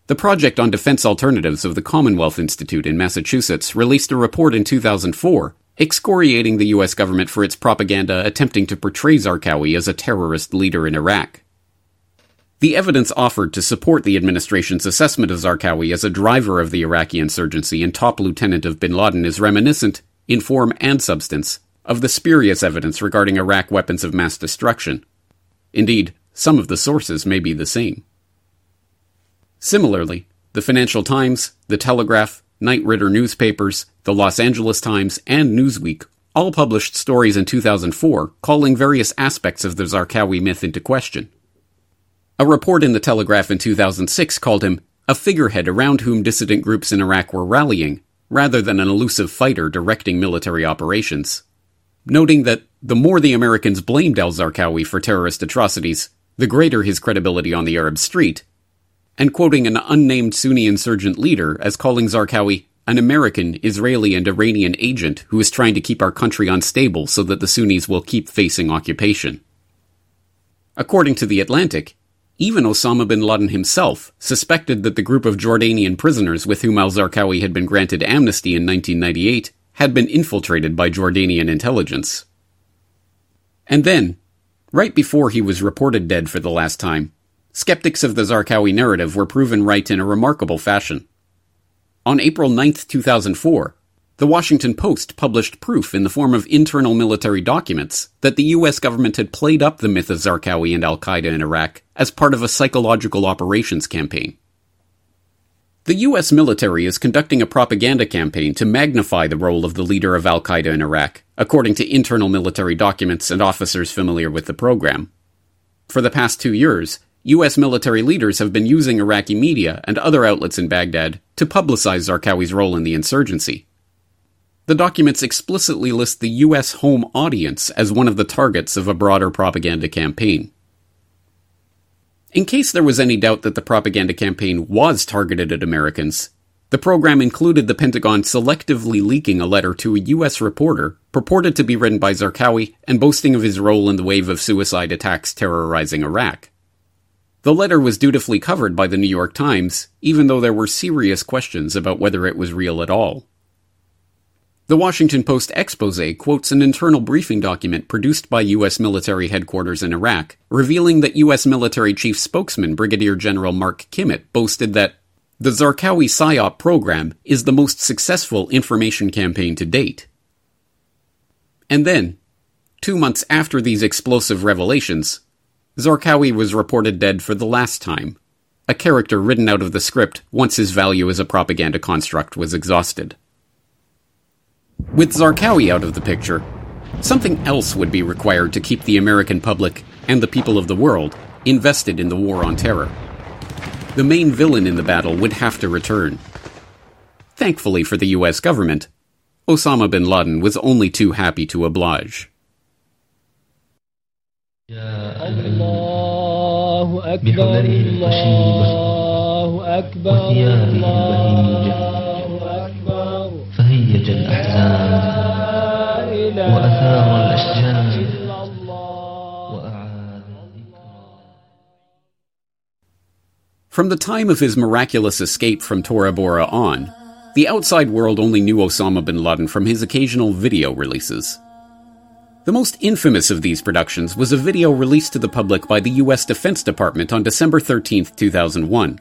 The Project on Defense Alternatives of the Commonwealth Institute in Massachusetts released a report in 2004 excoriating the U.S. government for its propaganda attempting to portray Zarqawi as a terrorist leader in Iraq. The evidence offered to support the administration's assessment of Zarqawi as a driver of the Iraqi insurgency and top lieutenant of bin Laden is reminiscent, in form and substance, of the spurious evidence regarding Iraq weapons of mass destruction. Indeed, some of the sources may be the same. Similarly, the Financial Times, the Telegraph, Knight Ridder newspapers, the Los Angeles Times, and Newsweek all published stories in 2004 calling various aspects of the Zarqawi myth into question. A report in the Telegraph in 2006 called him a figurehead around whom dissident groups in Iraq were rallying, rather than an elusive fighter directing military operations. Noting that the more the Americans blamed al Zarqawi for terrorist atrocities, the greater his credibility on the Arab street, and quoting an unnamed Sunni insurgent leader as calling Zarqawi an American, Israeli, and Iranian agent who is trying to keep our country unstable so that the Sunnis will keep facing occupation. According to The Atlantic, even Osama bin Laden himself suspected that the group of Jordanian prisoners with whom al Zarqawi had been granted amnesty in 1998 had been infiltrated by Jordanian intelligence. And then, right before he was reported dead for the last time, skeptics of the Zarqawi narrative were proven right in a remarkable fashion. On April 9, 2004, the Washington Post published proof in the form of internal military documents that the US government had played up the myth of Zarqawi and Al Qaeda in Iraq as part of a psychological operations campaign. The US military is conducting a propaganda campaign to magnify the role of the leader of Al Qaeda in Iraq, according to internal military documents and officers familiar with the program. For the past two years, U.S. military leaders have been using Iraqi media and other outlets in Baghdad to publicize Zarqawi's role in the insurgency. The documents explicitly list the U.S. home audience as one of the targets of a broader propaganda campaign. In case there was any doubt that the propaganda campaign was targeted at Americans, the program included the Pentagon selectively leaking a letter to a U.S. reporter purported to be written by Zarqawi and boasting of his role in the wave of suicide attacks terrorizing Iraq. The letter was dutifully covered by the New York Times, even though there were serious questions about whether it was real at all. The Washington Post expose quotes an internal briefing document produced by U.S. military headquarters in Iraq, revealing that U.S. military chief spokesman Brigadier General Mark Kimmitt boasted that the Zarqawi PSYOP program is the most successful information campaign to date. And then, two months after these explosive revelations, Zarqawi was reported dead for the last time, a character written out of the script once his value as a propaganda construct was exhausted. With Zarqawi out of the picture, something else would be required to keep the American public and the people of the world invested in the war on terror. The main villain in the battle would have to return. Thankfully for the US government, Osama bin Laden was only too happy to oblige. الله أكبر الله أكبر الله أكبر فهيج الأحزان وأثار الأشجان From the time of his miraculous escape from Tora Bora on, the outside world only knew Osama bin Laden from his occasional video releases. The most infamous of these productions was a video released to the public by the US Defense Department on December 13, 2001.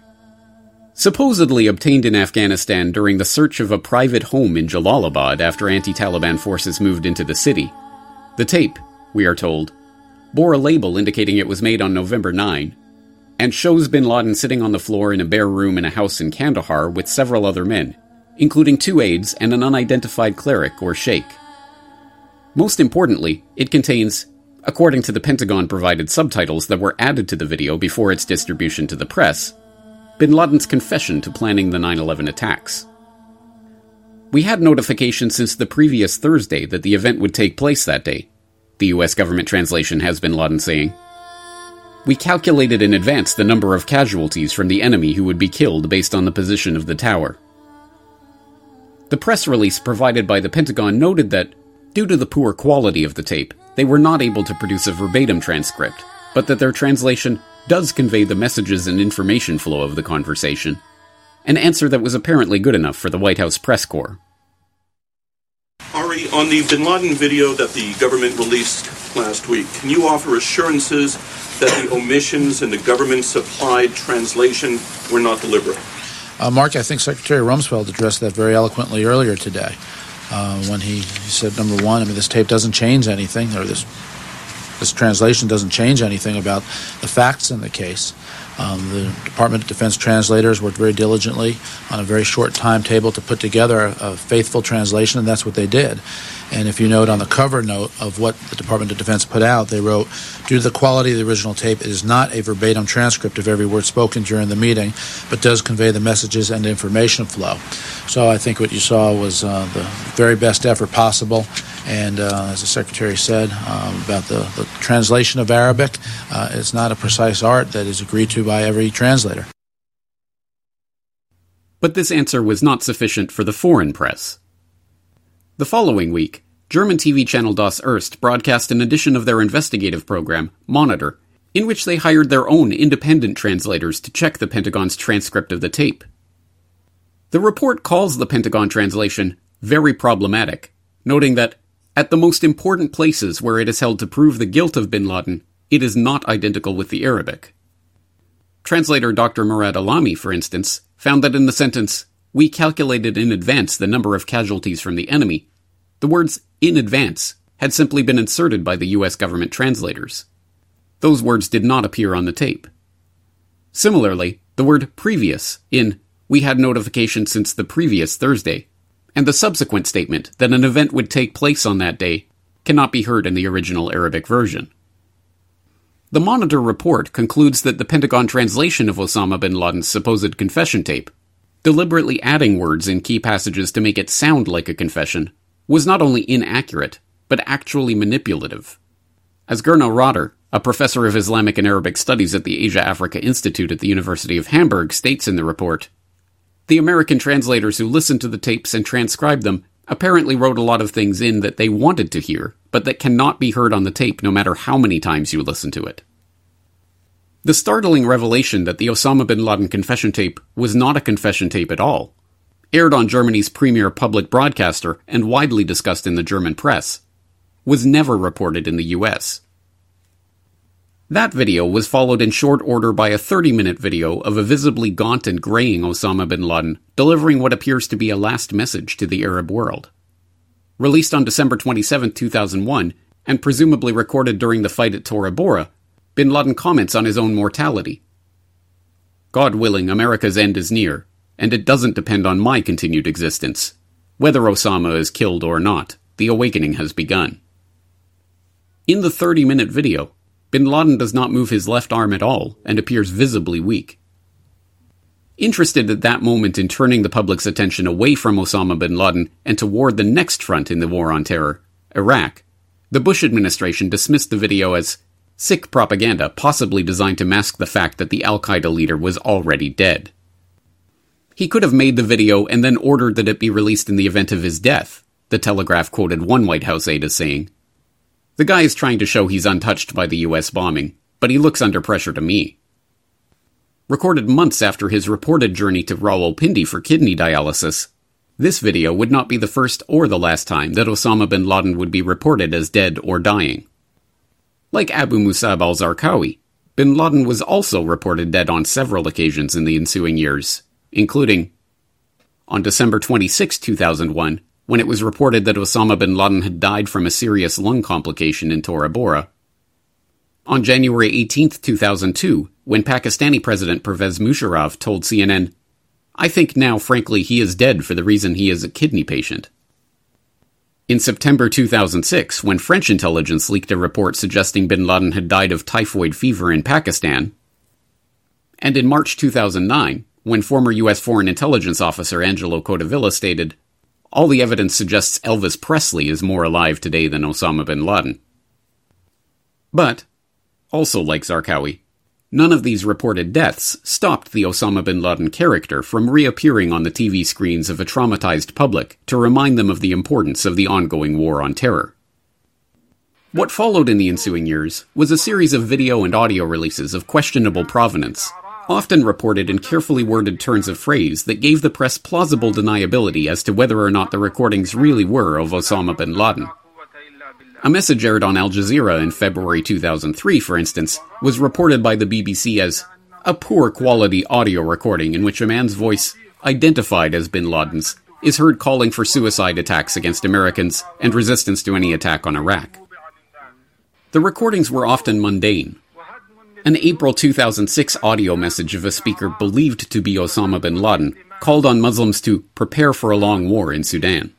Supposedly obtained in Afghanistan during the search of a private home in Jalalabad after anti Taliban forces moved into the city. The tape, we are told, bore a label indicating it was made on November 9, and shows bin Laden sitting on the floor in a bare room in a house in Kandahar with several other men, including two aides and an unidentified cleric or sheikh. Most importantly, it contains, according to the Pentagon provided subtitles that were added to the video before its distribution to the press, bin Laden's confession to planning the 9 11 attacks. We had notification since the previous Thursday that the event would take place that day, the US government translation has bin Laden saying. We calculated in advance the number of casualties from the enemy who would be killed based on the position of the tower. The press release provided by the Pentagon noted that, due to the poor quality of the tape, they were not able to produce a verbatim transcript, but that their translation does convey the messages and information flow of the conversation. An answer that was apparently good enough for the White House press corps. Ari, on the bin Laden video that the government released last week, can you offer assurances that the omissions in the government supplied translation were not deliberate? Uh, Mark, I think Secretary Rumsfeld addressed that very eloquently earlier today uh, when he, he said, number one, I mean, this tape doesn't change anything, or this this translation doesn't change anything about the facts in the case. Um, the Department of Defense translators worked very diligently on a very short timetable to put together a, a, faithful translation, and that's what they did. And if you note on the cover note of what the Department of Defense put out, they wrote, due to the quality of the original tape, it is not a verbatim transcript of every word spoken during the meeting, but does convey the messages and information flow. So I think what you saw was uh, the very best effort possible. And uh, as the Secretary said um, about the, the, translation of Arabic, uh, it's not a precise art that is agreed to by every translator. But this answer was not sufficient for the foreign press. The following week, German TV channel Das Erste broadcast an edition of their investigative program, Monitor, in which they hired their own independent translators to check the Pentagon's transcript of the tape. The report calls the Pentagon translation very problematic, noting that at the most important places where it is held to prove the guilt of bin Laden, it is not identical with the Arabic. Translator Dr. Murad Alami, for instance, found that in the sentence, we calculated in advance the number of casualties from the enemy, the words in advance had simply been inserted by the US government translators. Those words did not appear on the tape. Similarly, the word previous in we had notification since the previous Thursday, and the subsequent statement that an event would take place on that day cannot be heard in the original Arabic version. The Monitor report concludes that the Pentagon translation of Osama bin Laden's supposed confession tape, deliberately adding words in key passages to make it sound like a confession, was not only inaccurate, but actually manipulative. As Gernot Rotter, a professor of Islamic and Arabic studies at the Asia Africa Institute at the University of Hamburg, states in the report, the American translators who listened to the tapes and transcribed them apparently wrote a lot of things in that they wanted to hear, but that cannot be heard on the tape no matter how many times you listen to it. The startling revelation that the Osama bin Laden confession tape was not a confession tape at all aired on Germany's premier public broadcaster and widely discussed in the German press, was never reported in the US. That video was followed in short order by a 30 minute video of a visibly gaunt and graying Osama bin Laden delivering what appears to be a last message to the Arab world. Released on December 27, 2001, and presumably recorded during the fight at Tora Bora, bin Laden comments on his own mortality. God willing, America's end is near, and it doesn't depend on my continued existence. Whether Osama is killed or not, the awakening has begun. In the 30 minute video, bin Laden does not move his left arm at all and appears visibly weak. Interested at that moment in turning the public's attention away from Osama bin Laden and toward the next front in the war on terror, Iraq, the Bush administration dismissed the video as sick propaganda possibly designed to mask the fact that the Al Qaeda leader was already dead. He could have made the video and then ordered that it be released in the event of his death, the Telegraph quoted one White House aide as saying. The guy is trying to show he's untouched by the US bombing, but he looks under pressure to me. Recorded months after his reported journey to Rawalpindi for kidney dialysis, this video would not be the first or the last time that Osama bin Laden would be reported as dead or dying. Like Abu Musab al Zarqawi, bin Laden was also reported dead on several occasions in the ensuing years, including on December 26, 2001, when it was reported that Osama bin Laden had died from a serious lung complication in Tora Bora. On January 18, 2002, when Pakistani President Pervez Musharraf told CNN, I think now, frankly, he is dead for the reason he is a kidney patient. In September 2006, when French intelligence leaked a report suggesting bin Laden had died of typhoid fever in Pakistan, and in March 2009, when former U.S. Foreign Intelligence Officer Angelo Codevilla stated, All the evidence suggests Elvis Presley is more alive today than Osama bin Laden. But, also like Zarqawi, none of these reported deaths stopped the Osama bin Laden character from reappearing on the TV screens of a traumatized public to remind them of the importance of the ongoing war on terror. What followed in the ensuing years was a series of video and audio releases of questionable provenance, often reported in carefully worded turns of phrase that gave the press plausible deniability as to whether or not the recordings really were of Osama bin Laden. A message aired on Al Jazeera in February 2003, for instance, was reported by the BBC as a poor quality audio recording in which a man's voice, identified as bin Laden's, is heard calling for suicide attacks against Americans and resistance to any attack on Iraq. The recordings were often mundane. An April 2006 audio message of a speaker believed to be Osama bin Laden called on Muslims to prepare for a long war in Sudan.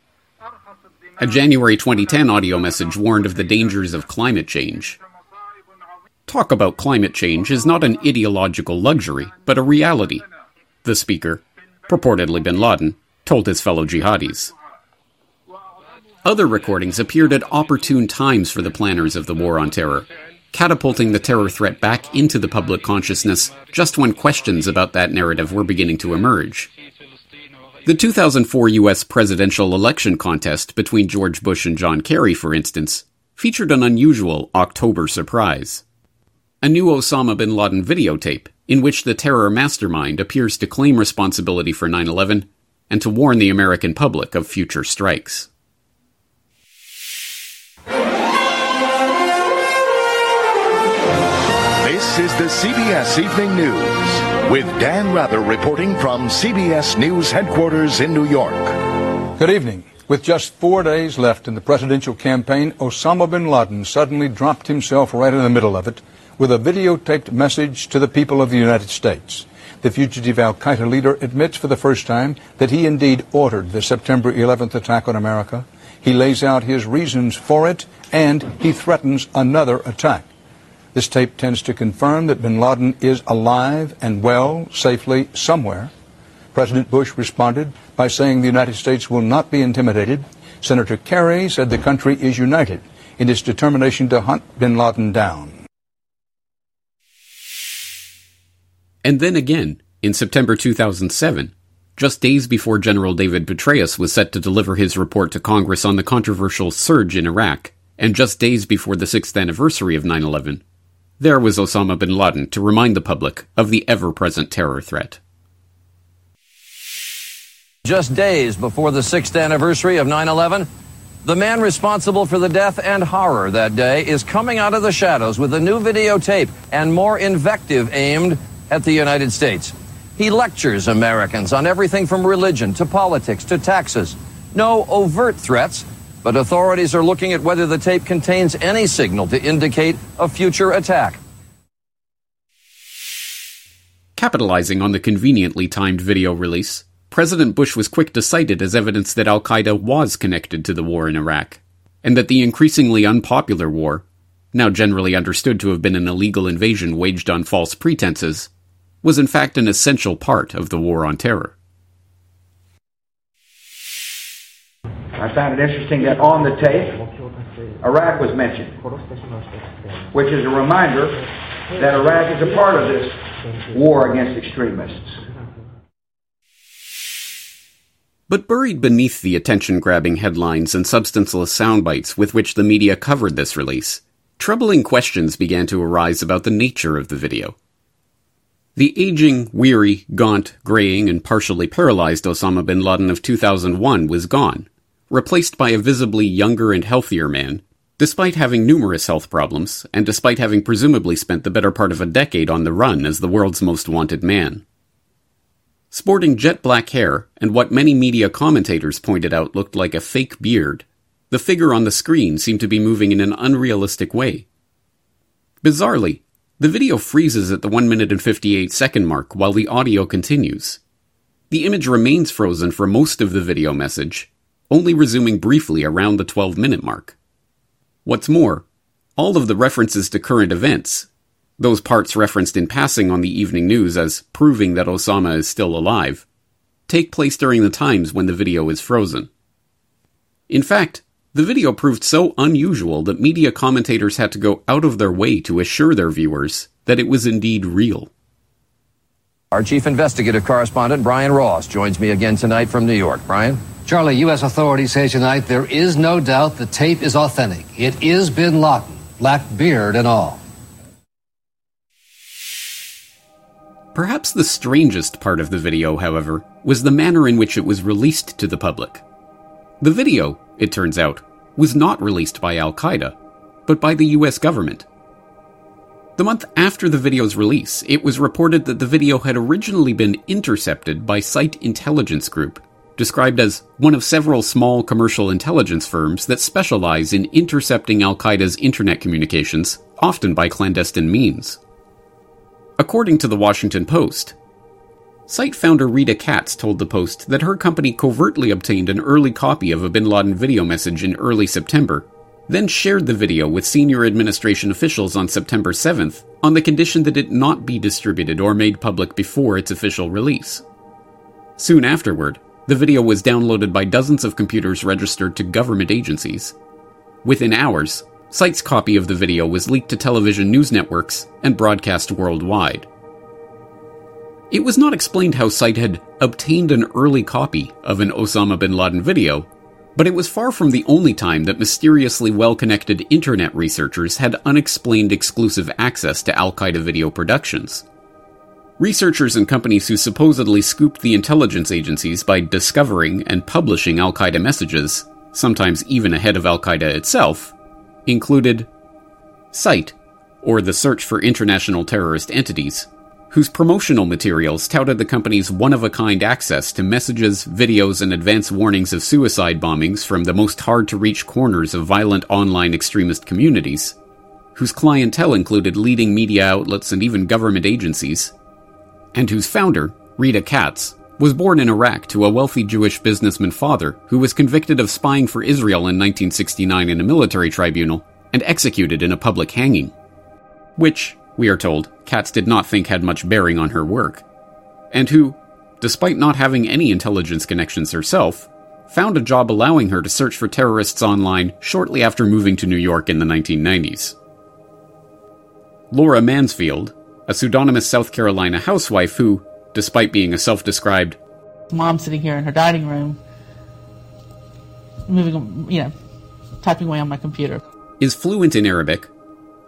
A January 2010 audio message warned of the dangers of climate change. Talk about climate change is not an ideological luxury, but a reality, the speaker, purportedly bin Laden, told his fellow jihadis. Other recordings appeared at opportune times for the planners of the War on Terror, catapulting the terror threat back into the public consciousness just when questions about that narrative were beginning to emerge. The 2004 U.S. presidential election contest between George Bush and John Kerry, for instance, featured an unusual October surprise. A new Osama bin Laden videotape in which the terror mastermind appears to claim responsibility for 9 11 and to warn the American public of future strikes. This is the CBS Evening News with Dan Rather reporting from CBS News headquarters in New York. Good evening. With just four days left in the presidential campaign, Osama bin Laden suddenly dropped himself right in the middle of it with a videotaped message to the people of the United States. The fugitive Al Qaeda leader admits for the first time that he indeed ordered the September 11th attack on America. He lays out his reasons for it and he threatens another attack. This tape tends to confirm that bin Laden is alive and well, safely, somewhere. President Bush responded by saying the United States will not be intimidated. Senator Kerry said the country is united in its determination to hunt bin Laden down. And then again, in September 2007, just days before General David Petraeus was set to deliver his report to Congress on the controversial surge in Iraq, and just days before the sixth anniversary of 9 11, there was Osama bin Laden to remind the public of the ever present terror threat. Just days before the sixth anniversary of 9 11, the man responsible for the death and horror that day is coming out of the shadows with a new videotape and more invective aimed at the United States. He lectures Americans on everything from religion to politics to taxes. No overt threats, but authorities are looking at whether the tape contains any signal to indicate a future attack. Capitalizing on the conveniently timed video release, President Bush was quick to cite it as evidence that Al Qaeda was connected to the war in Iraq, and that the increasingly unpopular war, now generally understood to have been an illegal invasion waged on false pretenses, was in fact an essential part of the war on terror. I found it interesting that on the tape, Iraq was mentioned, which is a reminder that Iraq is a part of this war against extremists. But buried beneath the attention grabbing headlines and substanceless sound bites with which the media covered this release, troubling questions began to arise about the nature of the video. The aging, weary, gaunt, graying, and partially paralyzed Osama bin Laden of 2001 was gone, replaced by a visibly younger and healthier man, despite having numerous health problems, and despite having presumably spent the better part of a decade on the run as the world's most wanted man. Sporting jet black hair and what many media commentators pointed out looked like a fake beard, the figure on the screen seemed to be moving in an unrealistic way. Bizarrely, the video freezes at the 1 minute and 58 second mark while the audio continues. The image remains frozen for most of the video message, only resuming briefly around the 12 minute mark. What's more, all of the references to current events, those parts referenced in passing on the evening news as proving that Osama is still alive, take place during the times when the video is frozen. In fact, the video proved so unusual that media commentators had to go out of their way to assure their viewers that it was indeed real. Our chief investigative correspondent, Brian Ross, joins me again tonight from New York. Brian? Charlie, U.S. authorities say tonight there is no doubt the tape is authentic. It is bin Laden, black beard and all. Perhaps the strangest part of the video, however, was the manner in which it was released to the public. The video, it turns out, was not released by Al Qaeda, but by the US government. The month after the video's release, it was reported that the video had originally been intercepted by Site Intelligence Group, described as one of several small commercial intelligence firms that specialize in intercepting Al Qaeda's internet communications, often by clandestine means. According to the Washington Post, site founder Rita Katz told the Post that her company covertly obtained an early copy of a bin Laden video message in early September, then shared the video with senior administration officials on September 7th on the condition that it not be distributed or made public before its official release. Soon afterward, the video was downloaded by dozens of computers registered to government agencies. Within hours, Site's copy of the video was leaked to television news networks and broadcast worldwide. It was not explained how Site had obtained an early copy of an Osama bin Laden video, but it was far from the only time that mysteriously well connected internet researchers had unexplained exclusive access to Al Qaeda video productions. Researchers and companies who supposedly scooped the intelligence agencies by discovering and publishing Al Qaeda messages, sometimes even ahead of Al Qaeda itself, included SITE, or the Search for International Terrorist Entities, whose promotional materials touted the company's one of a kind access to messages, videos, and advance warnings of suicide bombings from the most hard to reach corners of violent online extremist communities, whose clientele included leading media outlets and even government agencies, and whose founder, Rita Katz, was born in Iraq to a wealthy Jewish businessman father who was convicted of spying for Israel in 1969 in a military tribunal and executed in a public hanging. Which, we are told, Katz did not think had much bearing on her work. And who, despite not having any intelligence connections herself, found a job allowing her to search for terrorists online shortly after moving to New York in the 1990s. Laura Mansfield, a pseudonymous South Carolina housewife who, despite being a self described mom sitting here in her dining room, moving, you know, typing away on my computer. is fluent in Arabic,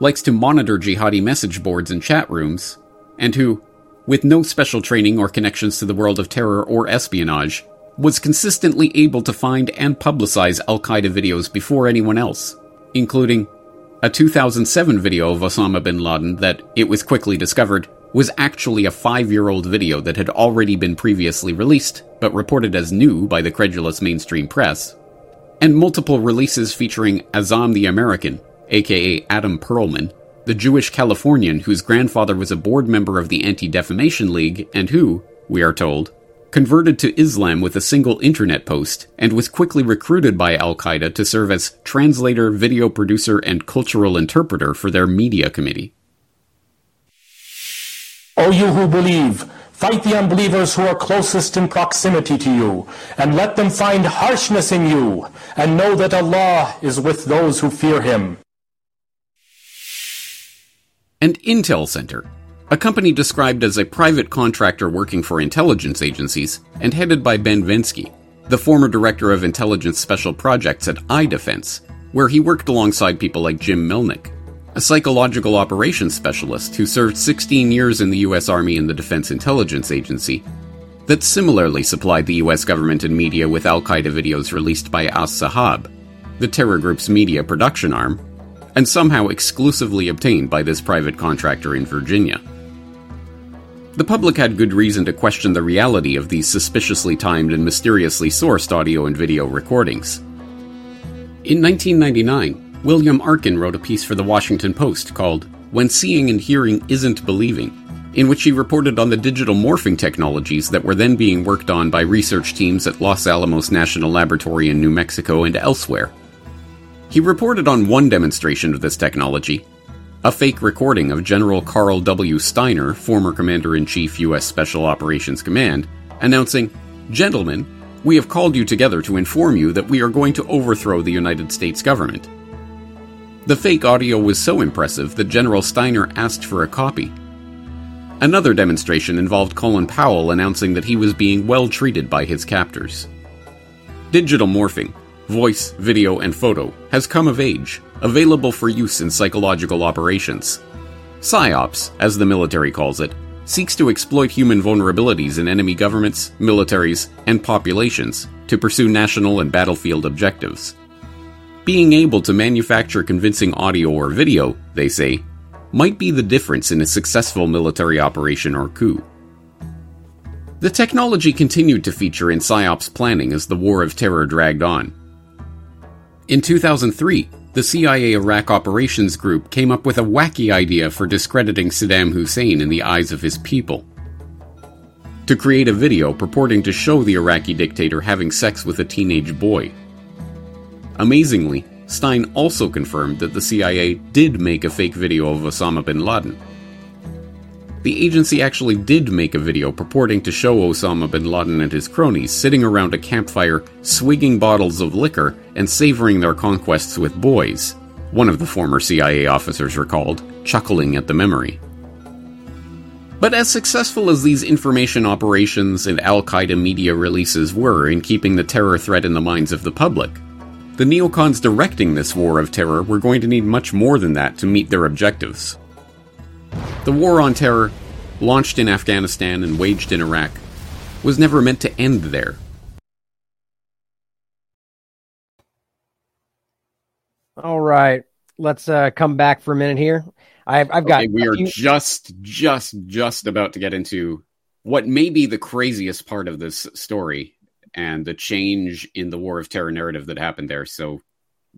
likes to monitor jihadi message boards and chat rooms, and who, with no special training or connections to the world of terror or espionage, was consistently able to find and publicize Al Qaeda videos before anyone else, including a 2007 video of Osama bin Laden that, it was quickly discovered, was actually a five year old video that had already been previously released, but reported as new by the credulous mainstream press, and multiple releases featuring Azam the American, aka Adam Pearlman, the Jewish Californian whose grandfather was a board member of the Anti Defamation League and who, we are told, converted to Islam with a single internet post and was quickly recruited by Al Qaeda to serve as translator, video producer, and cultural interpreter for their media committee. O you who believe, fight the unbelievers who are closest in proximity to you, and let them find harshness in you, and know that Allah is with those who fear Him. And Intel Center, a company described as a private contractor working for intelligence agencies and headed by Ben Venzke, the former director of intelligence special projects at iDefense, where he worked alongside people like Jim Melnick, a psychological operations specialist who served 16 years in the U.S. Army and the Defense Intelligence Agency, that similarly supplied the U.S. government and media with Al Qaeda videos released by As Sahab, the terror group's media production arm, and somehow exclusively obtained by this private contractor in Virginia. The public had good reason to question the reality of these suspiciously timed and mysteriously sourced audio and video recordings. In 1999, William Arkin wrote a piece for the Washington Post called When Seeing and Hearing Isn't Believing, in which he reported on the digital morphing technologies that were then being worked on by research teams at Los Alamos National Laboratory in New Mexico and elsewhere. He reported on one demonstration of this technology, a fake recording of General Carl W. Stiner, former Commander in Chief, U.S. Special Operations Command, announcing, Gentlemen, we have called you together to inform you that we are going to overthrow the United States government. The fake audio was so impressive that General Stiner asked for a copy. Another demonstration involved Colin Powell announcing that he was being well treated by his captors. Digital morphing, voice, video, and photo, has come of age, available for use in psychological operations. PSYOPS, as the military calls it, seeks to exploit human vulnerabilities in enemy governments, militaries, and populations to pursue national and battlefield objectives. Being able to manufacture convincing audio or video, they say, might be the difference in a successful military operation or coup. The technology continued to feature in PSYOPs planning as the War of Terror dragged on. In 2003, the CIA Iraq Operations Group came up with a wacky idea for discrediting Saddam Hussein in the eyes of his people. To create a video purporting to show the Iraqi dictator having sex with a teenage boy. Amazingly, Stein also confirmed that the CIA did make a fake video of Osama bin Laden. The agency actually did make a video purporting to show Osama bin Laden and his cronies sitting around a campfire, swigging bottles of liquor and savoring their conquests with boys, one of the former CIA officers recalled, chuckling at the memory. But as successful as these information operations and Al Qaeda media releases were in keeping the terror threat in the minds of the public, the neocons directing this war of terror were going to need much more than that to meet their objectives. The war on terror, launched in Afghanistan and waged in Iraq, was never meant to end there. All right, let's uh, come back for a minute here. I've, I've got. Okay, we are few- just, just, just about to get into what may be the craziest part of this story and the change in the war of terror narrative that happened there. So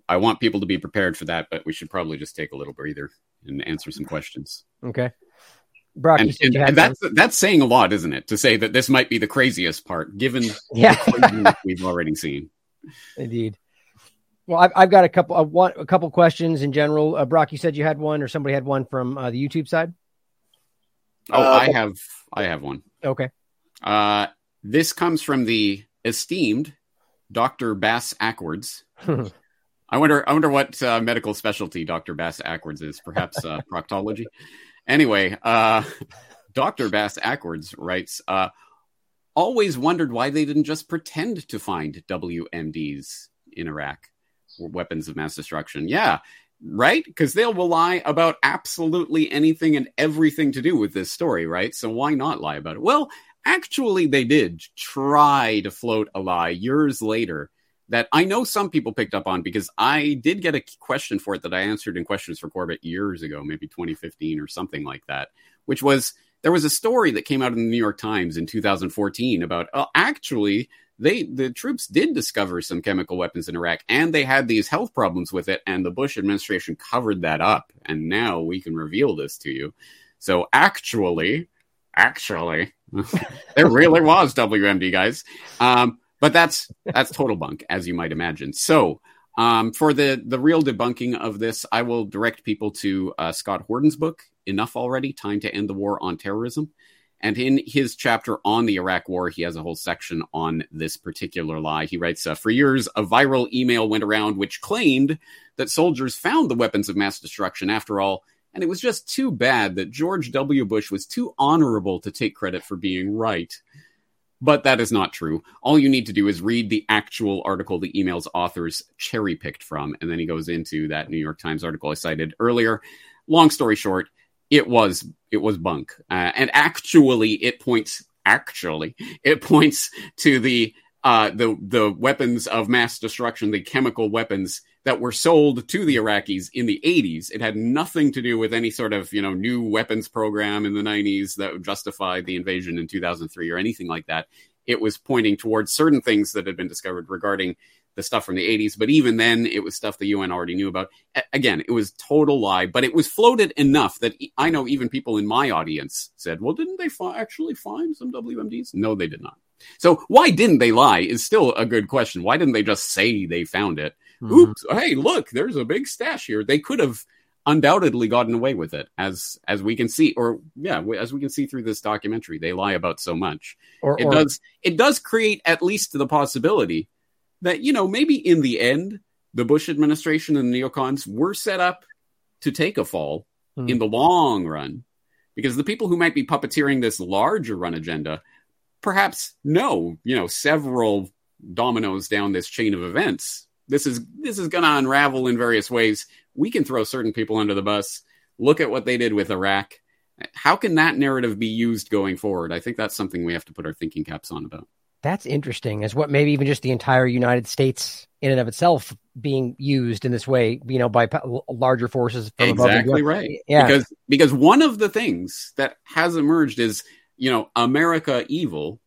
I want people to be prepared for that, but we should probably just take a little breather and answer some questions. Okay. Broc, And, and- and that's that's saying a lot, isn't it? To say that this might be the craziest part, given Yeah. the we've already seen. Indeed. Well, I've, I've got a couple, uh, one, a couple questions in general. Uh, Broc, you said you had one, or somebody had one from uh, the YouTube side. Oh, Uh, I have I have one. Okay. Uh, this comes from the esteemed Dr. Bass Ackwards. I wonder I wonder what uh, medical specialty Dr. Bass Ackwards is. Perhaps uh, proctology. Anyway, uh, Dr. Bass Ackwards writes, uh, always wondered why they didn't just pretend to find WMDs in Iraq, weapons of mass destruction. Yeah, right? Because they'll lie about absolutely anything and everything to do with this story, right? So why not lie about it? Well, actually, they did try to float a lie years later that I know some people picked up on because I did get a question for it that I answered in Questions for Corbett years ago, maybe 2015 or something like that, which was there was a story that came out in the New York Times in 2014 about uh, actually they the troops did discover some chemical weapons in Iraq and they had these health problems with it and the Bush administration covered that up and now we can reveal this to you. So actually actually there really was WMD guys. Um, but that's that's total bunk, as you might imagine. So um, for the the real debunking of this, I will direct people to uh, Scott Horton's book, Enough Already: Time to End the War on Terrorism. And in his chapter on the Iraq War, he has a whole section on this particular lie. He writes, uh, For years, a viral email went around which claimed that soldiers found the weapons of mass destruction after all, and it was just too bad that George W. Bush was too honorable to take credit for being right. But that is not true. All you need to do is read the actual article the email's authors cherry picked from, and then he goes into that New York Times article I cited earlier. Long story short, it was it was bunk, uh, and actually, it points actually it points to the uh, the the weapons of mass destruction, the chemical weapons that were sold to the Iraqis in the 80s. It had nothing to do with any sort of you know new weapons program in the 90s that justified the invasion in 2003 or anything like that. It was pointing towards certain things that had been discovered regarding the stuff from the 80s, but even then, it was stuff the UN already knew about. A- again, it was total lie, but it was floated enough that I know even people in my audience said, "Well, didn't they fi- actually find some WMDs?" No, they did not. So why didn't they lie is still a good question. Why didn't they just say they found it? Oops! Hey, look, there's a big stash here. They could have undoubtedly gotten away with it, as as we can see, or yeah, as we can see through this documentary. They lie about so much. Or- it or- does it does create at least the possibility that you know maybe in the end the Bush administration and the neocons were set up to take a fall Hmm. in the long run because the people who might be puppeteering this larger run agenda perhaps know you know several dominoes down this chain of events this is this is going to unravel in various ways. We can throw certain people under the bus. Look at what they did with iraq. How can that narrative be used going forward? I think that's something we have to put our thinking caps on about. That's interesting. As what maybe even just the entire United States in and of itself being used in this way, you know, by larger forces from above exactly right. Yeah. because because one of the things that has emerged is you know america evil.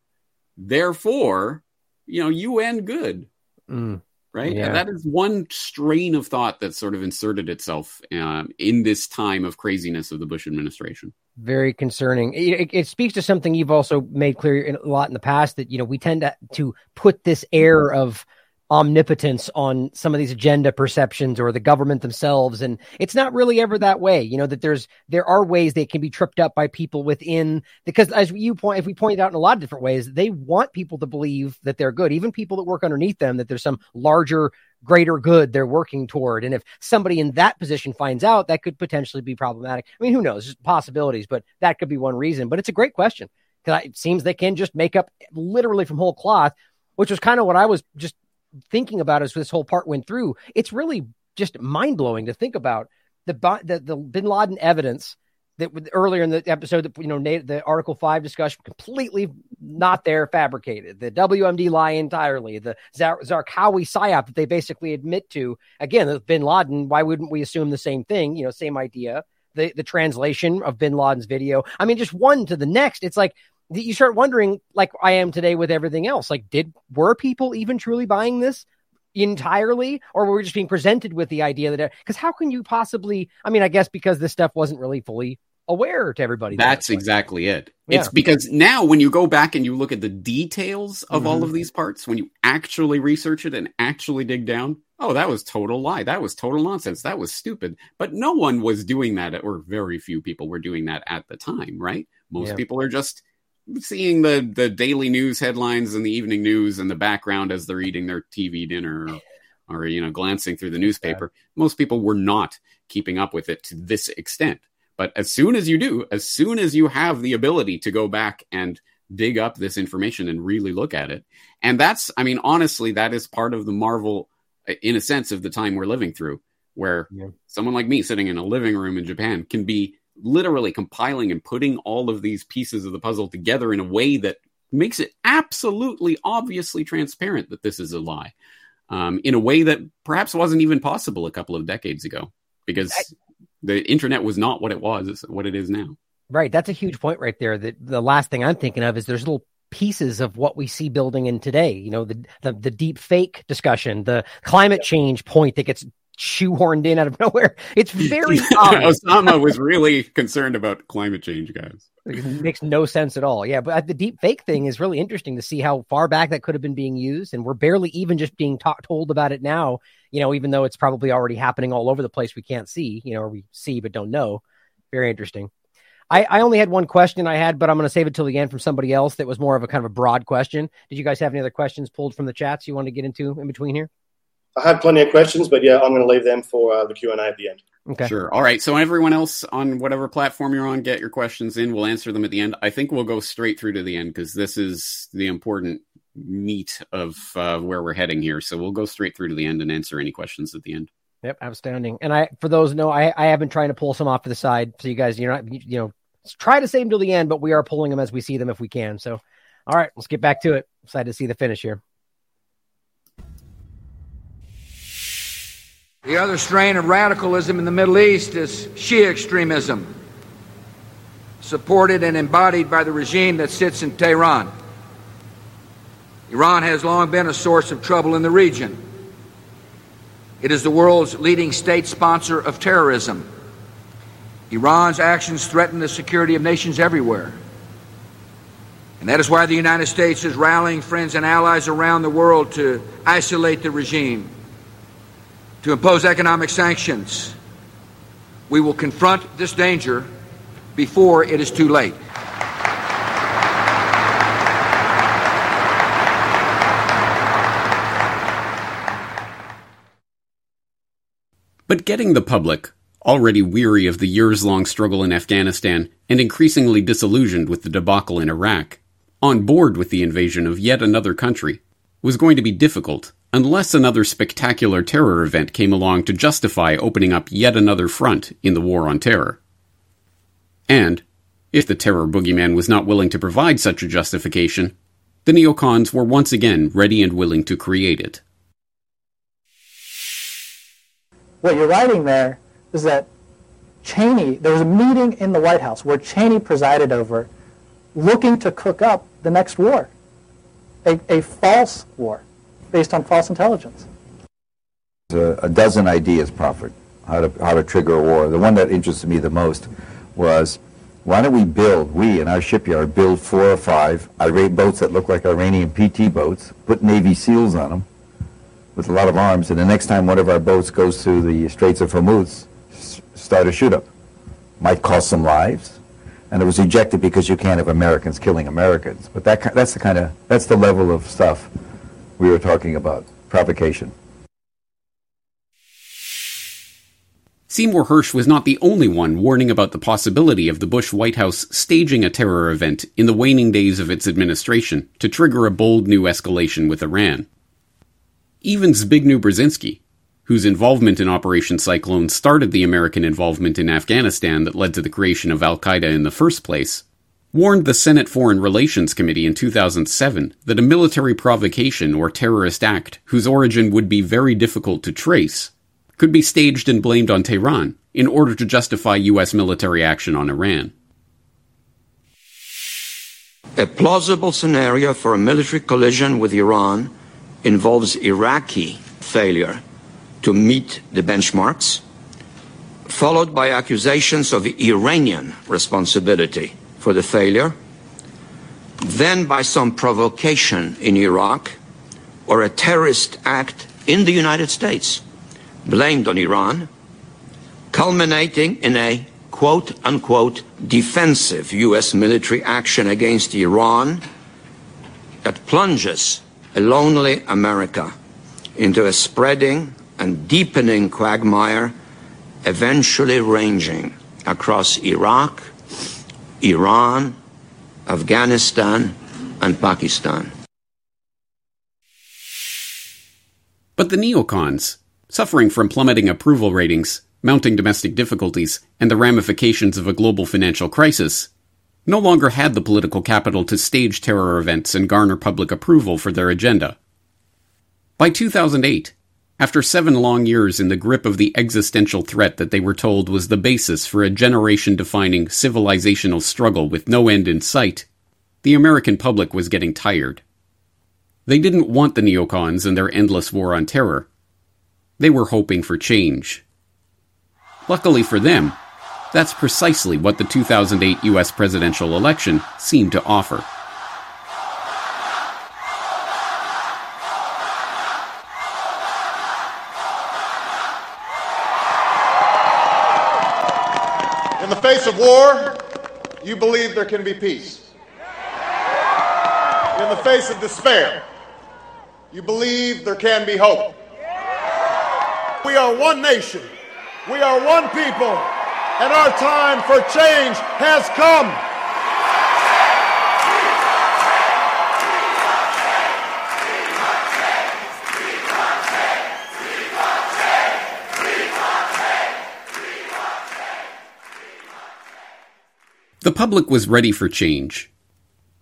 Therefore you know un good. Mm. Right Yeah. and that is one strain of thought that sort of inserted itself um, in this time of craziness of the bush administration very concerning. It, it- it speaks to something you've also made clear in, a lot in the past that you know we tend to to put this air of omnipotence on some of these agenda perceptions or the government themselves. And it's not really ever that way you know that there's there are ways they can be tripped up by people within because as you point if we point out in a lot of different ways they want people to believe that they're good. Even people that work underneath them that there's some larger greater good they're working toward. And if somebody in that position finds out that could potentially be problematic. I mean who knows? Possibilities but that could be one reason. But it's a great question because it seems they can just make up literally from whole cloth which was kind of what i was just thinking about as this whole part went through it's really just mind-blowing to think about the the, the bin laden evidence that with- earlier in the episode that you know Na- the article 5 discussion completely not there fabricated. The wmd lie entirely. The Zar- zarqawi psyop that they basically admit to. Again bin laden why wouldn't we assume the same thing? You know same idea. The the translation of bin laden's video. I mean just one to the next. It's like you start wondering like i am today with everything else like did were people even truly buying this entirely or were we just being presented with the idea that because how can you possibly i mean i guess because this stuff wasn't really fully aware to everybody That's exactly it. Yeah. It's because now when you go back and you look at the details of all Mhm. of these parts, when you actually research it and actually dig down, oh, that was total lie. That was total nonsense. That was stupid. But no one was doing that, or very few people were doing that at the time, right? Most Yeah. people are just seeing the the daily news headlines and the evening news in the background as they're eating their TV dinner or, or you know glancing through the newspaper. Most people were not keeping up with it to this extent. But as soon as you do, as soon as you have the ability to go back and dig up this information and really look at it, and that's, I mean, honestly, that is part of the marvel, uh, in a sense, of the time we're living through, where someone like me sitting in a living room in Japan can be literally compiling and putting all of these pieces of the puzzle together in a way that makes it absolutely obviously transparent that this is a lie um, in a way that perhaps wasn't even possible a couple of decades ago because the internet was not what it was it's what it is now Right. That's a huge point right there. That the last thing I'm thinking of is there's little pieces of what we see building in today. You know, the the, the deep fake discussion, the climate change point that gets shoehorned in out of nowhere. It's very osama was really concerned about climate change guys It makes no sense at all. Yeah, but the deep fake thing is really interesting to see how far back that could have been being used, and we're barely even just being ta- told about it now. You know, even though it's probably already happening all over the place, we can't see. You know, or we see but don't know. Very interesting. I, I only had one question I had, but I'm going to save it till the end from somebody else that was more of a kind of a broad question. Did you guys have any other questions pulled from the chats you want to get into in between here? I have plenty of questions, but yeah, I'm going to leave them for uh, the Q and A at the end. Okay. Sure. All right. So everyone else on whatever platform you're on, get your questions in. We'll answer them at the end. I think we'll go straight through to the end because this is the important meat of uh, where we're heading here. So we'll go straight through to the end and answer any questions at the end. Yep, outstanding. And I, for those know, I, I have been trying to pull some off to the side, so you guys, you're not, you, you know, try to save them till the end, but we are pulling them as we see them if we can. So, all right, let's get back to it. Excited to see the finish here. The other strain of radicalism in the Middle East is Shia extremism, supported and embodied by the regime that sits in Tehran. Iran has long been a source of trouble in the region. It is the world's leading state sponsor of terrorism. Iran's actions threaten the security of nations everywhere. And that is why the United States is rallying friends and allies around the world to isolate the regime, to impose economic sanctions. We will confront this danger before it is too late. But getting the public, already weary of the years long struggle in Afghanistan and increasingly disillusioned with the debacle in Iraq, on board with the invasion of yet another country, was going to be difficult unless another spectacular terror event came along to justify opening up yet another front in the war on terror. And, if the terror boogeyman was not willing to provide such a justification, the neocons were once again ready and willing to create it. What you're writing there is that Cheney, there was a meeting in the White House where Cheney presided over, looking to cook up the next war, a, a false war based on false intelligence. A, a dozen ideas proffered how to, how to trigger a war. The one that interested me the most was why don't we build, we in our shipyard, build four or five irate boats that look like Iranian PT boats, put Navy SEALs on them with a lot of arms, and the next time one of our boats goes through the Straits of Hormuz, start a shoot up. Might cost some lives, and it was ejected because you can't have Americans killing Americans. But that, that's the kind of, that's the level of stuff we were talking about, provocation. Seymour Hersh was not the only one warning about the possibility of the Bush White House staging a terror event in the waning days of its administration to trigger a bold new escalation with Iran. Even Zbigniew Brzezinski, whose involvement in Operation Cyclone started the American involvement in Afghanistan that led to the creation of Al Qaeda in the first place, warned the Senate Foreign Relations Committee in 2007 that a military provocation or terrorist act whose origin would be very difficult to trace could be staged and blamed on Tehran in order to justify U.S. military action on Iran. A plausible scenario for a military collision with Iran involves Iraqi failure to meet the benchmarks, followed by accusations of Iranian responsibility for the failure, then by some provocation in Iraq or a terrorist act in the United States blamed on Iran, culminating in a quote unquote defensive U.S. military action against Iran that plunges a lonely America into a spreading and deepening quagmire, eventually ranging across Iraq, Iran, Afghanistan, and Pakistan. But the neocons, suffering from plummeting approval ratings, mounting domestic difficulties, and the ramifications of a global financial crisis, no longer had the political capital to stage terror events and garner public approval for their agenda. By 2008, after seven long years in the grip of the existential threat that they were told was the basis for a generation defining civilizational struggle with no end in sight, the American public was getting tired. They didn't want the neocons and their endless war on terror. They were hoping for change. Luckily for them, that's precisely what the 2008 US presidential election seemed to offer. Face of war, you believe there can be peace. In the face of despair, you believe there can be hope. We are one nation. We are one people. And our time for change has come. The public was ready for change.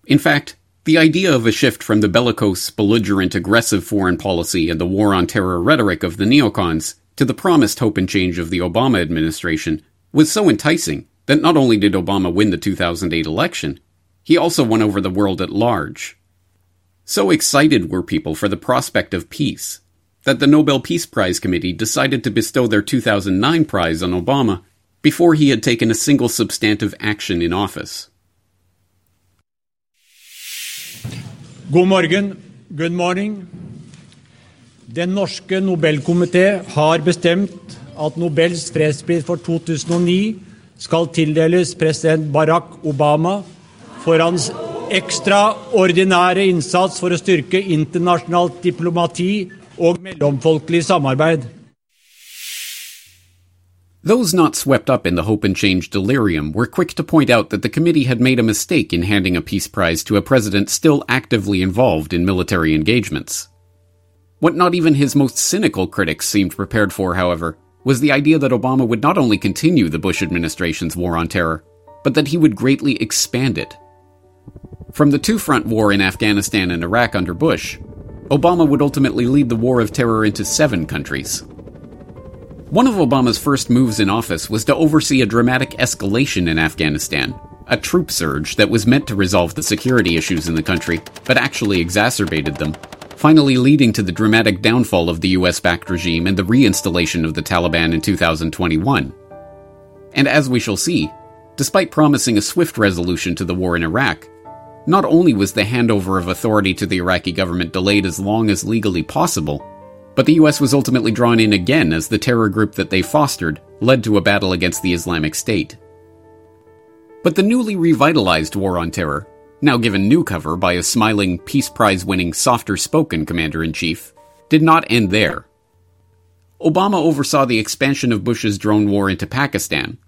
In fact, The idea of a shift from the bellicose, belligerent, aggressive foreign policy and the war on terror rhetoric of the neocons to the promised hope and change of the Obama administration was so enticing that not only did Obama win the 2008 election, he also won over the world at large. So excited were people for the prospect of peace that the Nobel Peace Prize Committee decided to bestow their 2009 prize on Obama before he had taken a single substantive action in office. God morgen. Good morning. Den norske Nobelkomité har bestemt at Nobels fredspris for 2009 skal tildeles president Barack Obama for hans ekstraordinære innsats for å styrke internasjonalt diplomati og mellomfolkelig samarbeid. Those not swept up in the hope and change delirium were quick to point out that the committee had made a mistake in handing a peace prize to a president still actively involved in military engagements. What not even his most cynical critics seemed prepared for, however, was the idea that Obama would not only continue the Bush administration's war on terror, but that he would greatly expand it. From the two front war in Afghanistan and Iraq under Bush, Obama would ultimately lead the war of terror into seven countries. One of Obama's first moves in office was to oversee a dramatic escalation in Afghanistan, a troop surge that was meant to resolve the security issues in the country, but actually exacerbated them, finally leading to the dramatic downfall of the US backed regime and the reinstallation of the Taliban in 2021. And as we shall see, despite promising a swift resolution to the war in Iraq, not only was the handover of authority to the Iraqi government delayed as long as legally possible, but the US was ultimately drawn in again as the terror group that they fostered led to a battle against the Islamic State. But the newly revitalized war on terror, now given new cover by a smiling, Peace Prize winning, softer spoken commander in chief, did not end there. Obama oversaw the expansion of Bush's drone war into Pakistan.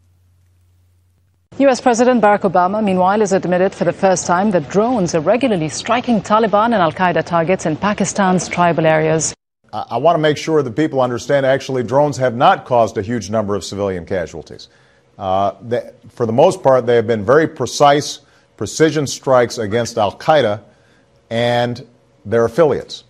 US President Barack Obama, meanwhile, has admitted for the first time that drones are regularly striking Taliban and Al Qaeda targets in Pakistan's tribal areas. I, want to make sure that people understand actually drones have not caused a huge number of civilian casualties. Uh, they, for the most part, they have been very precise, precision strikes against Al Qaeda and their affiliates.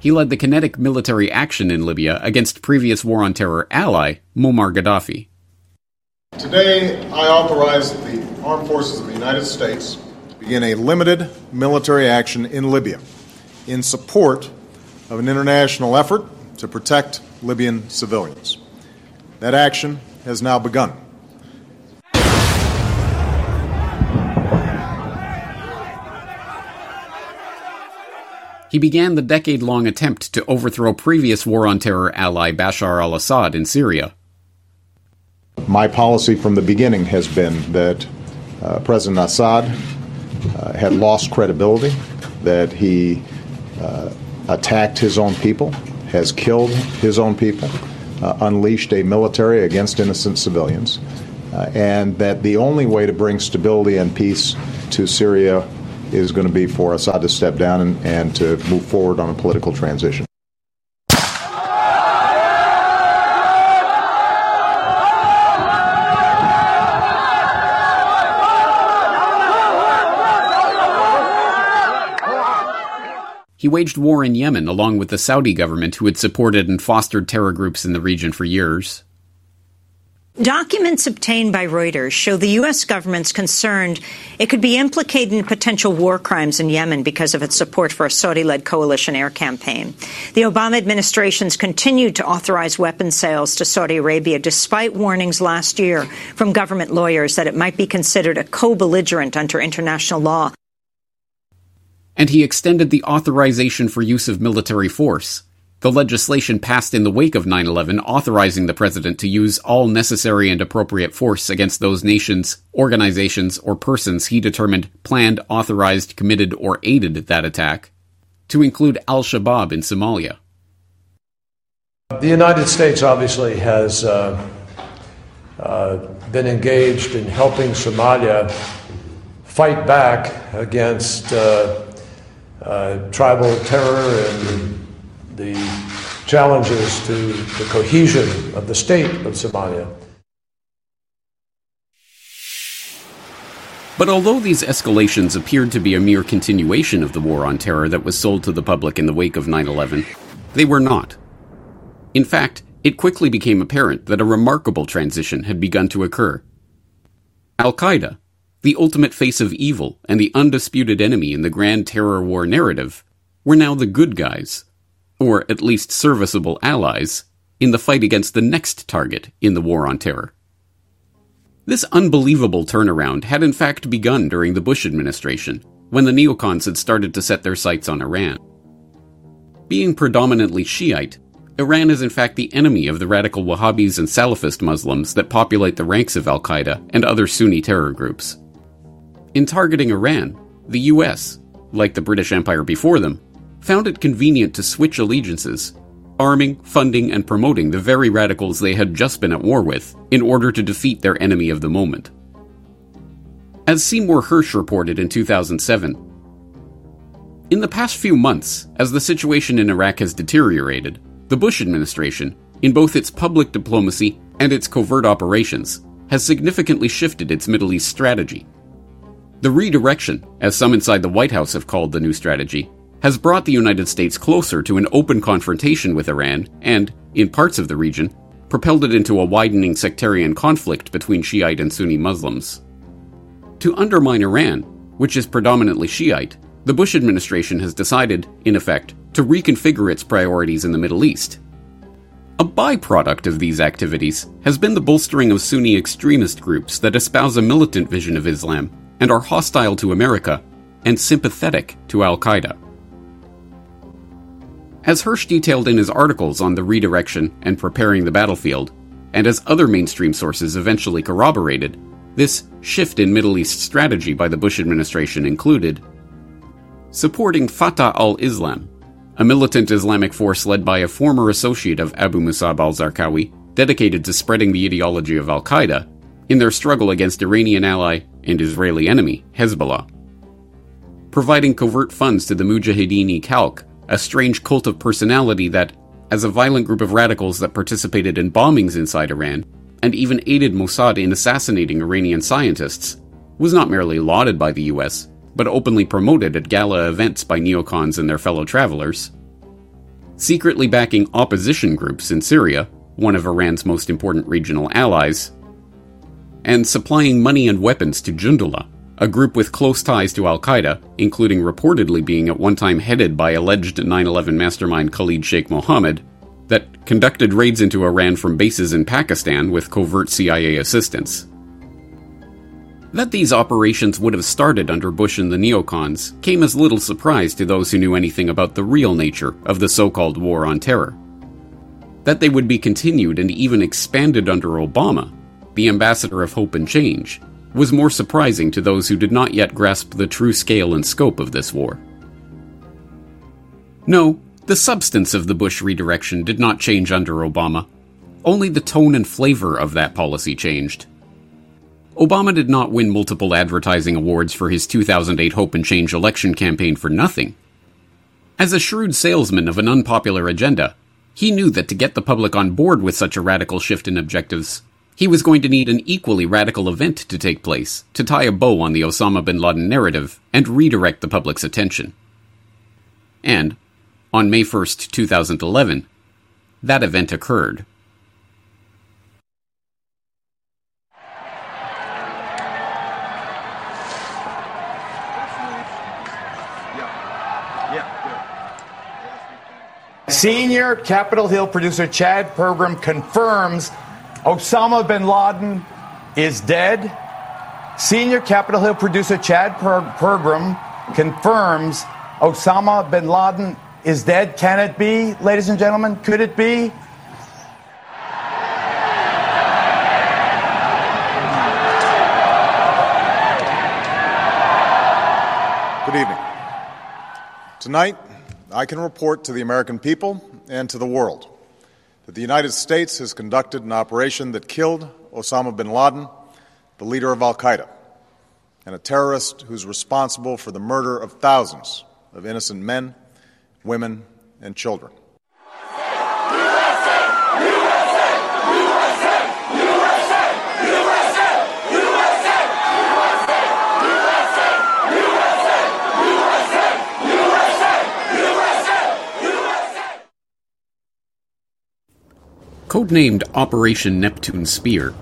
He led the kinetic military action in Libya against previous war on terror ally Muammar Gaddafi. Today, I authorize the Armed Forces of the United States to begin a limited military action in Libya in support of an international effort to protect Libyan civilians. That action has now begun. He began the decade long attempt to overthrow previous war on terror ally Bashar al Assad in Syria. My policy from the beginning has been that uh, President Assad uh, had lost credibility, that he uh, attacked his own people, has killed his own people, uh, unleashed a military against innocent civilians, uh, and that the only way to bring stability and peace to Syria is going to be for Assad to step down and, and to move forward on a political transition. He waged war in Yemen along with the Saudi government, who had supported and fostered terror groups in the region for years. Documents obtained by Reuters show the U.S. government's concerned it could be implicated in potential war crimes in Yemen because of its support for a Saudi-led coalition air campaign. The Obama administration's continued to authorize weapon sales to Saudi Arabia despite warnings last year from government lawyers that it might be considered a co-belligerent under international law. And he extended the authorization for use of military force, the legislation passed in the wake of 9 11 authorizing the president to use all necessary and appropriate force against those nations, organizations, or persons he determined planned, authorized, committed, or aided that attack, to include Al Shabaab in Somalia. The United States obviously has uh, uh, been engaged in helping Somalia fight back against uh, uh tribal terror and the challenges to the cohesion of the state of Somalia. But although these escalations appeared to be a mere continuation of the war on terror that was sold to the public in the wake of 9 11, they were not. In fact, it quickly became apparent that a remarkable transition had begun to occur. Al Qaeda, the ultimate face of evil and the undisputed enemy in the grand terror war narrative, were now the good guys, or at least serviceable allies, in the fight against the next target in the war on terror. This unbelievable turnaround had in fact begun during the Bush administration, when the neocons had started to set their sights on Iran. Being predominantly Shiite, Iran is in fact the enemy of the radical Wahhabis and Salafist Muslims that populate the ranks of Al Qaeda and other Sunni terror groups. In targeting Iran, the US, like the British Empire before them, found it convenient to switch allegiances arming, funding, and promoting the very radicals they had just been at war with in order to defeat their enemy of the moment. As Seymour Hersh reported in 2007, in the past few months, as the situation in Iraq has deteriorated, the Bush administration, in both its public diplomacy and its covert operations, has significantly shifted its Middle East strategy. The redirection, as some inside the White House have called the new strategy, has brought the United States closer to an open confrontation with Iran and, in parts of the region, propelled it into a widening sectarian conflict between Shiite and Sunni Muslims. To undermine Iran, which is predominantly Shiite, the Bush administration has decided, in effect, to reconfigure its priorities in the Middle East. A byproduct of these activities has been the bolstering of Sunni extremist groups that espouse a militant vision of Islam and are hostile to America and sympathetic to Al Qaeda. As Hersh detailed in his articles on the redirection and preparing the battlefield, and as other mainstream sources eventually corroborated, this shift in Middle East strategy by the Bush administration included supporting Fatah al Islam, a militant Islamic force led by a former associate of Abu Musab al Zarqawi, dedicated to spreading the ideology of Al Qaeda, in their struggle against Iranian ally and Israeli enemy, Hezbollah. Providing covert funds to the Mujahideen Khalq, a strange cult of personality that, as a violent group of radicals that participated in bombings inside Iran, and even aided Mossad in assassinating Iranian scientists, was not merely lauded by the US, but openly promoted at gala events by neocons and their fellow travelers. Secretly backing opposition groups in Syria, one of Iran's most important regional allies, and supplying money and weapons to Jundullah, a group with close ties to Al Qaeda, including reportedly being at one time headed by alleged 9 11 mastermind Khalid Sheikh Mohammed, that conducted raids into Iran from bases in Pakistan with covert CIA assistance. That these operations would have started under Bush and the neocons came as little surprise to those who knew anything about the real nature of the so called War on Terror. That they would be continued and even expanded under Obama, the ambassador of hope and change, was more surprising to those who did not yet grasp the true scale and scope of this war. No, the substance of the Bush redirection did not change under Obama. Only the tone and flavor of that policy changed. Obama did not win multiple advertising awards for his 2008 Hope and Change election campaign for nothing. As a shrewd salesman of an unpopular agenda, he knew that to get the public on board with such a radical shift in objectives, he was going to need an equally radical event to take place to tie a bow on the Osama bin Laden narrative and redirect the public's attention. And, on May 1st, 2011, that event occurred. Senior Capitol Hill producer Chad Pergram confirms Osama bin Laden is dead. Senior Capitol Hill producer Chad per- Pergram confirms Osama bin Laden is dead. Can it be, ladies and gentlemen? Could it be? Good evening. Tonight, I can report to the American people and to the world that the United States has conducted an operation that killed Osama bin Laden, the leader of Al Qaeda, and a terrorist who's responsible for the murder of thousands of innocent men, women, and children. Codenamed Operation Neptune Spear,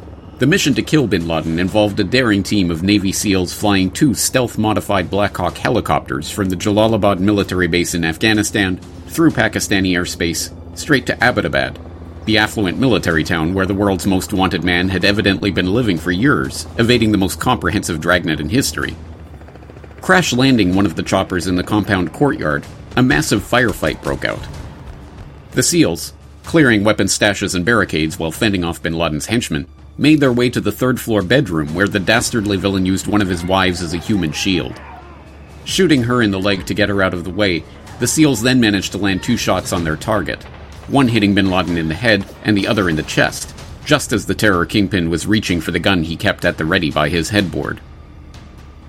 the mission to kill bin Laden involved a daring team of Navy SEALs flying two stealth modified Black Hawk helicopters from the Jalalabad military base in Afghanistan through Pakistani airspace straight to Abbottabad, the affluent military town where the world's most wanted man had evidently been living for years, evading the most comprehensive dragnet in history. Crash landing one of the choppers in the compound courtyard, a massive firefight broke out. The SEALs, clearing weapon stashes and barricades while fending off bin Laden's henchmen, made their way to the third floor bedroom where the dastardly villain used one of his wives as a human shield. Shooting her in the leg to get her out of the way, the SEALs then managed to land two shots on their target, one hitting bin Laden in the head and the other in the chest, just as the terror kingpin was reaching for the gun he kept at the ready by his headboard.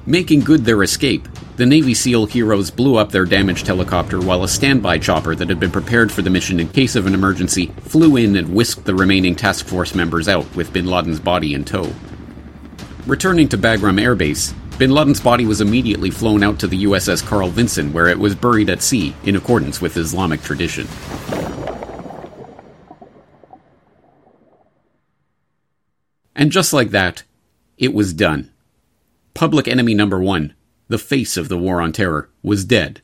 Making good their escape, the Navy SEAL heroes blew up their damaged helicopter while a standby chopper that had been prepared for the mission in case of an emergency flew in and whisked the remaining task force members out with bin Laden's body in tow. Returning to Bagram Air Base, bin Laden's body was immediately flown out to the USS Carl Vinson, where it was buried at sea in accordance with Islamic tradition. And just like that, it was done. Public enemy number one, the face of the War on Terror, was dead,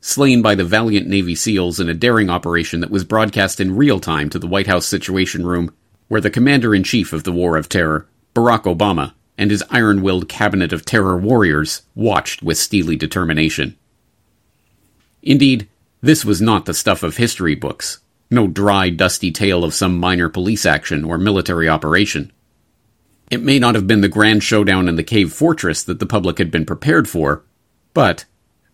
slain by the valiant Navy SEALs in a daring operation that was broadcast in real time to the White House Situation Room, where the Commander in Chief of the War of Terror, Barack Obama, and his iron willed cabinet of terror warriors watched with steely determination. Indeed, this was not the stuff of history books, no dry, dusty tale of some minor police action or military operation. It may not have been the grand showdown in the cave fortress that the public had been prepared for, but,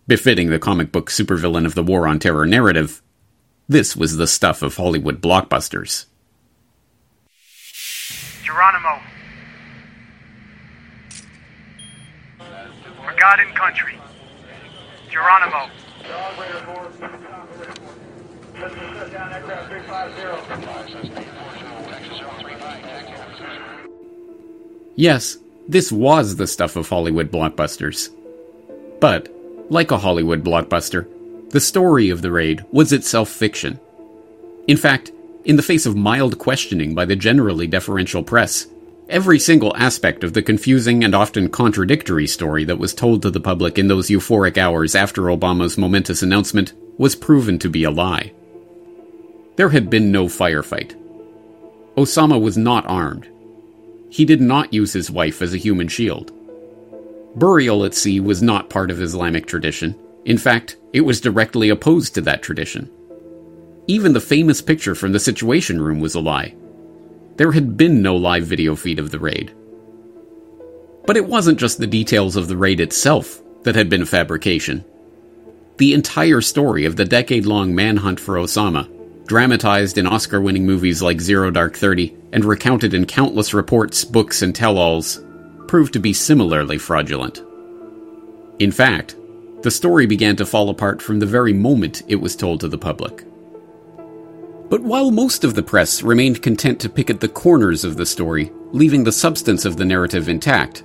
befitting the comic book supervillain of the War on Terror narrative, this was the stuff of Hollywood blockbusters. Geronimo. For God and country. Geronimo. Yes, this was the stuff of Hollywood blockbusters. But, like a Hollywood blockbuster, the story of the raid was itself fiction. In fact, in the face of mild questioning by the generally deferential press, every single aspect of the confusing and often contradictory story that was told to the public in those euphoric hours after Obama's momentous announcement was proven to be a lie. There had been no firefight. Osama was not armed. He did not use his wife as a human shield. Burial at sea was not part of Islamic tradition. In fact, it was directly opposed to that tradition. Even the famous picture from the Situation Room was a lie. There had been no live video feed of the raid. But it wasn't just the details of the raid itself that had been a fabrication. The entire story of the decade long manhunt for Osama dramatized in Oscar winning movies like Zero Dark Thirty and recounted in countless reports, books, and tell alls, proved to be similarly fraudulent. In fact, the story began to fall apart from the very moment it was told to the public. But while most of the press remained content to pick at the corners of the story, leaving the substance of the narrative intact,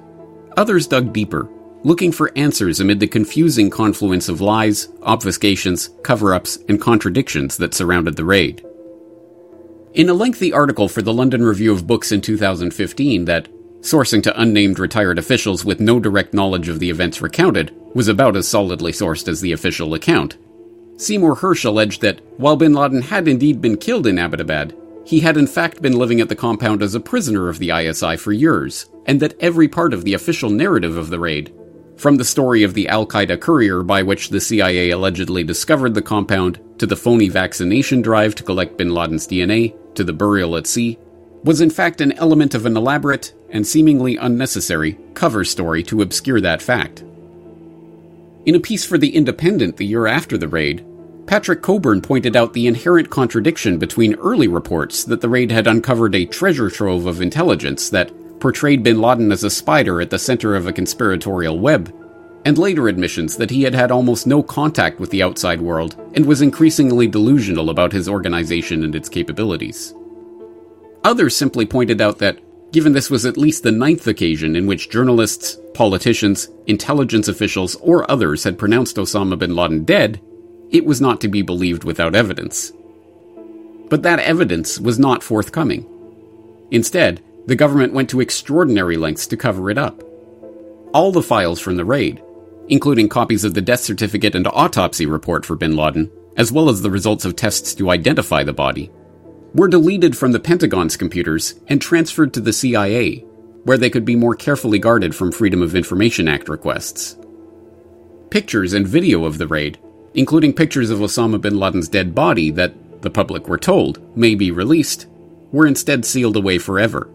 others dug deeper looking for answers amid the confusing confluence of lies, obfuscations, cover ups, and contradictions that surrounded the raid. In a lengthy article for the London Review of Books in 2015 that, sourcing to unnamed retired officials with no direct knowledge of the events recounted, was about as solidly sourced as the official account, Seymour Hersh alleged that, while bin Laden had indeed been killed in Abbottabad, he had in fact been living at the compound as a prisoner of the ISI for years, and that every part of the official narrative of the raid from the story of the Al Qaeda courier by which the CIA allegedly discovered the compound, to the phony vaccination drive to collect bin Laden's DNA, to the burial at sea, was in fact an element of an elaborate and seemingly unnecessary cover story to obscure that fact. In a piece for The Independent the year after the raid, Patrick Cockburn pointed out the inherent contradiction between early reports that the raid had uncovered a treasure trove of intelligence that portrayed bin Laden as a spider at the center of a conspiratorial web, and later admissions that he had had almost no contact with the outside world and was increasingly delusional about his organization and its capabilities. Others simply pointed out that, given this was at least the ninth occasion in which journalists, politicians, intelligence officials, or others had pronounced Osama bin Laden dead, it was not to be believed without evidence. But that evidence was not forthcoming. Instead, the government went to extraordinary lengths to cover it up. All the files from the raid, including copies of the death certificate and autopsy report for bin Laden, as well as the results of tests to identify the body, were deleted from the Pentagon's computers and transferred to the CIA, where they could be more carefully guarded from Freedom of Information Act requests. Pictures and video of the raid, including pictures of Osama bin Laden's dead body that, the public were told, may be released, were instead sealed away forever.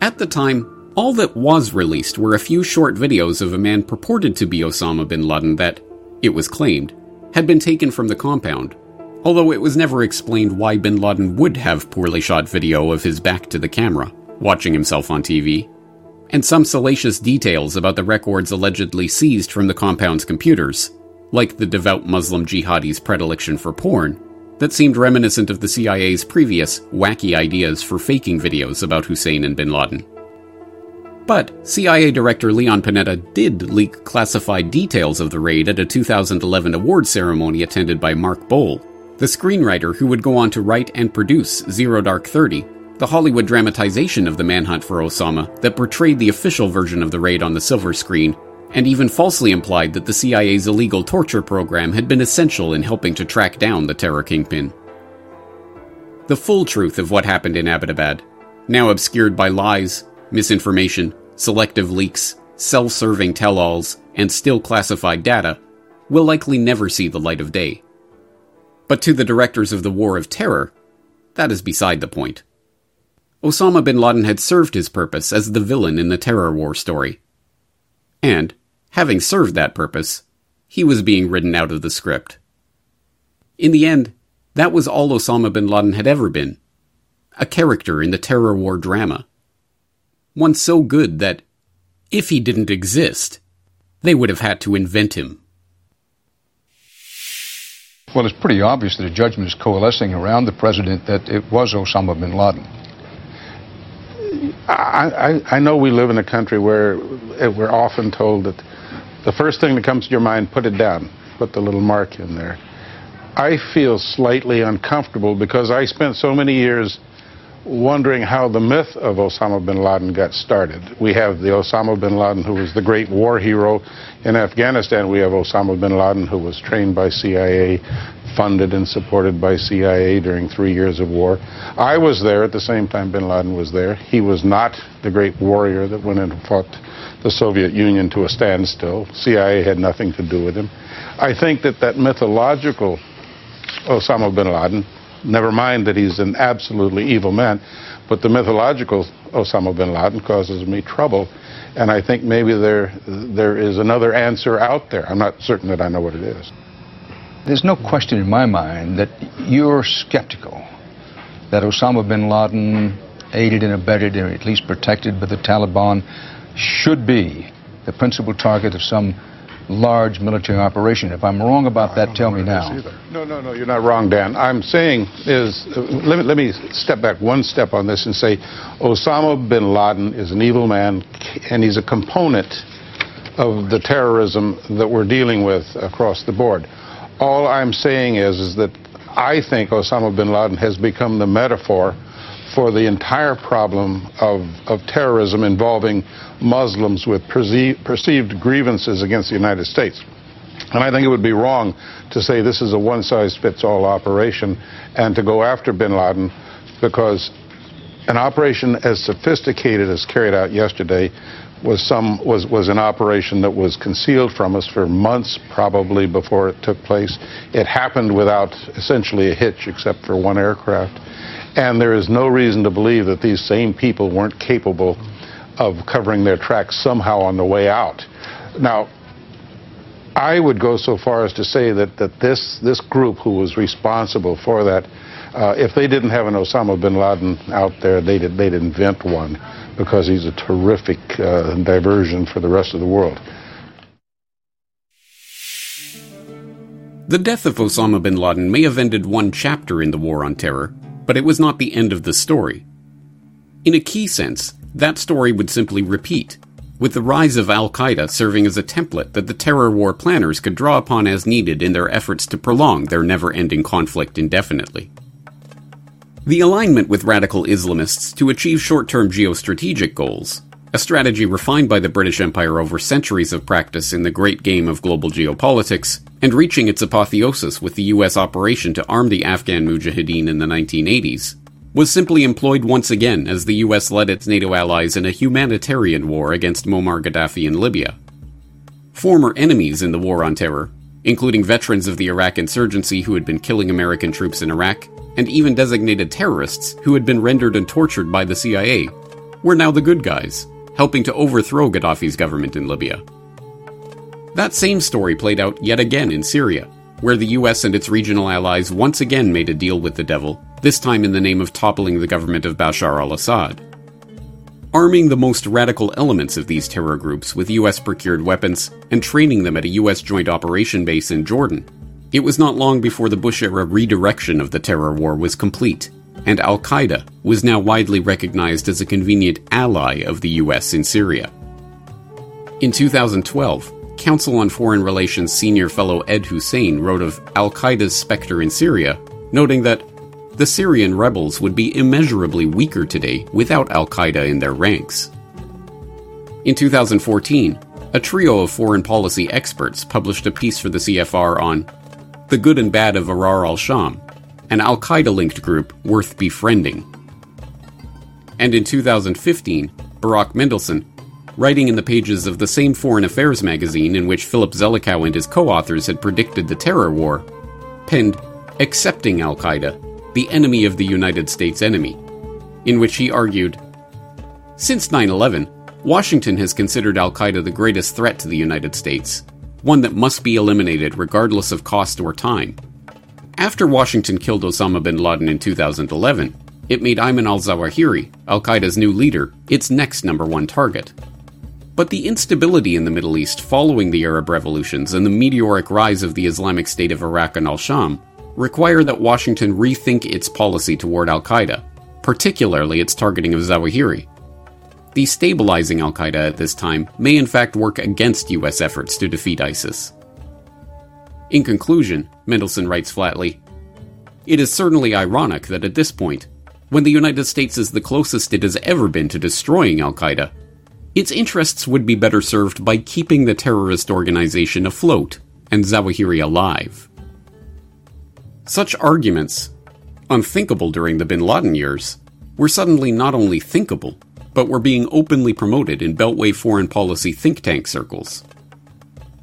At the time, all that was released were a few short videos of a man purported to be Osama bin Laden that, it was claimed, had been taken from the compound, although it was never explained why bin Laden would have poorly shot video of his back to the camera, watching himself on TV, and some salacious details about the records allegedly seized from the compound's computers, like the devout Muslim jihadi's predilection for porn, that seemed reminiscent of the CIA's previous wacky ideas for faking videos about Hussein and bin Laden. But CIA Director Leon Panetta did leak classified details of the raid at a 2011 award ceremony attended by Mark Boal, the screenwriter who would go on to write and produce Zero Dark Thirty, the Hollywood dramatization of the manhunt for Osama that portrayed the official version of the raid on the silver screen, and even falsely implied that the CIA's illegal torture program had been essential in helping to track down the terror kingpin. The full truth of what happened in Abbottabad, now obscured by lies, misinformation, selective leaks, self serving tell alls, and still classified data, will likely never see the light of day. But to the directors of the War of Terror, that is beside the point. Osama bin Laden had served his purpose as the villain in the terror war story. And, having served that purpose, he was being written out of the script. In the end, that was all Osama bin Laden had ever been a character in the terror war drama one so good that, if he didn't exist, they would have had to invent him. Well, it's pretty obvious that a judgment is coalescing around the president that it was Osama bin Laden. I, I, I know we live in a country where we're often told that the first thing that comes to your mind, put it down, put the little mark in there. I feel slightly uncomfortable because I spent so many years wondering how the myth of Osama bin Laden got started. We have the Osama bin Laden who was the great war hero in Afghanistan. We have Osama bin Laden who was trained by CIA, funded and supported by CIA during three years of war. I was there at the same time bin Laden was there. He was not the great warrior that went and fought the Soviet Union to a standstill. CIA had nothing to do with him. I think that that mythological Osama bin Laden Never mind that he's an absolutely evil man, but the mythological Osama bin Laden causes me trouble, and I think maybe there there is another answer out there. I'm not certain that I know what it is. There's no question in my mind that you're skeptical that Osama bin Laden, aided and abetted, or at least protected by the Taliban, should be the principal target of some large military operation. If I'm wrong about that, tell me now. No, no, no, you're not wrong, Dan. I'm saying is, uh, let, me, let me step back one step on this and say Osama bin Laden is an evil man, and he's a component of the terrorism that we're dealing with across the board. All I'm saying is, is that I think Osama bin Laden has become the metaphor for the entire problem of, of terrorism involving Muslims with perceived, grievances against the United States. And I think it would be wrong to say this is a one size fits all operation and to go after bin Laden because an operation as sophisticated as carried out yesterday was some was was an operation that was concealed from us for months probably before it took place. It happened without essentially a hitch except for one aircraft. And there is no reason to believe that these same people weren't capable of covering their tracks somehow on the way out. Now, I would go so far as to say that, that this, this group who was responsible for that, uh, if they didn't have an Osama bin Laden out there, they'd, they'd invent one because he's a terrific uh, diversion for the rest of the world. The death of Osama bin Laden may have ended one chapter in the War on Terror, but it was not the end of the story. In a key sense, that story would simply repeat, with the rise of Al Qaeda serving as a template that the terror war planners could draw upon as needed in their efforts to prolong their never ending conflict indefinitely. The alignment with radical Islamists to achieve short term geostrategic goals, a strategy refined by the British Empire over centuries of practice in the great game of global geopolitics, and reaching its apotheosis with the US operation to arm the Afghan Mujahideen in the 1980s, was simply employed once again as the US led its NATO allies in a humanitarian war against Muammar Gaddafi in Libya. Former enemies in the war on terror, including veterans of the Iraq insurgency who had been killing American troops in Iraq, and even designated terrorists who had been rendered and tortured by the CIA, were now the good guys, helping to overthrow Gaddafi's government in Libya. That same story played out yet again in Syria, where the US and its regional allies once again made a deal with the devil, this time in the name of toppling the government of Bashar al Assad. Arming the most radical elements of these terror groups with US procured weapons and training them at a US joint operation base in Jordan, it was not long before the Bush era redirection of the terror war was complete, and Al Qaeda was now widely recognized as a convenient ally of the US in Syria. In 2012, Council on Foreign Relations senior fellow Ed Husain wrote of Al Qaeda's specter in Syria, noting that the Syrian rebels would be immeasurably weaker today without Al Qaeda in their ranks. In 2014, a trio of foreign policy experts published a piece for the CFR on the Good and Bad of Ahrar al Sham, an Al Qaeda linked group worth befriending. And in 2015, Barak Mendelsohn, writing in the pages of the same Foreign Affairs magazine in which Philip Zelikow and his co authors had predicted the terror war, penned Accepting Al Qaeda, the enemy of the United States enemy, in which he argued Since 9 11, Washington has considered Al Qaeda the greatest threat to the United States, one that must be eliminated regardless of cost or time. After Washington killed Osama bin Laden in 2011, it made Ayman al Zawahiri, Al Qaeda's new leader, its next number one target. But the instability in the Middle East following the Arab revolutions and the meteoric rise of the Islamic State of Iraq and al Sham require that Washington rethink its policy toward Al Qaeda, particularly its targeting of Zawahiri destabilizing Al Qaeda at this time may in fact work against US efforts to defeat ISIS. In conclusion, Mendelsohn writes flatly It is certainly ironic that at this point, when the United States is the closest it has ever been to destroying Al Qaeda, its interests would be better served by keeping the terrorist organization afloat and Zawahiri alive. Such arguments, unthinkable during the bin Laden years, were suddenly not only thinkable, but were being openly promoted in Beltway foreign policy think tank circles.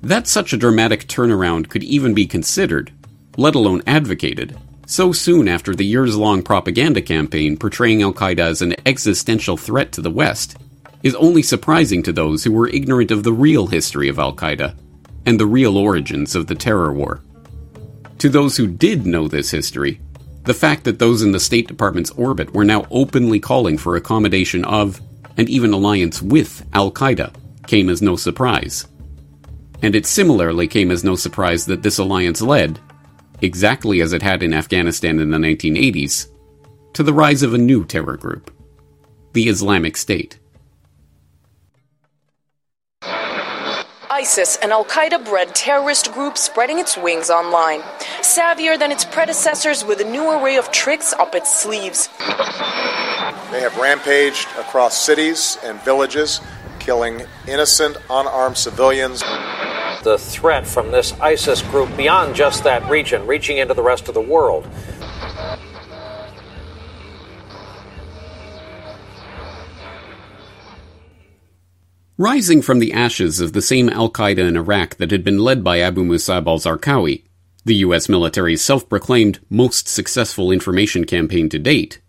That such a dramatic turnaround could even be considered, let alone advocated, so soon after the years long propaganda campaign portraying Al Qaeda as an existential threat to the West, is only surprising to those who were ignorant of the real history of Al Qaeda and the real origins of the terror war. To those who did know this history, the fact that those in the State Department's orbit were now openly calling for accommodation of, and even alliance with, Al Qaeda came as no surprise. And it similarly came as no surprise that this alliance led, exactly as it had in Afghanistan in the 1980s, to the rise of a new terror group the Islamic State. ISIS, an Al Qaeda bred terrorist group spreading its wings online. Savvier than its predecessors with a new array of tricks up its sleeves. They have rampaged across cities and villages, killing innocent, unarmed civilians. The threat from this ISIS group beyond just that region, reaching into the rest of the world. Rising from the ashes of the same Al Qaeda in Iraq that had been led by Abu Musab al Zarqawi, the US military's self proclaimed most successful information campaign to date,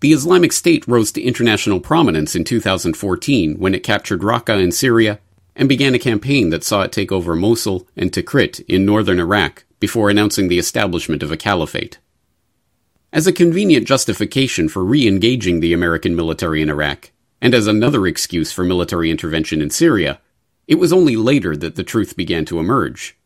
the Islamic State rose to international prominence in 2014 when it captured Raqqa in Syria and began a campaign that saw it take over Mosul and Tikrit in northern Iraq before announcing the establishment of a caliphate. As a convenient justification for re engaging the American military in Iraq, and as another excuse for military intervention in Syria, it was only later that the truth began to emerge.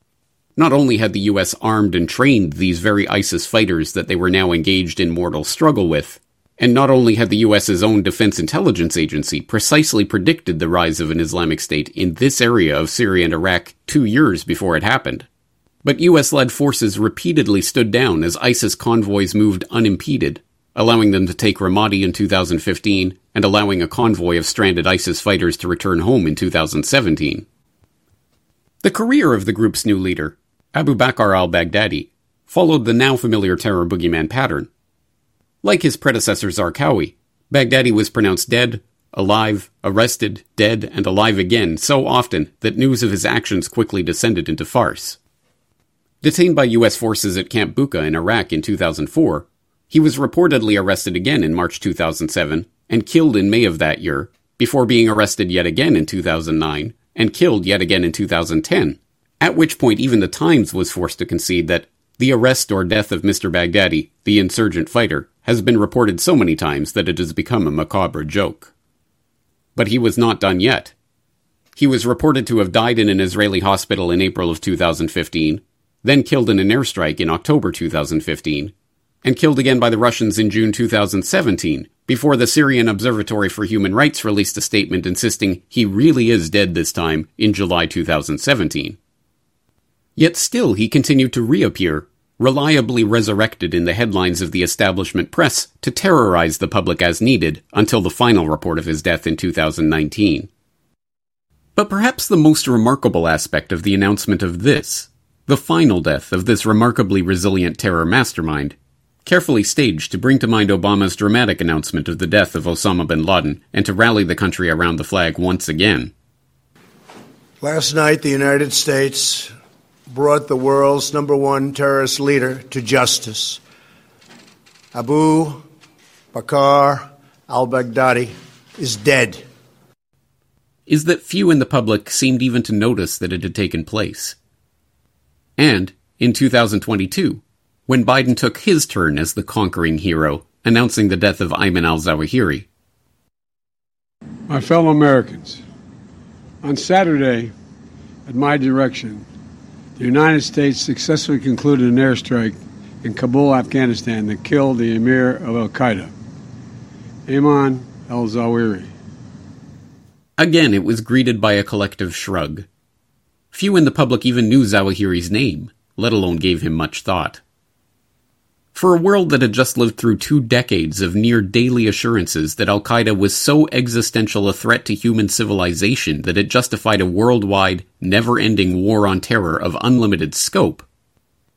Not only had the US armed and trained these very ISIS fighters that they were now engaged in mortal struggle with, and not only had the US's own Defense Intelligence Agency precisely predicted the rise of an Islamic State in this area of Syria and Iraq two years before it happened, but US led forces repeatedly stood down as ISIS convoys moved unimpeded, allowing them to take Ramadi in 2015 and allowing a convoy of stranded ISIS fighters to return home in 2017. The career of the group's new leader, Abu Bakr al Baghdadi, followed the now familiar terror boogeyman pattern. Like his predecessor Zarqawi, Baghdadi was pronounced dead, alive, arrested, dead, and alive again so often that news of his actions quickly descended into farce. Detained by U.S. forces at Camp Bucca in Iraq in 2004, he was reportedly arrested again in March 2007 and killed in May of that year, before being arrested yet again in 2009 and killed yet again in 2010, at which point even the Times was forced to concede that the arrest or death of Mr. Baghdadi, the insurgent fighter, has been reported so many times that it has become a macabre joke. But he was not done yet. He was reported to have died in an Israeli hospital in April of 2015, then killed in an airstrike in October 2015, and killed again by the Russians in June 2017, before the Syrian Observatory for Human Rights released a statement insisting he really is dead this time in July 2017. Yet still he continued to reappear, reliably resurrected in the headlines of the establishment press to terrorize the public as needed until the final report of his death in 2019. But perhaps the most remarkable aspect of the announcement of this, the final death of this remarkably resilient terror mastermind, carefully staged to bring to mind Obama's dramatic announcement of the death of Osama bin Laden and to rally the country around the flag once again. Last night, the United States brought the world's number one terrorist leader to justice. Abu Bakr al Baghdadi is dead. Is that few in the public seemed even to notice that it had taken place. And, in 2022, when Biden took his turn as the conquering hero, announcing the death of Ayman al Zawahiri. My fellow Americans, on Saturday, at my direction, the United States successfully concluded an airstrike in Kabul, Afghanistan that killed the emir of Al Qaeda, Ayman al Zawahiri. Again, it was greeted by a collective shrug. Few in the public even knew Zawahiri's name, let alone gave him much thought. For a world that had just lived through two decades of near daily assurances that Al Qaeda was so existential a threat to human civilization that it justified a worldwide, never ending war on terror of unlimited scope,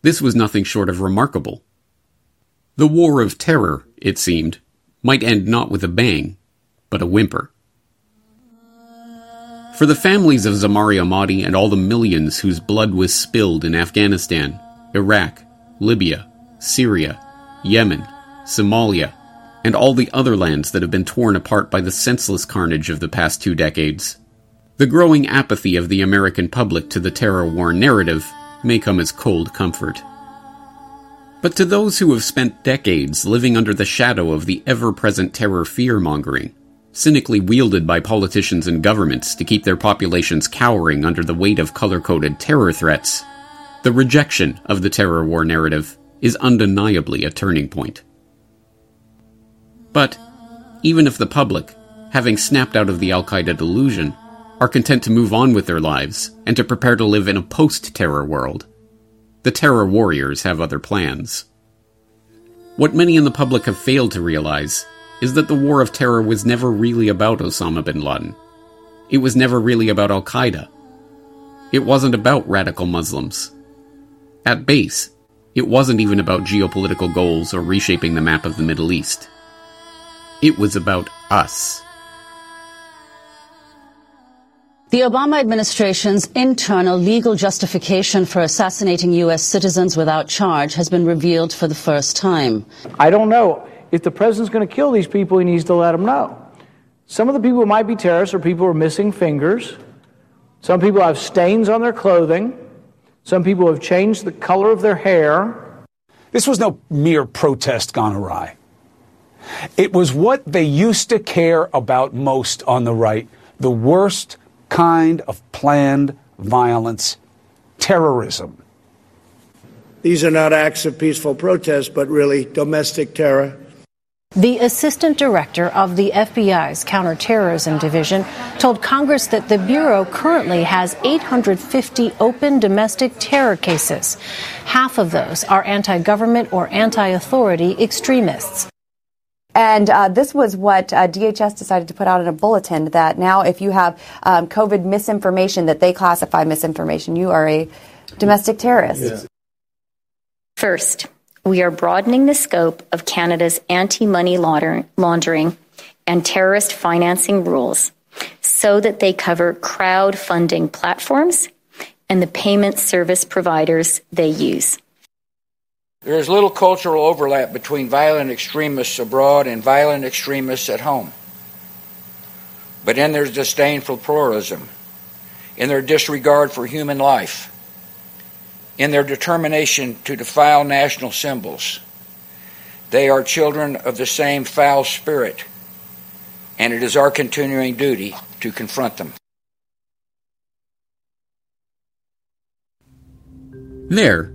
this was nothing short of remarkable. The war of terror, it seemed, might end not with a bang, but a whimper. For the families of Zemari Ahmadi and all the millions whose blood was spilled in Afghanistan, Iraq, Libya, Syria, Yemen, Somalia, and all the other lands that have been torn apart by the senseless carnage of the past two decades. The growing apathy of the American public to the terror war narrative may come as cold comfort. But to those who have spent decades living under the shadow of the ever present terror fear mongering, cynically wielded by politicians and governments to keep their populations cowering under the weight of color coded terror threats, the rejection of the terror war narrative is undeniably a turning point. But, even if the public, having snapped out of the Al Qaeda delusion, are content to move on with their lives and to prepare to live in a post terror world, the terror warriors have other plans. What many in the public have failed to realize is that the war of terror was never really about Osama bin Laden. It was never really about Al Qaeda. It wasn't about radical Muslims. At base, it wasn't even about geopolitical goals or reshaping the map of the Middle East. It was about us. The Obama administration's internal legal justification for assassinating U.S. citizens without charge has been revealed for the first time. I don't know. If the president's going to kill these people, he needs to let them know. Some of the people might be terrorists or people who are missing fingers. Some people have stains on their clothing. Some people have changed the color of their hair. This was no mere protest gone awry. It was what they used to care about most on the right the worst kind of planned violence terrorism. These are not acts of peaceful protest, but really domestic terror. The assistant director of the FBI's counterterrorism division told Congress that the Bureau currently has 850 open domestic terror cases. Half of those are anti government or anti authority extremists. And uh, this was what uh, DHS decided to put out in a bulletin that now, if you have um, COVID misinformation that they classify misinformation, you are a domestic terrorist. Yeah. First, we are broadening the scope of Canada's anti money laundering and terrorist financing rules so that they cover crowdfunding platforms and the payment service providers they use. There is little cultural overlap between violent extremists abroad and violent extremists at home. But in their disdain for pluralism, in their disregard for human life, in their determination to defile national symbols, they are children of the same foul spirit, and it is our continuing duty to confront them. There,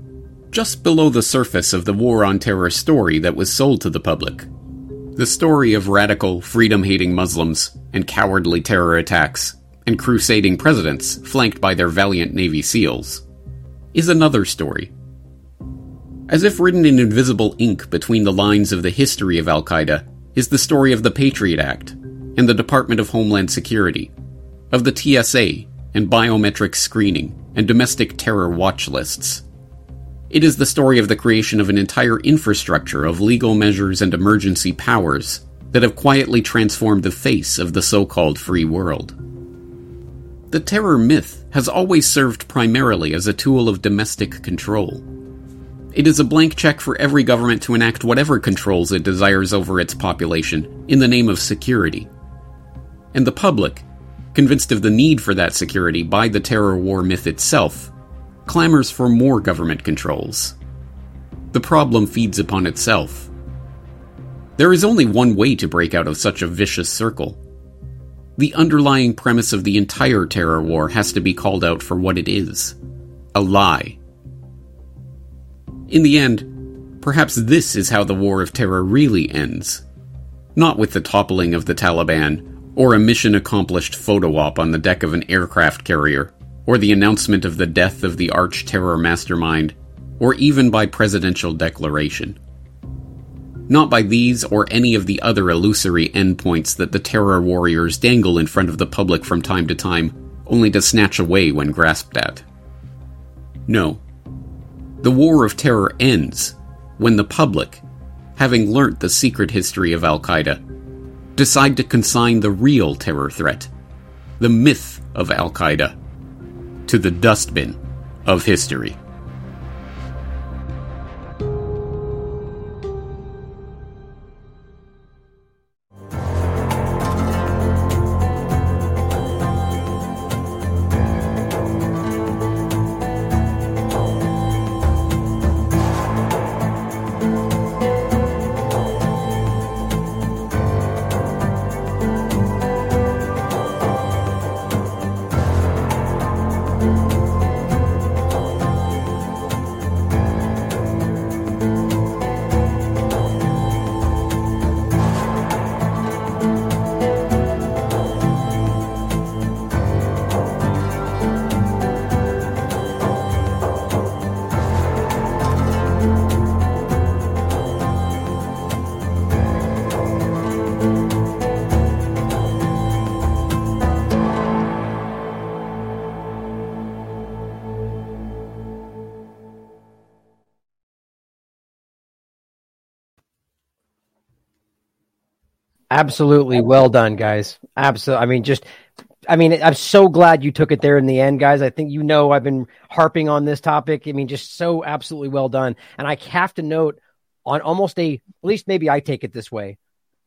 just below the surface of the War on Terror story that was sold to the public. The story of radical, freedom hating Muslims and cowardly terror attacks and crusading presidents flanked by their valiant Navy SEALs is another story. As if written in invisible ink between the lines of the history of Al Qaeda is the story of the Patriot Act and the Department of Homeland Security, of the TSA and biometric screening and domestic terror watch lists it is the story of the creation of an entire infrastructure of legal measures and emergency powers that have quietly transformed the face of the so called free world. The terror myth has always served primarily as a tool of domestic control. It is a blank check for every government to enact whatever controls it desires over its population in the name of security. And the public, convinced of the need for that security by the terror war myth itself, clamors for more government controls. The problem feeds upon itself. There is only one way to break out of such a vicious circle. The underlying premise of the entire terror war has to be called out for what it is a lie. In the end, perhaps this is how the war of terror really ends. Not with the toppling of the Taliban or a mission accomplished photo op on the deck of an aircraft carrier or the announcement of the death of the arch terror mastermind, or even by presidential declaration. Not by these or any of the other illusory endpoints that the terror warriors dangle in front of the public from time to time, only to snatch away when grasped at. No. The war of terror ends when the public, having learnt the secret history of Al Qaeda, decide to consign the real terror threat, the myth of Al Qaeda, to the dustbin of history. Absolutely well done, guys. Absolutely. I mean, just, I mean, I'm so glad you took it there in the end, guys. I think you know I've been harping on this topic. I mean, just so absolutely well done. And I have to note on almost a, at least maybe I take it this way,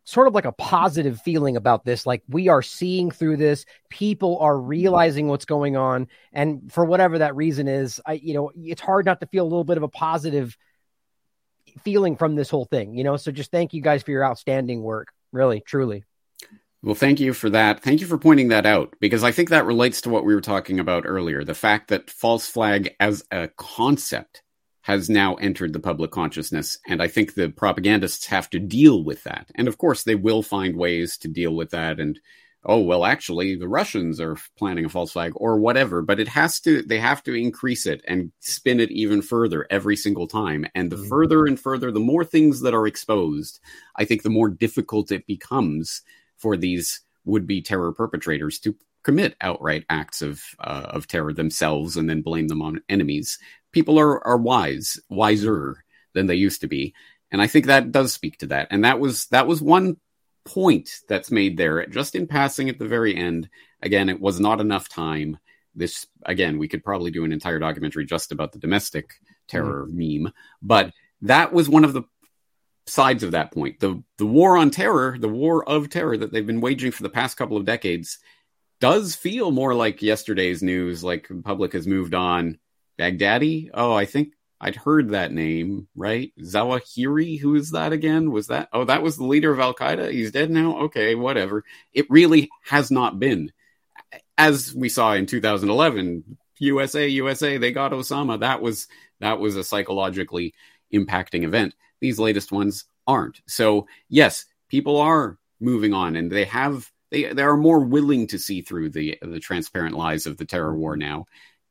sort of like a positive feeling about this. Like we are seeing through this, people are realizing what's going on. And for whatever that reason is, I, you know, it's hard not to feel a little bit of a positive feeling from this whole thing, you know? So just thank you guys for your outstanding work. Really, truly. Well, thank you for that. Thank you for pointing that out because I think that relates to what we were talking about earlier. The fact that false flag as a concept has now entered the public consciousness. And I think the propagandists have to deal with that. And of course, they will find ways to deal with that and oh well actually the russians are planning a false flag or whatever but it has to they have to increase it and spin it even further every single time. And the mm-hmm. further and further the more things that are exposed i think the more difficult it becomes for these would-be terror perpetrators to commit outright acts of uh, of terror themselves and then blame them on enemies. People are are wise wiser than they used to be. And i think that does speak to that. And that was that was one point that's made there, just in passing at the very end. Again, it was not enough time. This again, we could probably do an entire documentary just about the domestic terror mm-hmm. meme, but that was one of the sides of that point. The the war on terror, the war of terror that they've been waging for the past couple of decades does feel more like yesterday's news, like the public has moved on. Baghdadi? Oh, I think I'd heard that name, right? Zawahiri, who is that again? Was that? Oh, that was the leader of Al Qaeda. He's dead now. Okay, whatever. It really has not been, as we saw in 2011. USA, USA, they got Osama. That was that was a psychologically impacting event. These latest ones aren't. So yes, people are moving on, and they have they they are more willing to see through the the transparent lies of the terror war now.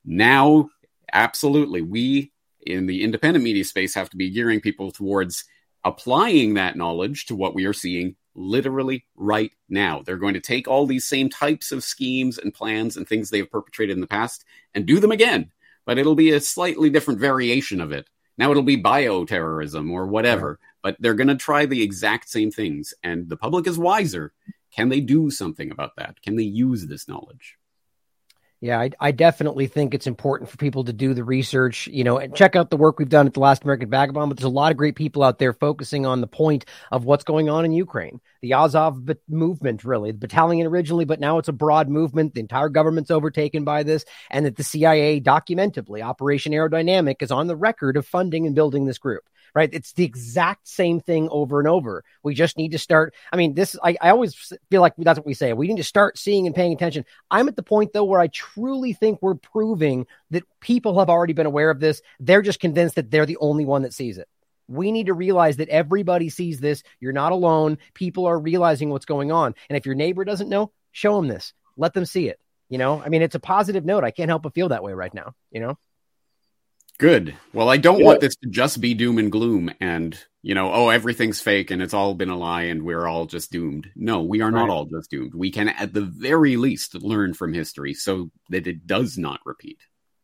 Now, absolutely, we in the independent media space have to be gearing people towards applying that knowledge to what we are seeing literally right now. They're going to take all these same types of schemes and plans and things they have perpetrated in the past and do them again, but it'll be a slightly different variation of it. Now it'll be bioterrorism or whatever, but they're going to try the exact same things. And the public is wiser. Can they do something about that? Can they use this knowledge? Yeah, I, I, definitely think it's important for people to do the research, you know, and check out the work we've done at the Last American Vagabond. But there's a lot of great people out there focusing on the point of what's going on in Ukraine. The Azov movement, really, the battalion originally, but now it's a broad movement. The entire government's overtaken by this, and that the CIA, documentably, Operation Aerodynamic, is on the record of funding and building this group right? It's the exact same thing over and over. We just need to start. I mean, this, I, I always feel like that's what we say. We need to start seeing and paying attention. I'm at the point, though, where I truly think we're proving that people have already been aware of this. They're just convinced that they're the only one that sees it. We need to realize that everybody sees this. You're not alone. People are realizing what's going on. And if your neighbor doesn't know, show them this. Let them see it. You know, I mean, it's a positive note. I can't help but feel that way right now, you know? Good. Well, I don't yeah. want this to just be doom and gloom and, you know, oh, everything's fake and it's all been a lie and we're all just doomed. No, we are right. not all just doomed. We can, at the very least, learn from history so that it does not repeat.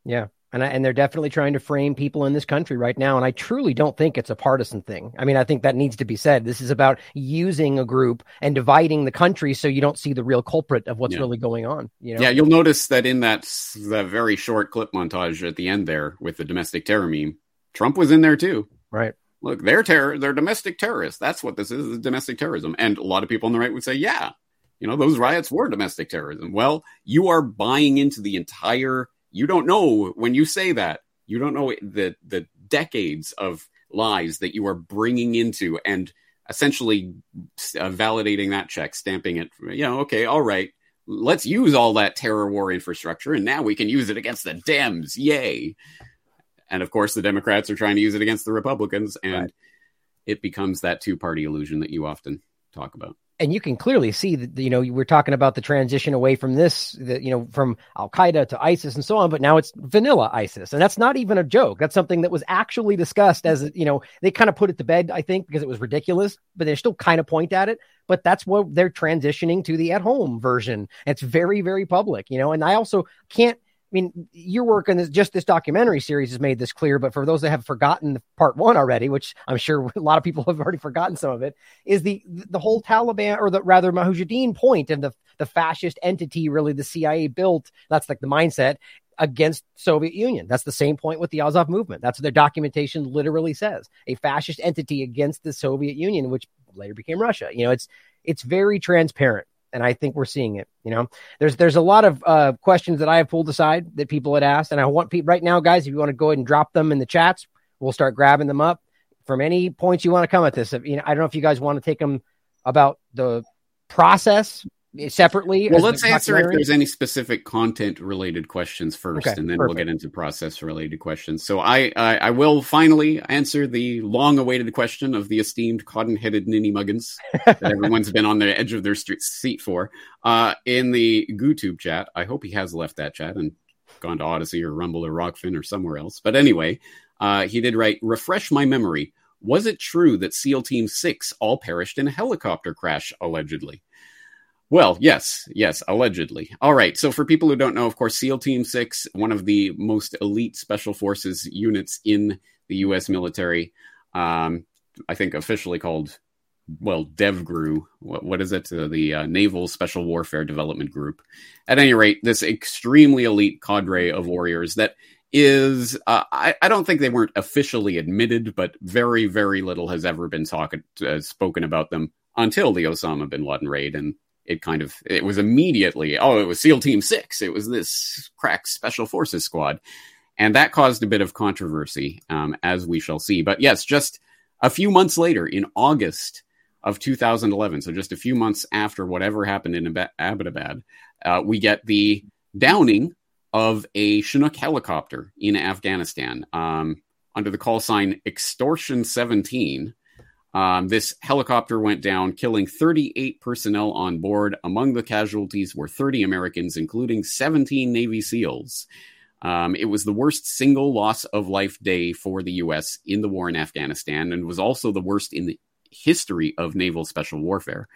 Yeah and I, and they're definitely trying to frame people in this country right now. And I truly don't think it's a partisan thing. I mean, I think that needs to be said. This is about using a group and dividing the country so you don't see the real culprit of what's yeah. really going on. You know? Yeah, you'll notice that in that that very short clip montage at the end there with the domestic terror meme, Trump was in there too. Right. Look, they're terror. They're domestic terrorists. That's what this is: is domestic terrorism. And a lot of people on the right would say, yeah, you know, those riots were domestic terrorism. Well, you are buying into the entire you don't know when you say that. You don't know the the decades of lies that you are bringing into and essentially uh, validating that check stamping it you know okay all right let's use all that terror war infrastructure and now we can use it against the dems. Yay. And of course the democrats are trying to use it against the republicans and right. it becomes that two party illusion that you often talk about and you can clearly see that you know we're talking about the transition away from this the, you know from Al Qaeda to ISIS and so on but now it's vanilla ISIS. And that's not even a joke. That's something that was actually discussed as you know they kind of put it to bed I think because it was ridiculous but they still kind of point at it. But that's what they're transitioning to the at home version. It's very very public you know and I also can't mean, your work in this, just this documentary series has made this clear, but for those that have forgotten part one already, which I'm sure a lot of people have already forgotten some of it, is the the whole Taliban or the rather Mujahideen point and the the fascist entity really the CIA built. That's like the mindset against Soviet Union. That's the same point with the Azov movement. That's what their documentation literally says. A fascist entity against the Soviet Union, which later became Russia. You know, it's it's very transparent and I think we're seeing it. You know, there's there's a lot of uh, questions that I have pulled aside that people had asked, and I want people right now, guys, if you want to go ahead and drop them in the chats, we'll start grabbing them up from any points you want to come at this. If, you know, I don't know if you guys want to take them about the process separately? Well, let's answer if there's any specific content related questions first, Okay, and then we'll get into process related questions. So I, I I will finally answer the long awaited question of the esteemed cotton headed ninny muggins that everyone's been on the edge of their street seat for. Uh, in the GooTube chat, I hope he has left that chat and gone to Odysee or Rumble or Rokfin or somewhere else. But anyway, uh, he did write, refresh my memory. Was it true that SEAL Team 6 all perished in a helicopter crash, allegedly? Well, yes, yes, allegedly. All right. So, for people who don't know, of course, SEAL Team 6, one of the most elite special forces units in the U.S. military, um, I think officially called, well, DevGRU. What, what is it? Uh, the uh, Naval Special Warfare Development Group. At any rate, this extremely elite cadre of warriors that is, uh, I, I don't think they weren't officially admitted, but very, very little has ever been talk, uh, spoken about them until the Osama bin Laden raid. And it kind of it was immediately oh it was SEAL Team Six it was this crack Special Forces squad, and that caused a bit of controversy um, as we shall see. But yes, just a few months later in August of 2011, so just a few months after whatever happened in Ab- Abbottabad, uh, we get the downing of a Chinook helicopter in Afghanistan um, under the call sign Extortion 17. Um, this helicopter went down, killing 38 personnel on board. Among the casualties were 30 Americans, including 17 Navy SEALs. Um, it was the worst single loss of life day for the U.S. in the war in Afghanistan and was also the worst in the history of naval special warfare.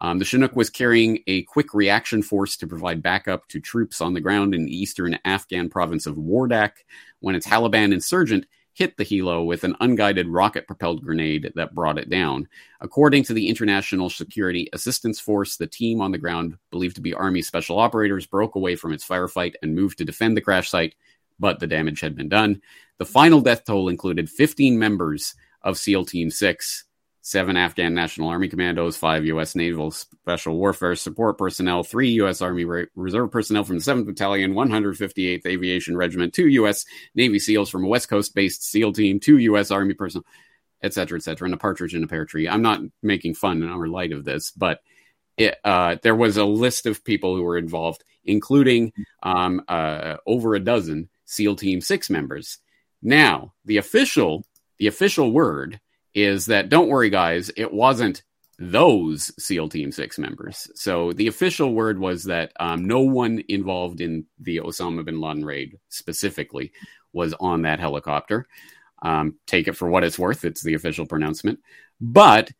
Um, the Chinook was carrying a quick reaction force to provide backup to troops on the ground in the eastern Afghan province of Wardak when a Taliban insurgent hit the helo with an unguided rocket propelled grenade that brought it down. According to the International Security Assistance Force, the team on the ground, believed to be Army special operators, broke away from its firefight and moved to defend the crash site, but the damage had been done. The final death toll included 15 members of SEAL Team 6, seven Afghan National Army commandos, five U.S. Naval Special Warfare Support personnel, three U.S. Army Reserve personnel from the 7th Battalion, 158th Aviation Regiment, two U.S. Navy SEALs from a West Coast based SEAL team, two U.S. Army personnel, et cetera, et cetera, and a partridge in a pear tree. I'm not making fun or light of this, but it, uh, there was a list of people who were involved, including um, uh, over a dozen SEAL Team Six members. Now, the official, the official word is that don't worry, guys, it wasn't those SEAL Team Six members. So the official word was that um, no one involved in the Osama bin Laden raid specifically was on that helicopter. Um, take it for what it's worth; it's the official pronouncement. But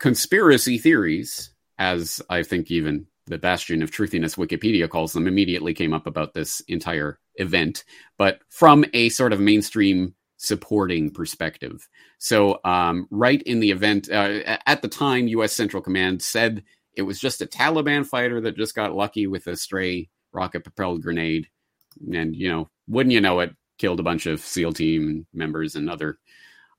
conspiracy theories, as I think even the bastion of truthiness Wikipedia calls them, immediately came up about this entire event, but from a sort of mainstream supporting perspective. So, um, right in the event, uh, at the time, U.S. Central Command said it was just a Taliban fighter that just got lucky with a stray rocket propelled grenade. And, you know, wouldn't you know it, killed a bunch of SEAL team members and other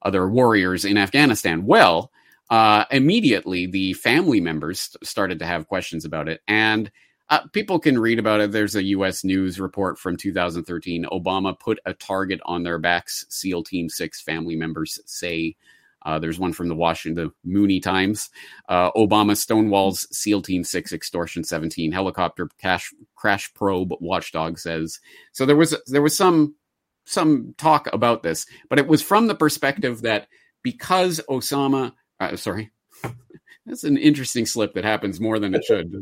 other warriors in Afghanistan. Well, uh, immediately the family members started to have questions about it, and uh, people can read about it. There's a U.S. News report from 2013. Obama put a target on their backs. SEAL Team Six family members say. Uh, there's one from the Washington Moonie Times. Uh, Obama stonewalls SEAL Team Six extortion 17 helicopter cash, crash probe. Watchdog says so. There was there was some some talk about this, but it was from the perspective that because Osama, uh, sorry, that's an interesting slip that happens more than it should.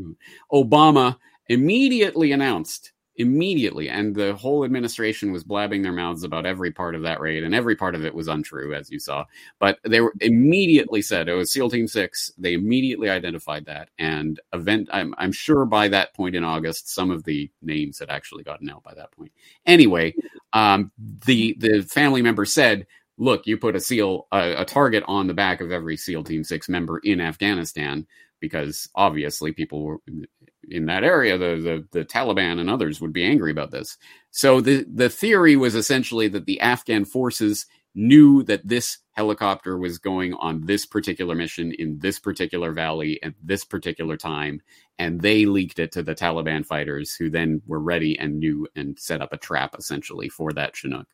Obama immediately announced, immediately, and the whole administration was blabbing their mouths about every part of that raid, and every part of it was untrue, as you saw. But they were immediately said it was SEAL Team Six. They immediately identified that, and event. I'm, I'm sure by that point in August, some of the names had actually gotten out by that point. Anyway, um, the the family member said look, you put a seal, a, a, target on the back of every SEAL Team Six member in Afghanistan because obviously people were in that area. The, the the Taliban and others would be angry about this. So the the theory was essentially that the Afghan forces knew that this helicopter was going on this particular mission in this particular valley at this particular time and they leaked it to the Taliban fighters who then were ready and knew and set up a trap essentially for that Chinook.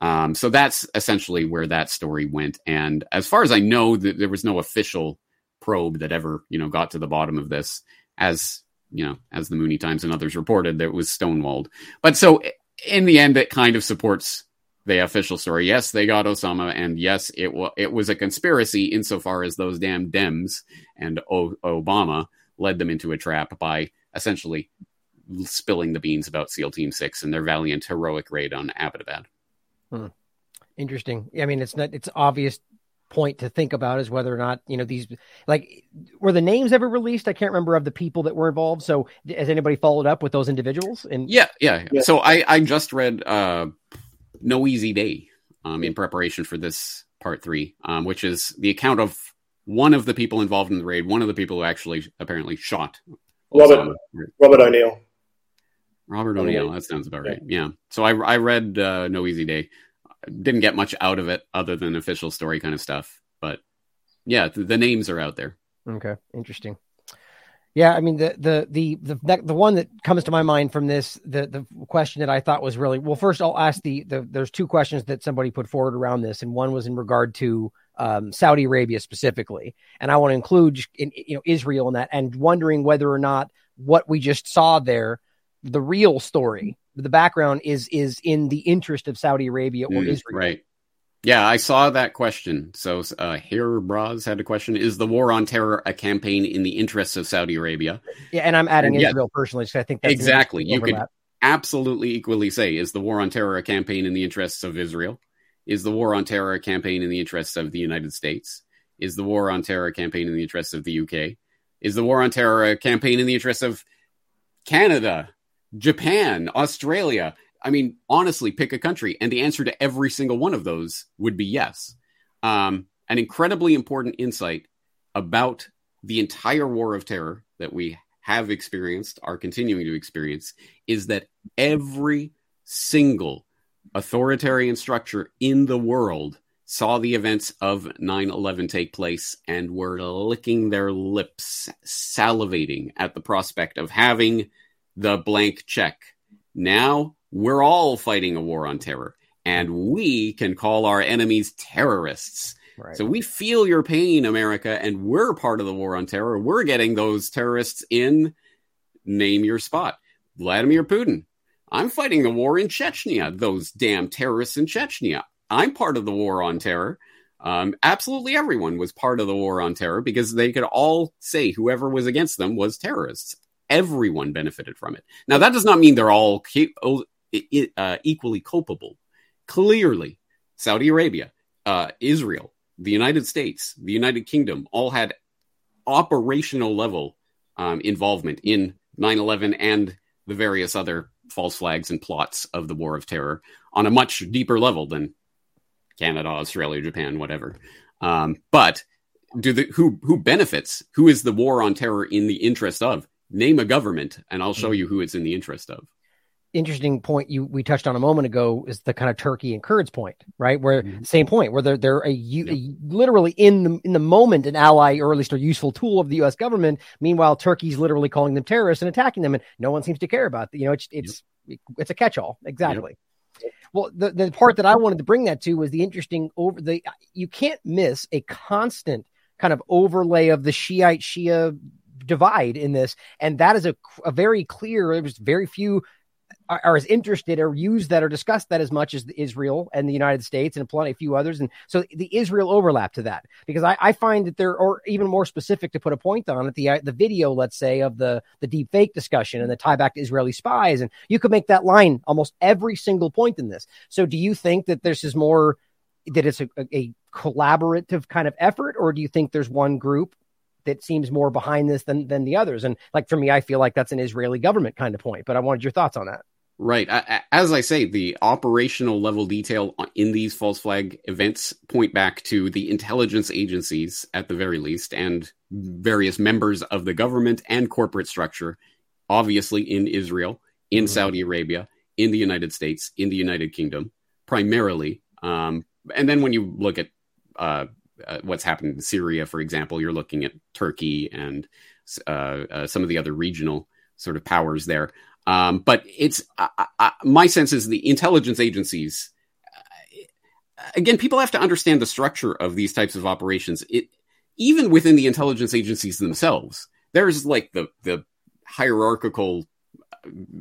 Um, so that's essentially where that story went. And as far as I know, th- there was no official probe that ever, you know, got to the bottom of this. As you know, as the Moonie Times and others reported, that it was stonewalled. But so in the end, it kind of supports the official story. Yes, they got Osama, and yes, it was it was a conspiracy insofar as those damn Dems and o- Obama led them into a trap by essentially spilling the beans about SEAL Team Six and their valiant heroic raid on Abbottabad. Hmm. Interesting. I mean, it's not. It's obvious point to think about is whether or not you know these like were the names ever released i can't remember of the people that were involved so has anybody followed up with those individuals and yeah yeah, yeah. so i i just read uh no easy day um in preparation for this part three um which is the account of one of the people involved in the raid one of the people who actually apparently shot robert robert o'neill robert o'neill that sounds about right yeah, yeah. so i i read uh no easy day didn't get much out of it other than official story kind of stuff. But yeah, the, the names are out there. Okay, interesting. Yeah, I mean the the the the the one that comes to my mind from this the the question that I thought was really well. First, I'll ask the the there's two questions that somebody put forward around this, and one was in regard to um, Saudi Arabia specifically, and I want to include in, you know Israel in that, and wondering whether or not what we just saw there, the real story the background is is in the interest of Saudi Arabia or mm, Israel. Right. Yeah, I saw that question. So uh, here, Braz had a question: Is the war on terror a campaign in the interests of Saudi Arabia? Yeah, and I'm adding and Israel personally, so I think that's exactly. You could absolutely equally say: Is the war on terror a campaign in the interests of Israel? Is the war on terror a campaign in the interests of the United States? Is the war on terror a campaign in the interests of the UK? Is the war on terror a campaign in the interests of Canada, Japan, Australia. I mean, honestly, pick a country. And the answer to every single one of those would be yes. Um, an incredibly important insight about the entire war of terror that we have experienced, are continuing to experience, is that every single authoritarian structure in the world saw the events of 9 11 take place and were licking their lips, salivating at the prospect of having the blank check. Now we're all fighting a war on terror, and we can call our enemies terrorists. Right. So we feel your pain, America, and we're part of the war on terror. We're getting those terrorists in. Name your spot. Vladimir Putin. I'm fighting the war in Chechnya. Those damn terrorists in Chechnya. I'm part of the war on terror. Um, absolutely everyone was part of the war on terror because they could all say whoever was against them was terrorists everyone benefited from it. Now, that does not mean they're all uh, equally culpable. Clearly, Saudi Arabia, uh, Israel, the United States, the United Kingdom all had operational level um, involvement in 9 11 and the various other false flags and plots of the War of Terror on a much deeper level than Canada, Australia, Japan, whatever. Um, but do the who who benefits? Who is the war on terror in the interest of? Name a government and I'll show mm-hmm. you who it's in the interest of. Interesting point you we touched on a moment ago is the kind of Turkey and Kurds point, right? Where mm-hmm. same point where they're they're a, a, a, literally in the in the moment an ally or at least a useful tool of the U.S. government. Meanwhile, Turkey's literally calling them terrorists and attacking them, and no one seems to care about. It. You know, it's it's yep. it's a catch-all exactly. Yep. Well, the the part that I wanted to bring that to was the interesting over the you can't miss a constant kind of overlay of the Shiite Shia divide in this, and that is a, a very clear. There's very few are, are, as interested or use that or discuss that as much as Israel and the United States and plenty a few others. And so the Israel overlap to that because I, I find that there are even more specific to put a point on it. The uh, the video, let's say, of the the deep fake discussion and the tie back to Israeli spies, and you could make that line almost every single point in this. So do you think that this is more that it's a, a collaborative kind of effort, or do you think there's one group that seems more behind this than than the others. And like for me, I feel like that's an Israeli government kind of point. But I wanted your thoughts on that. Right. As I say, the operational level detail in these false flag events point back to the intelligence agencies, at the very least, and various members of the government and corporate structure, obviously in Israel, in mm-hmm. Saudi Arabia, in the United States, in the United Kingdom, primarily. Um, and then when you look at uh, uh, what's happening in Syria, for example, you're looking at Turkey and uh, uh, some of the other regional sort of powers there. Um, but it's my sense is the intelligence agencies. Uh, again, people have to understand the structure of these types of operations. It even within the intelligence agencies themselves, there's like the the hierarchical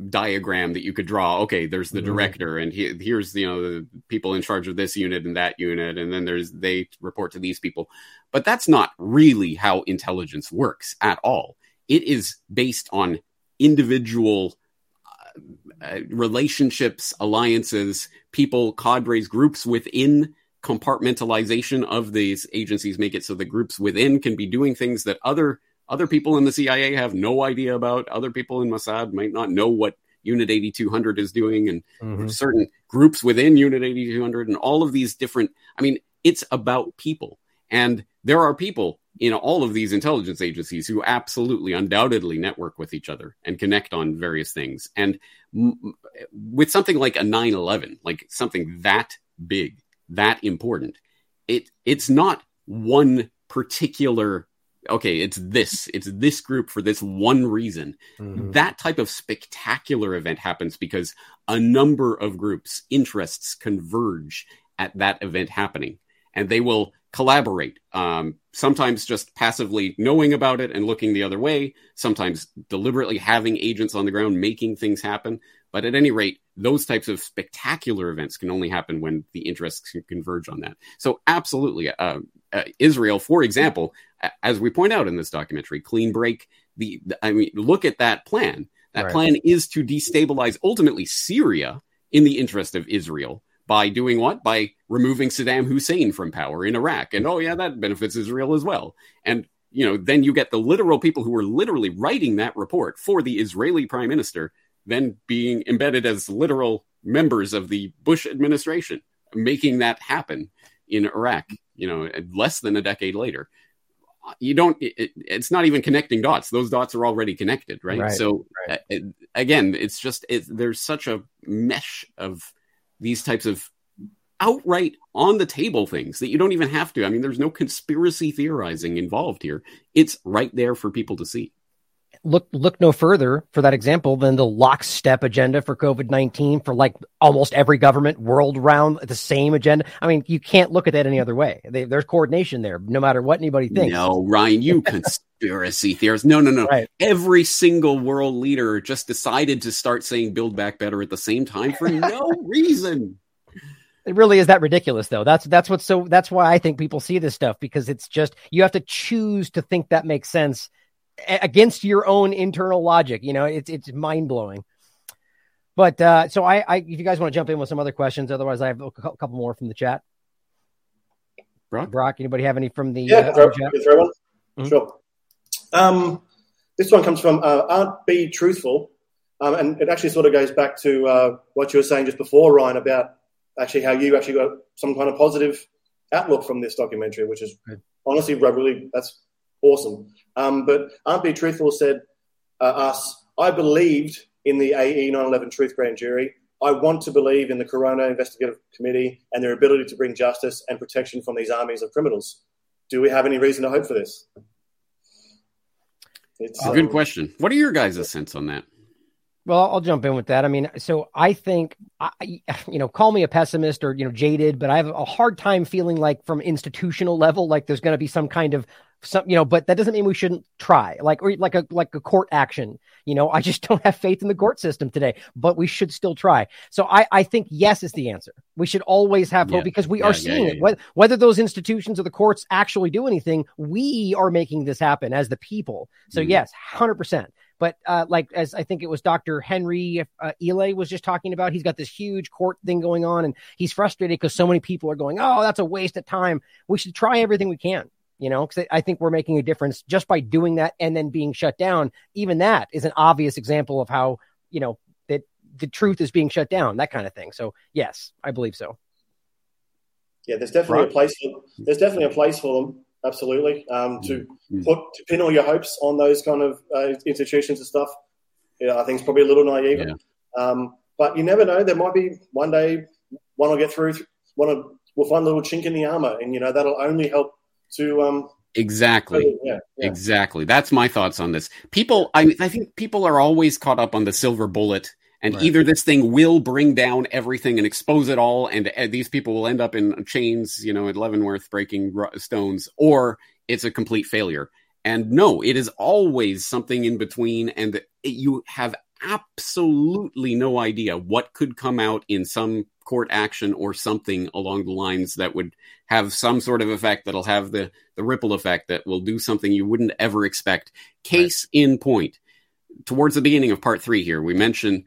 diagram that you could draw. Okay, there's the Mhm. director, and he, here's you know the people in charge of this unit and that unit, and then there's they report to these people. But that's not really how intelligence works at all. It is based on individual uh, relationships, alliances, people, cadres, groups within compartmentalization of these agencies make it so the groups within can be doing things that other other people in the CIA have no idea about. Other people in Mossad might not know what Unit 8200 is doing, and Mhm. certain groups within Unit 8200, and all of these different. I mean, it's about people, and there are people in all of these intelligence agencies who absolutely, undoubtedly network with each other and connect on various things. And m- with something like a 9/11, like something that big, that important, it it's not one particular okay it's this it's this group for this one reason. That type of spectacular event happens because a number of groups interests converge at that event happening and they will collaborate um, sometimes just passively knowing about it and looking the other way sometimes deliberately having agents on the ground making things happen but at any rate those types of spectacular events can only happen when the interests can converge on that. So absolutely uh, uh, israel for example as we point out in this documentary clean break the, the i mean look at that plan. That Right. plan is to destabilize ultimately syria in the interest of israel by doing what? By removing saddam hussein from power in iraq. And oh yeah that benefits israel as well. And you know then you get the literal people who were literally writing that report for the israeli prime minister then being embedded as literal members of the bush administration making that happen in iraq you know less than a decade later. You don't it, it- it's not even connecting dots. Those dots are already connected right, Right, so uh, it- again it's just it, there's such a mesh of these types of outright on the table things that you don't even have to. I mean there's no conspiracy theorizing involved here. It's right there for people to see look look no further for that example than the lockstep agenda for COVID nineteen for like almost every government world round the same agenda. I mean, you can't look at that any other way. They, there's coordination there, no matter what anybody thinks. No, Ryan, you conspiracy theorists. No, no, no. Every single world leader just decided to start saying build back better at the same time for no reason. It really is that ridiculous, though. That's that's what's so. That's why I think people see this stuff because it's just you have to choose to think that makes sense against your own internal logic. You know, it's it's mind blowing. But uh, so I, I, if you guys want to jump in with some other questions, otherwise I have a couple more from the chat. Broc, Broc, anybody have any from the Yeah, uh, throw, chat? throw one. Mhm. Sure. Um, this one comes from uh, Aren't Be Truthful. Um, and it actually sort of goes back to uh, what you were saying just before, Ryan, about actually how you actually got some kind of positive outlook from this documentary, which is honestly really that's awesome. Um, but Aren't Be Truthful said, uh, us, I believed in the AE 911 Truth Grand Jury. I want to believe in the Corona Investigative Committee and their ability to bring justice and protection from these armies of criminals. Do we have any reason to hope for this? It's It's a good um, question. What are your guys' sense on that? Well, I'll jump in with that. I mean, so I think, I, you know, call me a pessimist or, you know, jaded, but I have a hard time feeling like from institutional level, like there's going to be some kind of some, you know, but that doesn't mean we shouldn't try like, or like a, like a court action. You know, I just don't have faith in the court system today, but we should still try. So I, I think yes is the answer. We should always have hope Yeah. because we Yeah, are yeah, seeing it. Whether, whether those institutions or the courts actually do anything, we are making this happen as the people. So Mhm. yes, hundred percent. But uh, like as I think it was Dr. Henry uh, Ealy was just talking about, he's got this huge court thing going on, and he's frustrated because so many people are going, "Oh, that's a waste of time." We should try everything we can, you know, because I think we're making a difference just by doing that and then being shut down. Even that is an obvious example of how you know that the truth is being shut down, that kind of thing. So yes, I believe so. Yeah, there's definitely Right. a place. For, there's definitely a place for them. Absolutely, um, to Mm. put to pin all your hopes on those kind of uh, institutions and stuff. Yeah, I think it's probably a little naive. Um, but you never know. There might be one day one will get through. One will, we'll find a little chink in the armor, and you know that'll only help to. Um, Exactly. Yeah, yeah. Exactly. That's my thoughts on this. People, I, I think people are always caught up on the silver bullet, and Right. either this thing will bring down everything and expose it all, and uh, these people will end up in chains, you know, at Leavenworth breaking ro- stones, or it's a complete failure. And no, it is always something in between, and it, you have absolutely no idea what could come out in some court action or something along the lines that would have some sort of effect that'll have the, the ripple effect that will do something you wouldn't ever expect. Case right. in point. Towards the beginning of part three here, we mention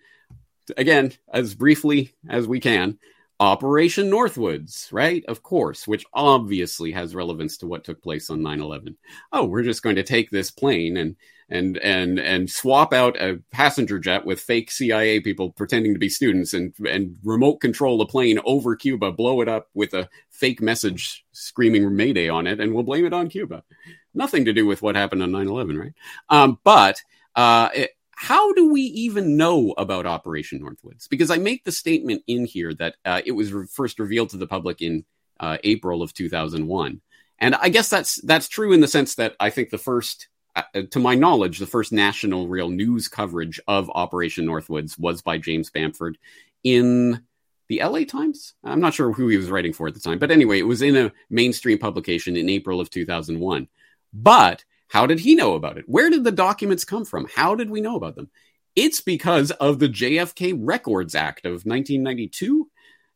again, as briefly as we can, Operation Northwoods, right? Of course, which obviously has relevance to what took place on 9/11. Oh, we're just going to take this plane and and and and swap out a passenger jet with fake CIA people pretending to be students and and remote control a plane over Cuba, blow it up with a fake message screaming Mayday on it, and we'll blame it on Cuba. Nothing to do with what happened on 9/11, right? Um, but uh, it, how do we even know about Operation Northwoods? Because I make the statement in here that uh, it was re- first revealed to the public in uh, April of 2001, and I guess that's that's true in the sense that I think the first, uh, uh to my knowledge, the first national real news coverage of Operation Northwoods was by James Bamford in the LA Times. I'm not sure who he was writing for at the time, but anyway, it was in a mainstream publication in April of 2001. But how did he know about it? Where did the documents come from? How did we know about them? It's because of the JFK Records Act of 1992,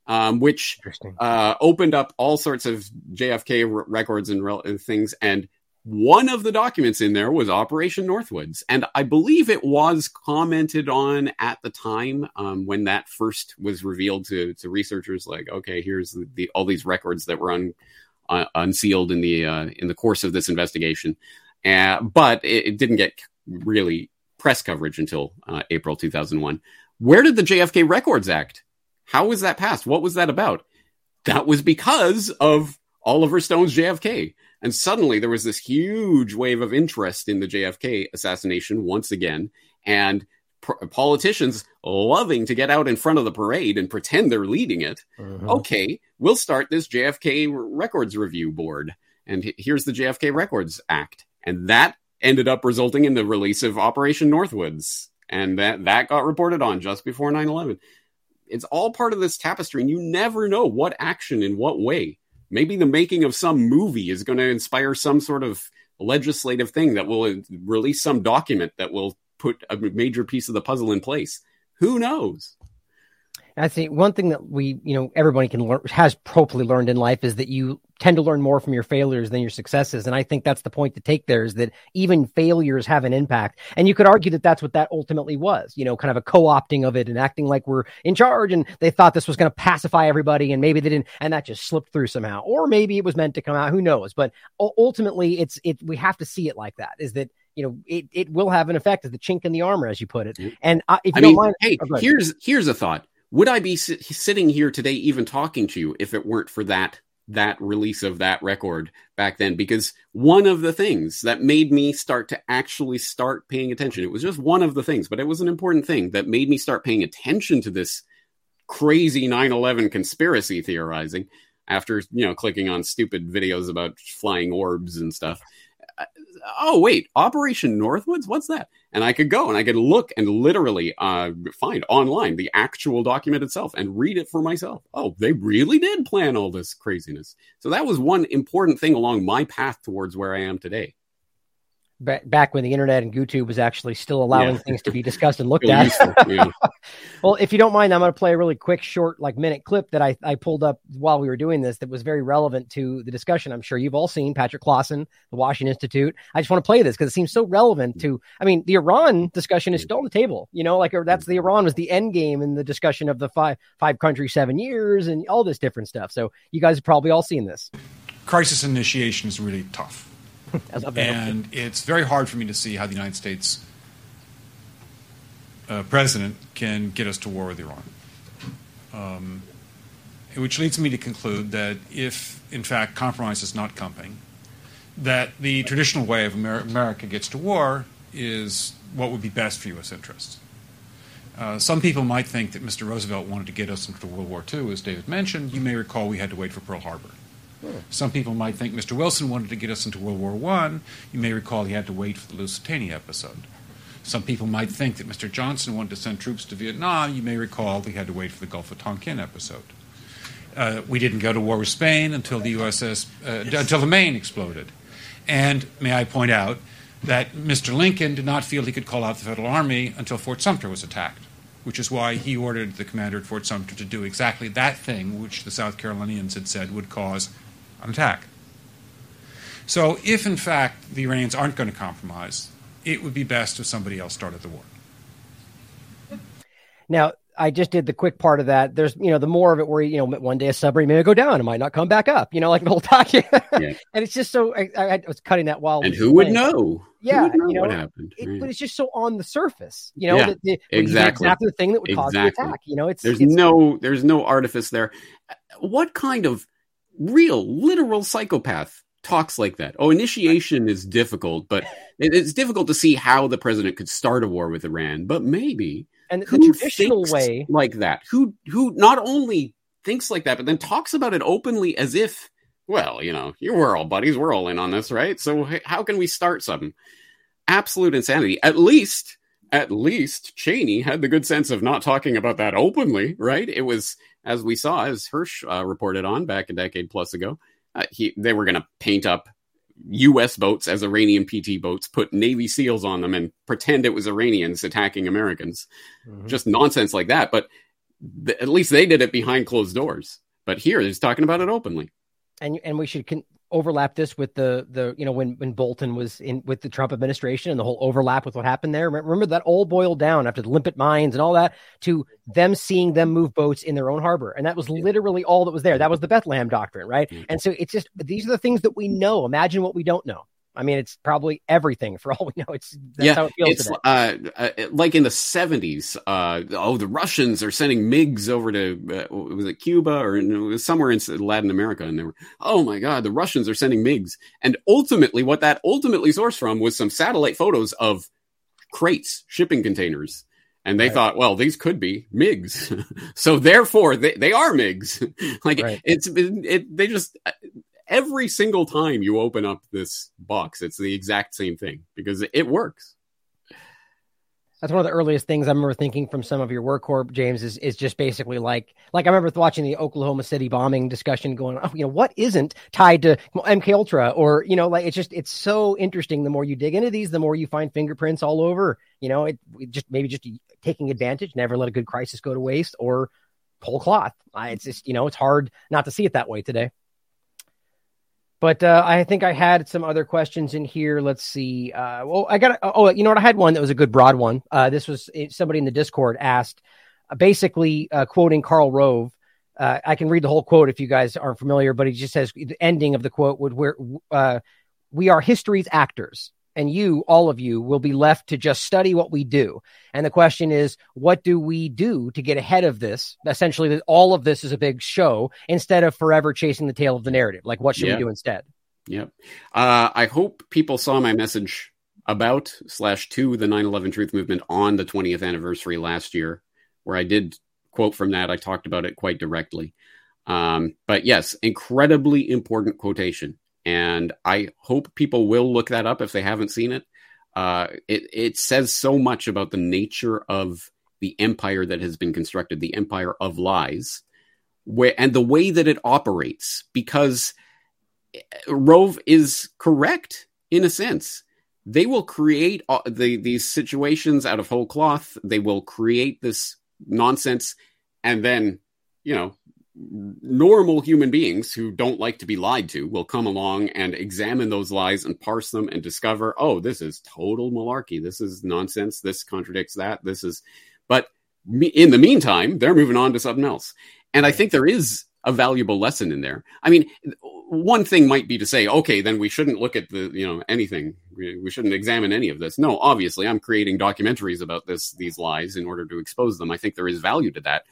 um, which uh, opened up all sorts of JFK r- records and, re- and things. And one of the documents in there was Operation Northwoods. And I believe it was commented on at the time um, when that first was revealed to, to researchers like, okay, here's the, the all these records that were un, uh, unsealed in the uh, in the course of this investigation. Uh, but it, it, didn't get really press coverage until uh, April 2001. Where did the JFK Records Act? How was that passed? What was that about? That was because of Oliver Stone's JFK. And suddenly there was this huge wave of interest in the JFK assassination once again. And pr- politicians loving to get out in front of the parade and pretend they're leading it. Uh-huh. Okay, we'll start this JFK Records Review Board. And here's the JFK Records Act and that ended up resulting in the release of Operation Northwoods, and that that got reported on just before 9/11. It's all part of this tapestry, and you never know what action in what way. Maybe the making of some movie is going to inspire some sort of legislative thing that will uh, release some document that will put a major piece of the puzzle in place. Who knows? I think one thing that we, you know, everybody can learn has hopefully learned in life is that you tend to learn more from your failures than your successes. And I think that's the point to take there is that even failures have an impact. And you could argue that that's what that ultimately was, you know, kind of a co-opting of it and acting like we're in charge. And they thought this was going to pacify everybody and maybe they didn't, and that just slipped through somehow, or maybe it was meant to come out. Who knows? But ultimately it's, it, we have to see it like that is that, you know, it, it will have an effect as the chink in the armor, as you put it. And uh, if you I don't mean, mind, hey, oh, here's, here's a thought would I be sitting here today even talking to you if it weren't for that that release of that record back then? Because one of the things that made me start to actually start paying attention it was just one of the things but it was an important thing that made me start paying attention to this crazy 9/11 conspiracy theorizing after you know clicking on stupid videos about flying orbs and stuff oh wait, Operation Northwoods, what's that? And I could go and I could look and literally uh, find online the actual document itself and read it for myself. Oh, they really did plan all this craziness. So that was one important thing along my path towards where I am today back, back when the internet and YouTube was actually still allowing yeah. things to be discussed and looked at. yeah. well, if you don't mind, I'm going to play a really quick, short, like minute clip that I, I pulled up while we were doing this that was very relevant to the discussion. I'm sure you've all seen Patrick Clawson, the Washington Institute. I just want to play this because it seems so relevant to, I mean, the Iran discussion is still on the table, you know, like that's the Iran was the end game in the discussion of the five, five countries, seven years and all this different stuff. So you guys have probably all seen this. Crisis initiation is really tough and it's very hard for me to see how the United States uh, president can get us to war with Iran. Um, which leads me to conclude that if, in fact, compromise is not coming, that the traditional way of Amer- America gets to war is what would be best for U.S. interests. Uh, some people might think that Mr. Roosevelt wanted to get us into World War II, as David mentioned. You may recall we had to wait for Pearl Harbor. Some people might think Mr. Wilson wanted to get us into World War I. You may recall he had to wait for the Lusitania episode. Some people might think that Mr. Johnson wanted to send troops to Vietnam. You may recall he had to wait for the Gulf of Tonkin episode. Uh, we didn't go to war with Spain until the USS uh, until the Maine exploded. And may I point out that Mr. Lincoln did not feel he could call out the Federal Army until Fort Sumter was attacked, which is why he ordered the commander at Fort Sumter to do exactly that thing which the South Carolinians had said would cause an attack. So, if in fact the Iranians aren't going to compromise, it would be best if somebody else started the war. Now, I just did the quick part of that. There's, you know, the more of it where, you know, one day a submarine may go down, it might not come back up, you know, like the whole talk. yeah. And it's just so, I, I, was cutting that while. And who would know? Yeah. Would know you know, what happened? It, But it's just so on the surface, you know, Yeah, that the, exactly. exactly the thing that would cause Exactly. the attack. You know, it's, there's it's no there's no artifice there. What kind of real literal psychopath talks like that? Oh, initiation is difficult, but it's difficult to see how the president could start a war with Iran. But maybe and the who traditional way like that, who who not only thinks like that, but then talks about it openly as if, well, you know, you we're all buddies, we're all in on this, right? So how can we start something? Absolute insanity. At least, at least Cheney had the good sense of not talking about that openly, right? It was as we saw, as Hersh uh, reported on back a decade plus ago. Uh, he they were going to paint up U.S. boats as Iranian PT boats, put Navy SEALs on them, and pretend it was Iranians attacking Americans. Just nonsense like that. But th- at least they did it behind closed doors. But here, he's talking about it openly. and and we should con- overlap this with the the you know when when Bolton was in with the Trump administration and the whole overlap with what happened there. Remember, remember that all boiled down after the limpet mines and all that to them seeing them move boats in their own harbor, and that was literally all that was there. That was the Bethlehem doctrine, right? Mm-hmm. And so it's just these are the things that we know. Imagine what we don't know. I mean, it's probably everything for all we know. It's that's how it feels it's today. uh, uh, like in the seventies. Uh, oh, the Russians are sending MiGs over to uh, was it Cuba or it somewhere in Latin America, and they were oh my god, the Russians are sending MiGs, and ultimately, what that ultimately sourced from was some satellite photos of crates, shipping containers. And they Right. thought, well, these could be MiGs, so therefore they, they are MiGs. like Right. it's it, they just every single time you open up this box, it's the exact same thing because it works. That's one of the earliest things I remember thinking from some of your work, Corp, James, is is just basically like like I remember watching the Oklahoma City bombing discussion, going, oh, you know, what isn't tied to MK Ultra, or you know, like it's just it's so interesting. The more you dig into these, the more you find fingerprints all over. You know, it it just maybe just taking advantage, never let a good crisis go to waste, or whole cloth. It's just you know, it's hard not to see it that way today. But uh, I think I had some other questions in here. Let's see. Uh, well, I got. Oh, you know what? I had one that was a good broad one. Uh, this was somebody in the Discord asked, uh, basically uh, quoting Karl Rove. Uh, I can read the whole quote if you guys aren't familiar, but he just says the ending of the quote would where we are history's actors, and you, all of you, will be left to just study what we do. And the question is, what do we do to get ahead of this? Essentially, that all of this is a big show instead of forever chasing the tail of the narrative. Like, what should Yeah. we do instead? Yep. Uh, I hope people saw my message about slash to the 9/11 Truth Movement on the 20th anniversary last year, where I did quote from that. I talked about it quite directly. Um, but yes, incredibly important quotation, and I hope people will look that up if they haven't seen it. Uh, it it says so much about the nature of the empire that has been constructed, the empire of lies, where and the way that it operates, because Rove is correct in a sense. They will create uh, the, these situations out of whole cloth. They will create this nonsense, and then, you know, normal human beings who don't like to be lied to will come along and examine those lies and parse them and discover, oh, this is total malarkey. This is nonsense. This contradicts that. This is, but me- in the meantime, they're moving on to something else. And I think there is a valuable lesson in there. I mean, one thing might be to say, okay, then we shouldn't look at the, you know, anything. We, we shouldn't examine any of this. No, obviously, I'm creating documentaries about this, these lies in order to expose them. I think there is value to that.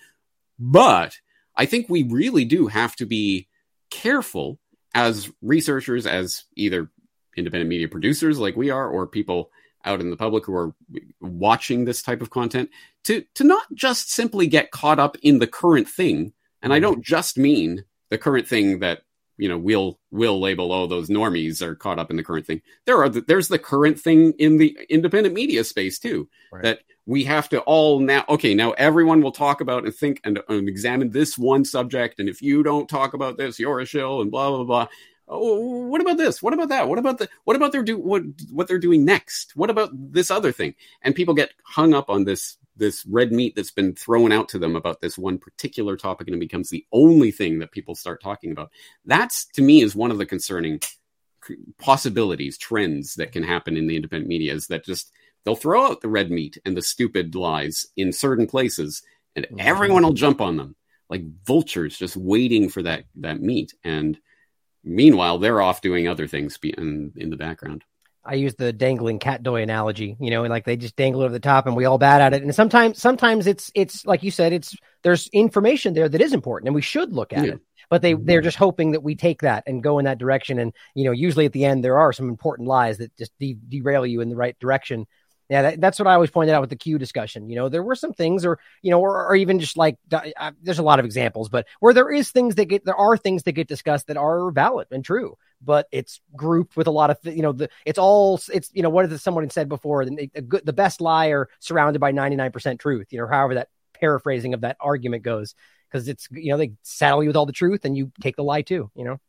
But I think we really do have to be careful as researchers, as either independent media producers like we are, or people out in the public who are watching this type of content, to to not just simply get caught up in the current thing. And I mm-hmm. don't just mean the current thing that you know we'll will label oh those normies are caught up in the current thing. There are the, there's the current thing in the independent media space too that we have to all now okay now everyone will talk about and think and, and examine this one subject and if you don't talk about this you're a shill and blah blah blah Oh, what about this? What about that? What about the what about their do what what they're doing next? What about this other thing? And people get hung up on this this red meat that's been thrown out to them about this one particular topic and it becomes the only thing that people start talking about. That's to me is one of the concerning possibilities, trends that can happen in the independent media is that just they'll throw out the red meat and the stupid lies in certain places and mm-hmm. everyone will jump on them like vultures just waiting for that that meat and meanwhile they're off doing other things in, in the background I use the dangling cat toy analogy, you know, and like they just dangle over the top and we all bat at it. And sometimes, sometimes it's, it's like you said, it's, there's information there that is important and we should look at yeah. it, but they, they're just hoping that we take that and go in that direction. And, you know, usually at the end, there are some important lies that just de- derail you in the right direction. Yeah, that, that's what I always pointed out with the Q discussion. You know, there were some things, or you know, or, or even just like there's a lot of examples, but where there is things that get there are things that get discussed that are valid and true, but it's grouped with a lot of you know the it's all it's you know what is someone said before the, good, the best liar surrounded by 99% truth. You know, however that paraphrasing of that argument goes, because it's you know they saddle you with all the truth and you take the lie too. You know,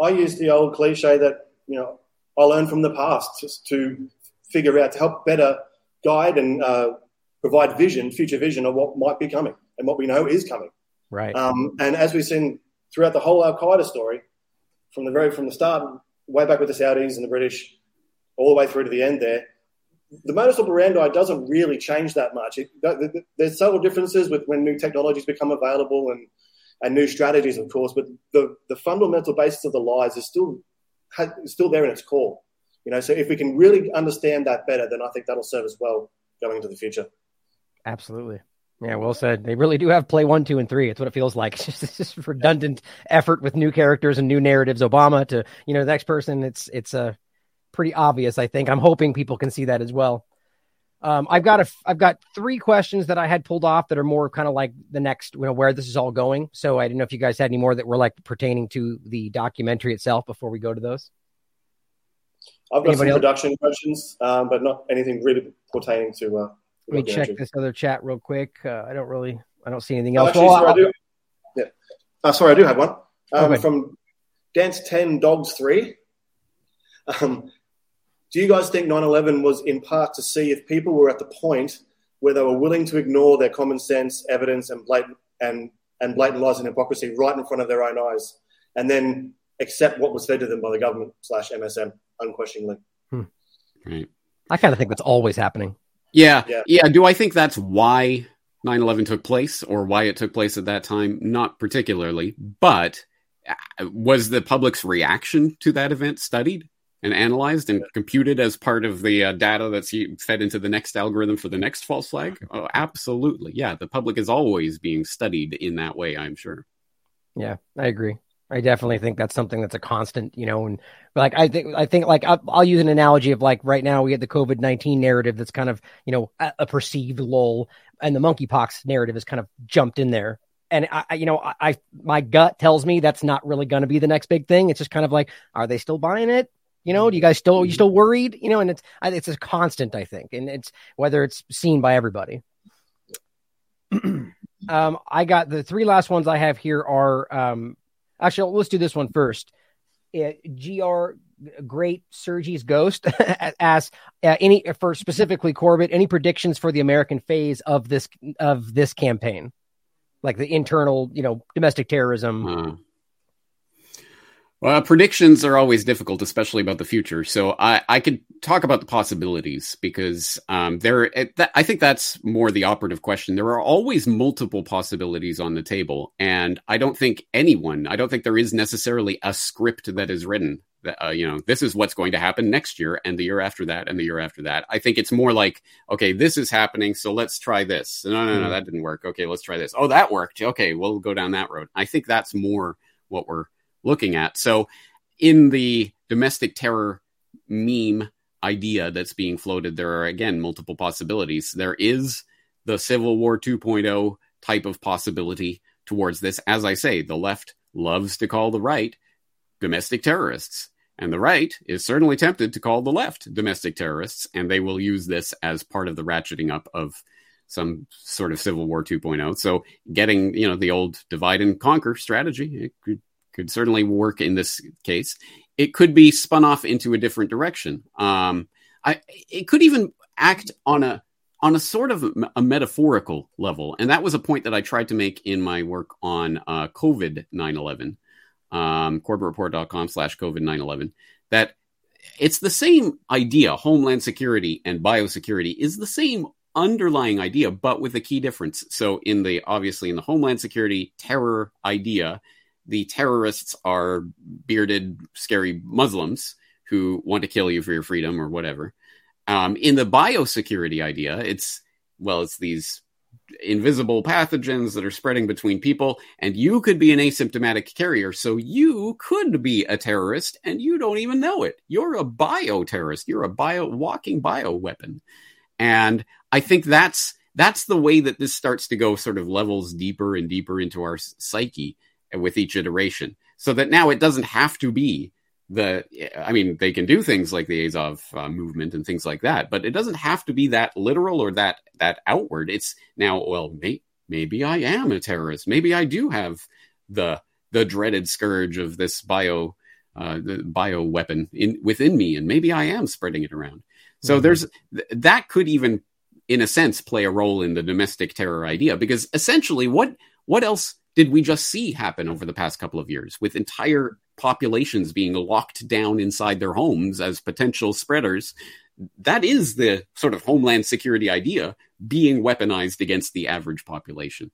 I use the old cliche that you know I learned from the past just to figure out to help better guide and uh, provide vision, future vision of what might be coming and what we know is coming. Right. Um, and as we've seen throughout the whole Al Qaeda story, from the very from the start, way back with the Saudis and the British, all the way through to the end there, the modus operandi doesn't really change that much. It, there's subtle differences with when new technologies become available and, and new strategies, of course, but the, the fundamental basis of the lies is still is still there in its core. You know, so if we can really understand that better, then I think that'll serve us well going into the future. Absolutely. Yeah, well said. They really do have play one, two, and three. It's what it feels like. It's just, it's just redundant effort with new characters and new narratives. Obama to you know the next person. It's it's a uh, pretty obvious. I think. I'm hoping people can see that as well. Um, I've got a I've got three questions that I had pulled off that are more kind of like the next you know where this is all going. So I didn't know if you guys had any more that were like pertaining to the documentary itself before we go to those. I've got Anybody some production else? questions, um, but not anything really pertaining to. Uh, Let me check this other chat real quick. Uh, I don't really, I don't see anything else. actually, sorry, I do, yeah. Uh, sorry, I do have one um, from Dance Ten Dogs Three. Um, do you guys think 9/11 was in part to see if people were at the point where they were willing to ignore their common sense, evidence, and blatant and and blatant lies and hypocrisy right in front of their own eyes, and then accept what was fed to them by the government slash MSM? Unquestioningly. Hmm. Right. I kind of think that's always happening. Yeah, yeah. Yeah. Do I think that's why 9 11 took place or why it took place at that time? Not particularly. But uh, was the public's reaction to that event studied and analyzed and computed as part of the uh, data that's fed into the next algorithm for the next false flag? Oh, absolutely. Yeah. The public is always being studied in that way, I'm sure. Yeah, I agree. I definitely think that's something that's a constant, you know, and like I think I think like I'll, I'll use an analogy of like right now we have the COVID nineteen narrative that's kind of you know a, a, perceived lull, and the monkeypox narrative has kind of jumped in there. And I, you know, I, I my gut tells me that's not really going to be the next big thing. It's just kind of like, are they still buying it? You know, do you guys still you still worried? You know, and it's it's a constant, I think, and it's whether it's seen by everybody. um, I got the three last ones I have here are um, Actually, let's do this one first. Uh, Gr great Sergi's ghost asks uh, any for specifically Corbett any predictions for the American phase of this of this campaign, like the internal you know domestic terrorism. Uh, well, predictions are always difficult, especially about the future. So I, I could talk about the possibilities because um, there. I think that's more the operative question. There are always multiple possibilities on the table, and I don't think anyone. I don't think there is necessarily a script that is written. That, uh, you know, this is what's going to happen next year, and the year after that, and the year after that. I think it's more like, okay, this is happening, so let's try this. No, no, no, mm-hmm. that didn't work. Okay, let's try this. Oh, that worked. Okay, we'll go down that road. I think that's more what we're looking at. So, in the domestic terror meme idea that's being floated, there are again multiple possibilities. There is the Civil War 2.0 type of possibility towards this. As I say, the left loves to call the right domestic terrorists. And the right is certainly tempted to call the left domestic terrorists, and they will use this as part of the ratcheting up of some sort of Civil War 2.0. So getting, you know, the old divide and conquer strategy, it could could certainly work in this case. It could be spun off into a different direction. Um, I, it could even act on a on a sort of a metaphorical level, and that was a point that I tried to make in my work on uh, COVID nine eleven, um, corbettreport.com slash COVID nine eleven. That it's the same idea. Homeland security and biosecurity is the same underlying idea, but with a key difference. So, in the obviously in the homeland security terror idea, the terrorists are bearded, scary Muslims who want to kill you for your freedom or whatever. Um, in the biosecurity idea, it's well, it's these invisible pathogens that are spreading between people, and you could be an asymptomatic carrier. So you could be a terrorist and you don't even know it. You're a bio terrorist. You're a bio walking bio weapon. And I think that's that's the way that this starts to go sort of levels deeper and deeper into our psyche with each iteration. So that now it doesn't have to be the i mean they can do things like the azov uh, movement and things like that but it doesn't have to be that literal or that that outward it's now well may, maybe i am a terrorist maybe i do have the the dreaded scourge of this bio uh, the bio weapon in within me and maybe i am spreading it around so mm-hmm. there's that could even in a sense play a role in the domestic terror idea because essentially what what else did we just see happen over the past couple of years with entire populations being locked down inside their homes as potential spreaders? That is the sort of homeland security idea being weaponized against the average population.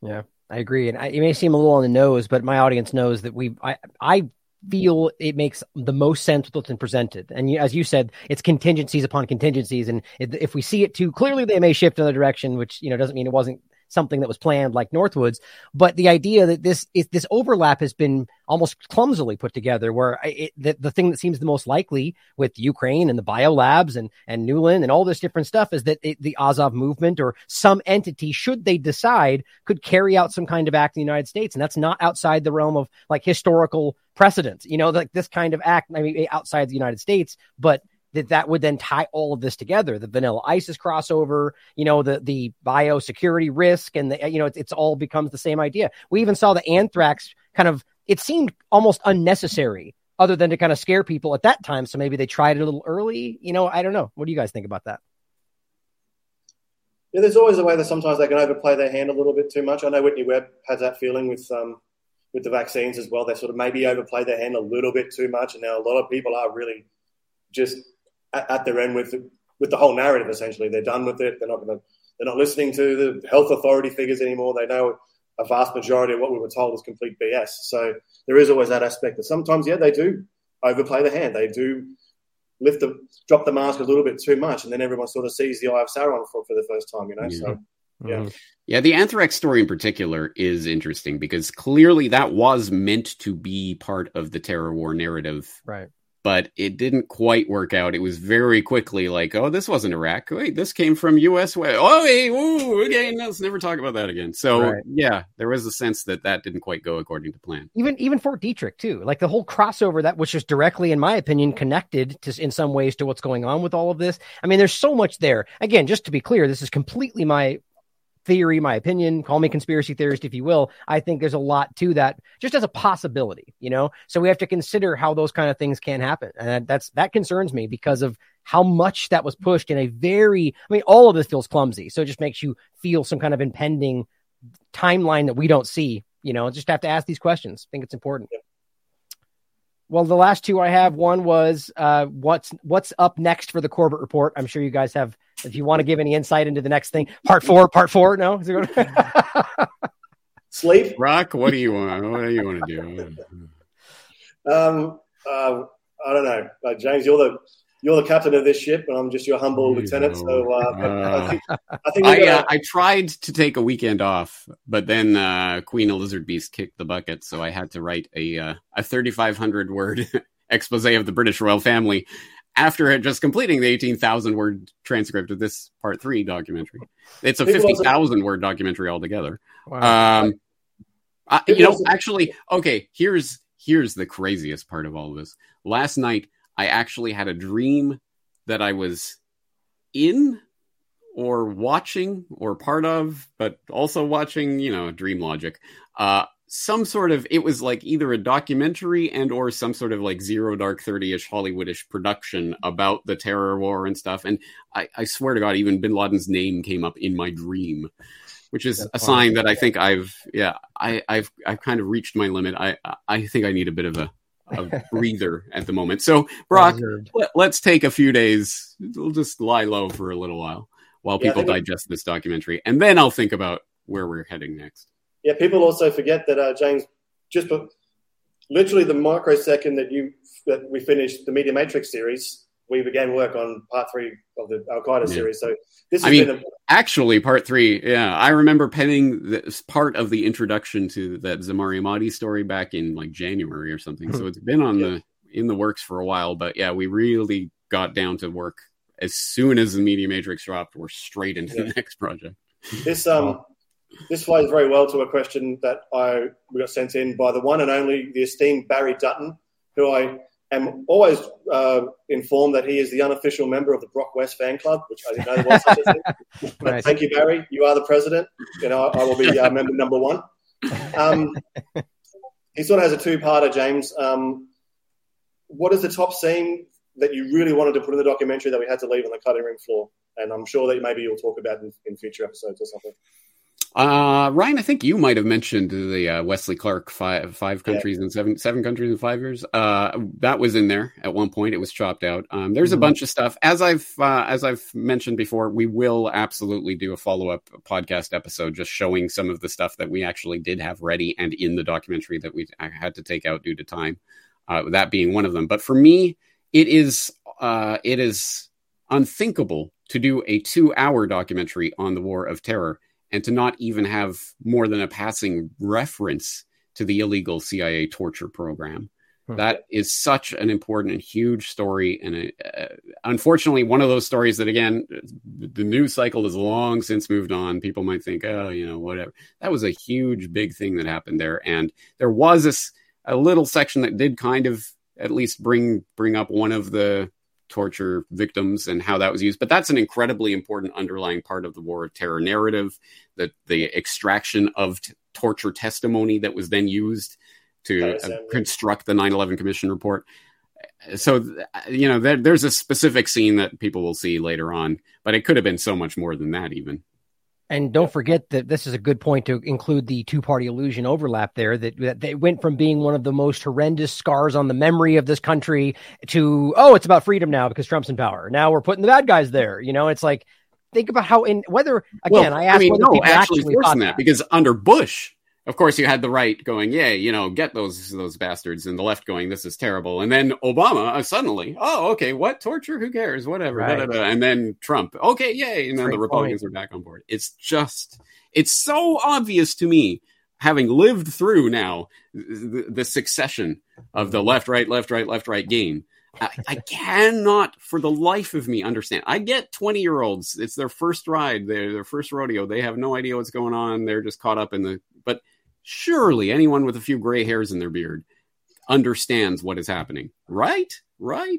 Yeah, I agree. And I, it may seem a little on the nose, but my audience knows that we, I, I feel it makes the most sense with what's been presented. And as you said, it's contingencies upon contingencies. And if we see it too clearly, they may shift in the direction, which you know doesn't mean it wasn't something that was planned like Northwoods. But the idea that this is this overlap has been almost clumsily put together, where it, the, the thing that seems the most likely with Ukraine and the biolabs and and Nuland and all this different stuff is that it, the Azov movement or some entity, should they decide, could carry out some kind of act in the United States, and that's not outside the realm of like historical precedent. You know, like this kind of act, I mean, outside the United States, but that that would then tie all of this together the vanilla isis crossover you know the the biosecurity risk and the you know it's, it's all becomes the same idea. We even saw the anthrax kind of it seemed almost unnecessary other than to kind of scare people at that time. So maybe they tried it a little early you know i don't know. What do you guys think about that? Yeah there's always a way that sometimes they can overplay their hand a little bit too much. I know whitney webb has that feeling with um with the vaccines as well. They sort of maybe overplay their hand a little bit too much and now a lot of people are really just at, at their end with the, with the whole narrative. Essentially, they're done with it. They're not going to. They're not listening to the health authority figures anymore. They know a vast majority of what we were told is complete BS. So there is always that aspect that sometimes, yeah, they do overplay the hand. They do lift the drop the mask a little bit too much, and then everyone sort of sees the eye of Sauron for, for the first time. You know, yeah. so. Yeah. Mm-hmm. Yeah, the anthrax story in particular is interesting because clearly that was meant to be part of the terror war narrative. Right but it didn't quite work out. It was very quickly like, oh, this wasn't Iraq. Wait, this came from U.S. Way. Oh, hey, ooh, again, let's never talk about that again. So, right. yeah, there was a sense that that didn't quite go according to plan. Even even Fort Detrick too, like the whole crossover that was just directly, in my opinion, connected to in some ways to what's going on with all of this. I mean, there's so much there. Again, just to be clear, this is completely my theory, my opinion, call me conspiracy theorist if you will. I think there's a lot to that just as a possibility, you know? So we have to consider how those kind of things can happen. And that's that concerns me because of how much that was pushed in a very I mean, all of this feels clumsy. So it just makes you feel some kind of impending timeline that we don't see. You know, just have to ask these questions. I think it's important. Well, the last two I have, one was uh, what's what's up next for the Corbett report. I'm sure you guys have if you want to give any insight into the next thing, part four, part four. No, sleep. Broc. What do you want? What do you want to do? Um, uh, I don't know, uh, James. You're the you're the captain of this ship, and I'm just your humble you lieutenant. Know. So uh, uh, I think I, think I, uh, I, tried to take a weekend off, but then uh, Queen Elizabeth Beast kicked the bucket, so I had to write a uh, a 3,500 word expose of the British royal family after just completing the 18,000 word transcript of this part three documentary. It's a 50,000 word documentary altogether. Wow. Um, I, you know, actually, okay, here's here's the craziest part of all of this. Last night, I actually had a dream that I was in or watching or part of, but also watching, you know, dream logic. Uh, some sort of it was like either a documentary and or some sort of like zero dark 30ish hollywoodish production about the terror war and stuff. And i, I swear to god even bin laden's name came up in my dream which is That's a sign that i think i've yeah i i've i've kind of reached my limit. I i think i need a bit of a a breather at the moment. So Broc let, let's take a few days. We'll just lie low for a little while while people think- digest this documentary and then i'll think about where we're heading next Yeah, people also forget that uh, James just put literally the microsecond that you that we finished the Media Matrix series, we began work on part three of the Al Qaeda Yeah. series. So this has I mean, been a, actually, part three. Yeah, I remember penning this part of the introduction to that Zemari Ahmadi story back in like January or something. So it's been on the in the works for a while. But yeah, we really got down to work as soon as the Media Matrix dropped. We're straight into Yeah. the next project. this um this flows very well to a question that I we got sent in by the one and only the esteemed Barry Dutton, who I am always uh, informed that he is the unofficial member of the Broc West fan club, which I didn't know was such a thing. But Nice. thank you, Barry. You are the president, and I, I will be uh, member number one. Um, he sort of has a two-parter, James. Um, what is the top scene that you really wanted to put in the documentary that we had to leave on the cutting room floor? And I'm sure that maybe you'll talk about in, in future episodes or something. Uh, Ryan, I think you might have mentioned the uh, Wesley Clark five five Yeah. countries in seven seven countries in five years. Uh, that was in there at one point. It was chopped out. Um, there's a Mhm. bunch of stuff. As I've uh, as I've mentioned before, we will absolutely do a follow up podcast episode just showing some of the stuff that we actually did have ready and in the documentary that we had to take out due to time. Uh, that being one of them. But for me, it is uh, it is unthinkable to do a two hour documentary on the War of Terror and to not even have more than a passing reference to the illegal CIA torture program. Hmm. That is such an important and huge story, and uh, unfortunately, one of those stories that again, the news cycle has long since moved on. People might think, oh, you know, whatever. That was a huge, big thing that happened there, and there was this a little section that did kind of at least bring bring up one of the torture victims and how that was used. But that's an incredibly important underlying part of the war of terror narrative, that the extraction of t- torture testimony that was then used to uh, construct the 9/11 Commission report. So you know, there, there's a specific scene that people will see later on, but it could have been so much more than that, even. And don't forget that this is a good point to include the two party illusion overlap there. That, that they went from being one of the most horrendous scars on the memory of this country to, oh, it's about freedom now because Trump's in power. Now we're putting the bad guys there. You know, it's like, think about how, in whether, again, Well, I asked mean, whether no, actually actually forcing thought that because under Bush, of course, you had the right going, "Yay, you know, get those those bastards, and the left going, this is terrible, and then Obama uh, suddenly, oh, okay, what torture? Who cares? Whatever, da, da, da. and then Trump, okay, yay, and then Great the Republicans point. are back on board. It's just, it's so obvious to me, having lived through now the, the succession of the left, right, left, right, left, right game. I, I cannot, for the life of me, understand. I get twenty year olds; it's their first ride, their their first rodeo. They have no idea what's going on. They're just caught up in the. Surely, anyone with a few gray hairs in their beard understands what is happening, right? Right?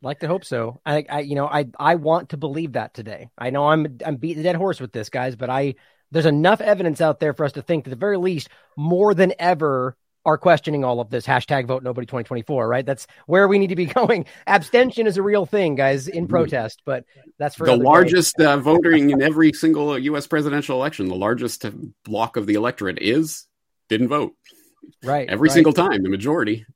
Like to hope so. I, I, you know, I, I want to believe that today. I know I'm, I'm beating the dead horse with this, guys, but I, there's enough evidence out there for us to think, at the very least, more than ever, are questioning all of this. Hashtag vote nobody 2024. Right? That's where we need to be going. Abstention is a real thing, guys, in protest. But that's for the largest uh, voting in every single U.S. presidential election. The largest block of the electorate is didn't vote. Right. Every right. single time, the majority.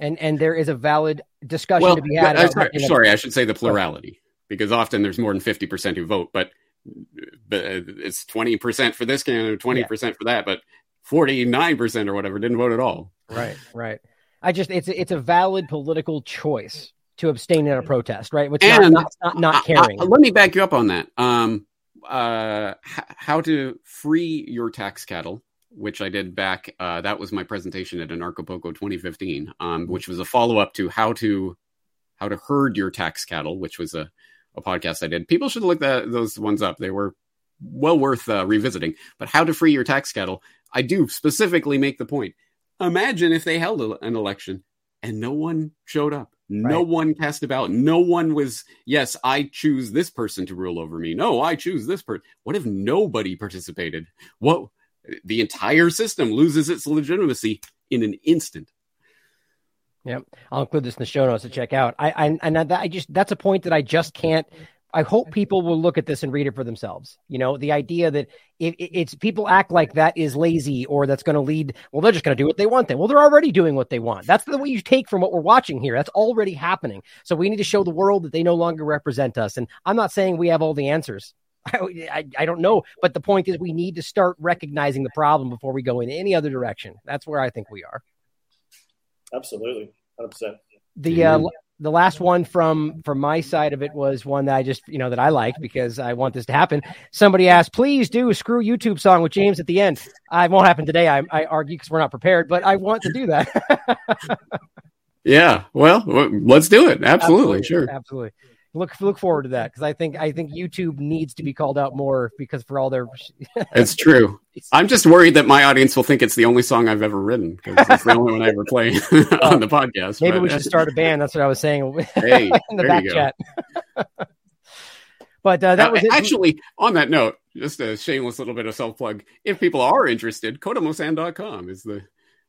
And and there is a valid discussion well, to be had. uh, about sorry, sorry, I should say the plurality because often there's more than fifty percent who vote, but, but it's twenty percent for this candidate, twenty percent for that, but forty nine percent or whatever didn't vote at all. Right, right. I just it's a- it's a valid political choice to abstain in a protest, right? Which And not, not, not, not I- caring. I- let me back you up on that. Um, uh, h- how to free your tax cattle, which I did back. Uh, that was my presentation at Anarchapulco 2015, um, which was a follow up to how to how to herd your tax cattle, which was a, a podcast I did. People should look that those ones up. They were well worth uh, revisiting. But how to free your tax cattle, I do specifically make the point. Imagine if they held an election and no one showed up. No one cast a ballot. No one was, yes, I choose this person to rule over me. No, I choose this person. What if nobody participated? What the entire system loses its legitimacy in an instant. Yep, I'll include this in the show notes to check out. I, I and that, I just that's a point that I just can't. I hope people will look at this and read it for themselves. You know, the idea that it, it's people act like that is lazy or that's going to lead. Well, they're just going to do what they want. Then, well, they're already doing what they want. That's the way you take from what we're watching here. That's already happening. So we need to show the world that they no longer represent us. And I'm not saying we have all the answers. I, I, I don't know, but the point is we need to start recognizing the problem before we go in any other direction. That's where I think we are. Absolutely, hundred percent. The uh, the last one from from my side of it was one that I just you know that I like because I want this to happen. Somebody asked, "Please do a screw YouTube song with James at the end." Uh, I won't happen today. I, I argue because we're not prepared, but I want to do that. yeah, well, let's do it. Absolutely, absolutely sure, absolutely look look forward to that because I think I think YouTube needs to be called out more because for all their. it's true. I'm just worried that my audience will think it's the only song I've ever written because it's the only one I ever play on the podcast. Maybe but, we should start a band. That's what I was saying hey, in the back chat. but uh, that was it. actually on that note. Just a shameless little bit of self plug. If people are interested, kodomosan.com is the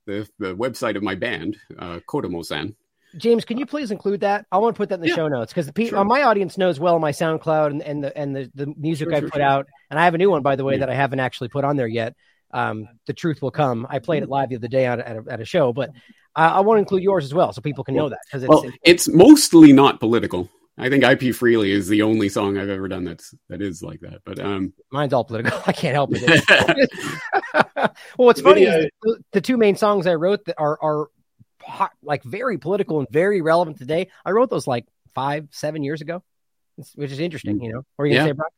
the, the website of my band, uh, Kodomosan. James, can you please include that? I want to put that in the yeah. show notes because the people, sure. my audience knows well my SoundCloud and, and the and the, the music sure, I sure, put out, and I have a new one by the way yeah. that I haven't actually put on there yet. Um, the truth will come. I played it live the other day at, at, a, at a show, but I, I, want to include yours as well so people can know that because it's, well, it's, it's mostly not political. I think IP Freely is the only song I've ever done that's that is like that. But um, mine's all political. I can't help it. well, what's funny is the, the, two main songs I wrote that are are hot, like very political and very relevant today. I wrote those like five, seven years ago, which is interesting. You know, what are you gonna yeah. say, Broc?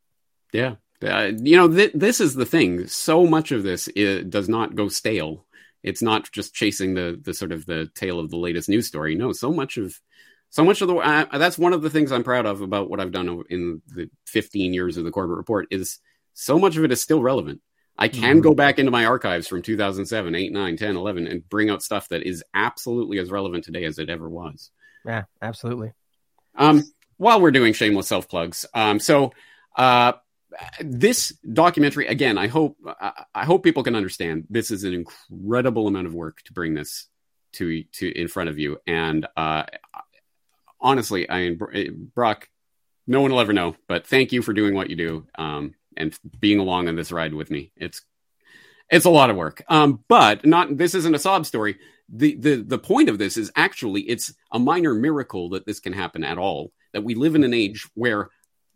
Yeah. Uh, you know, th- this is the thing. So much of this does not go stale. It's not just chasing the the sort of the tail of the latest news story. No, so much of so much of the uh, that's one of the things I'm proud of about what I've done in the 15 years of the Corbett Report is so much of it is still relevant. I can mm-hmm. go back into my archives from 2007, 8, 9, 10, 11 and bring out stuff that is absolutely as relevant today as it ever was. Yeah, absolutely. Um, while we're doing shameless self plugs, um, so uh, this documentary again, I hope I hope people can understand this is an incredible amount of work to bring this to to in front of you, and uh, honestly, I Broc, no one will ever know, but thank you for doing what you do. Um, and being along on this ride with me. It's it's a lot of work. Um, but not this isn't a sob story. The the the point of this is actually it's a minor miracle that this can happen at all. That we live in an age where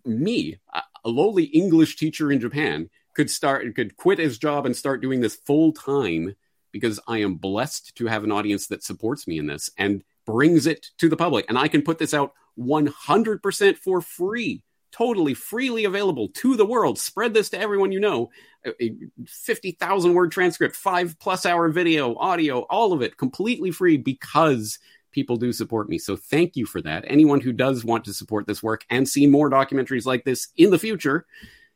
me, a lowly English teacher in Japan, could start could quit his job and start doing this full time because I am blessed to have an audience that supports me in this and brings it to the public. And I can put this out 100% for free totally freely available to the world. Spread this to everyone you know. A 50,000 word transcript, five plus hour video, audio, all of it completely free because people do support me. So thank you for that. Anyone who does want to support this work and see more documentaries like this in the future,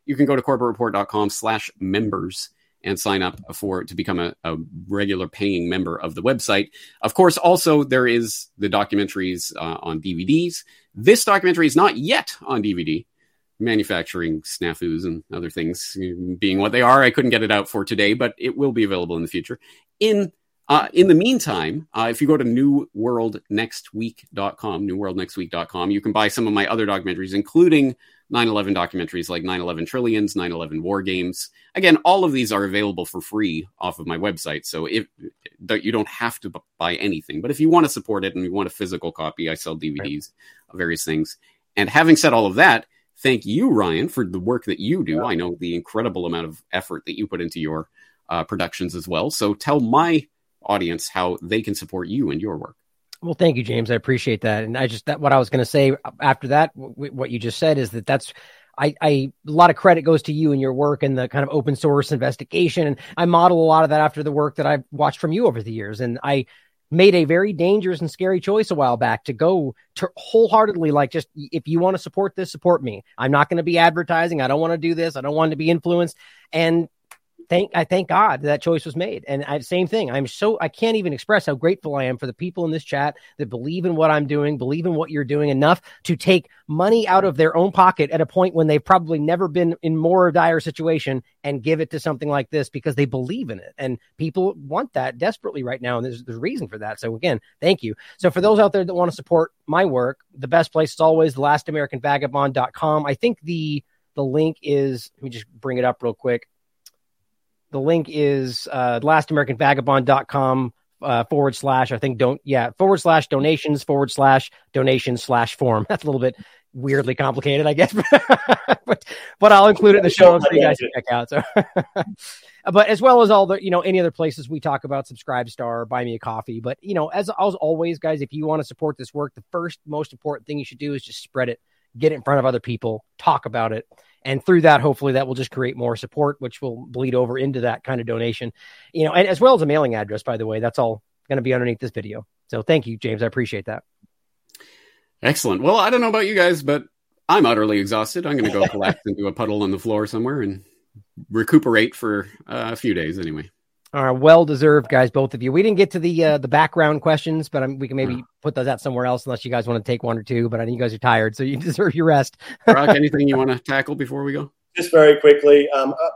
you can go to corbettreport.com slash members and sign up for to become a, a, regular paying member of the website. Of course, also there is the documentaries uh, on DVDs. This documentary is not yet on DVD, manufacturing snafus and other things being what they are. I couldn't get it out for today, but it will be available in the future. In uh, in the meantime, uh, if you go to newworldnextweek.com, newworldnextweek.com, you can buy some of my other documentaries, including 9-11 documentaries like 9-11 Trillions, 9-11 War Games. Again, all of these are available for free off of my website. So if you don't have to buy anything, but if you want to support it and you want a physical copy, I sell DVDs right. various things. And having said all of that, thank you, Ryan, for the work that you do. Yeah. I know the incredible amount of effort that you put into your uh, productions as well. So tell my audience how they can support you and your work. Well, thank you, James. I appreciate that. And I just that what I was going to say after that, w- what you just said is that that's I, I a lot of credit goes to you and your work and the kind of open source investigation. And I model a lot of that after the work that I've watched from you over the years. And I made a very dangerous and scary choice a while back to go to wholeheartedly like just if you want to support this support me. I'm not going to be advertising. I don't want to do this. I don't want to be influenced. And thank I thank God that choice was made. And I same thing. I'm so I can't even express how grateful I am for the people in this chat that believe in what I'm doing, believe in what you're doing enough to take money out of their own pocket at a point when they've probably never been in more dire situation and give it to something like this because they believe in it. And people want that desperately right now. And there's there's reason for that. So again, thank you. So for those out there that want to support my work, the best place is always the lastamericanvagabond.com. I think the the link is let me just bring it up real quick the link is uh, lastamericanvagabond.com uh, forward slash, I think, don't, yeah, forward slash donations forward slash donations slash form. That's a little bit weirdly complicated, I guess, but, but I'll include it in the show so you guys can check out. So, but as well as all the, you know, any other places we talk about, subscribe star, buy me a coffee. But, you know, as, as always, guys, if you want to support this work, the first most important thing you should do is just spread it, get it in front of other people, talk about it and through that hopefully that will just create more support which will bleed over into that kind of donation. You know and as well as a mailing address by the way that's all going to be underneath this video. So thank you james i appreciate that. Excellent. Well i don't know about you guys but i'm utterly exhausted. I'm going to go collapse into a puddle on the floor somewhere and recuperate for uh, a few days anyway all right, well deserved, guys, both of you. We didn't get to the uh, the background questions, but um, we can maybe put those out somewhere else, unless you guys want to take one or two. But I know you guys are tired, so you deserve your rest. Broc, anything you want to tackle before we go? Just very quickly, um, uh,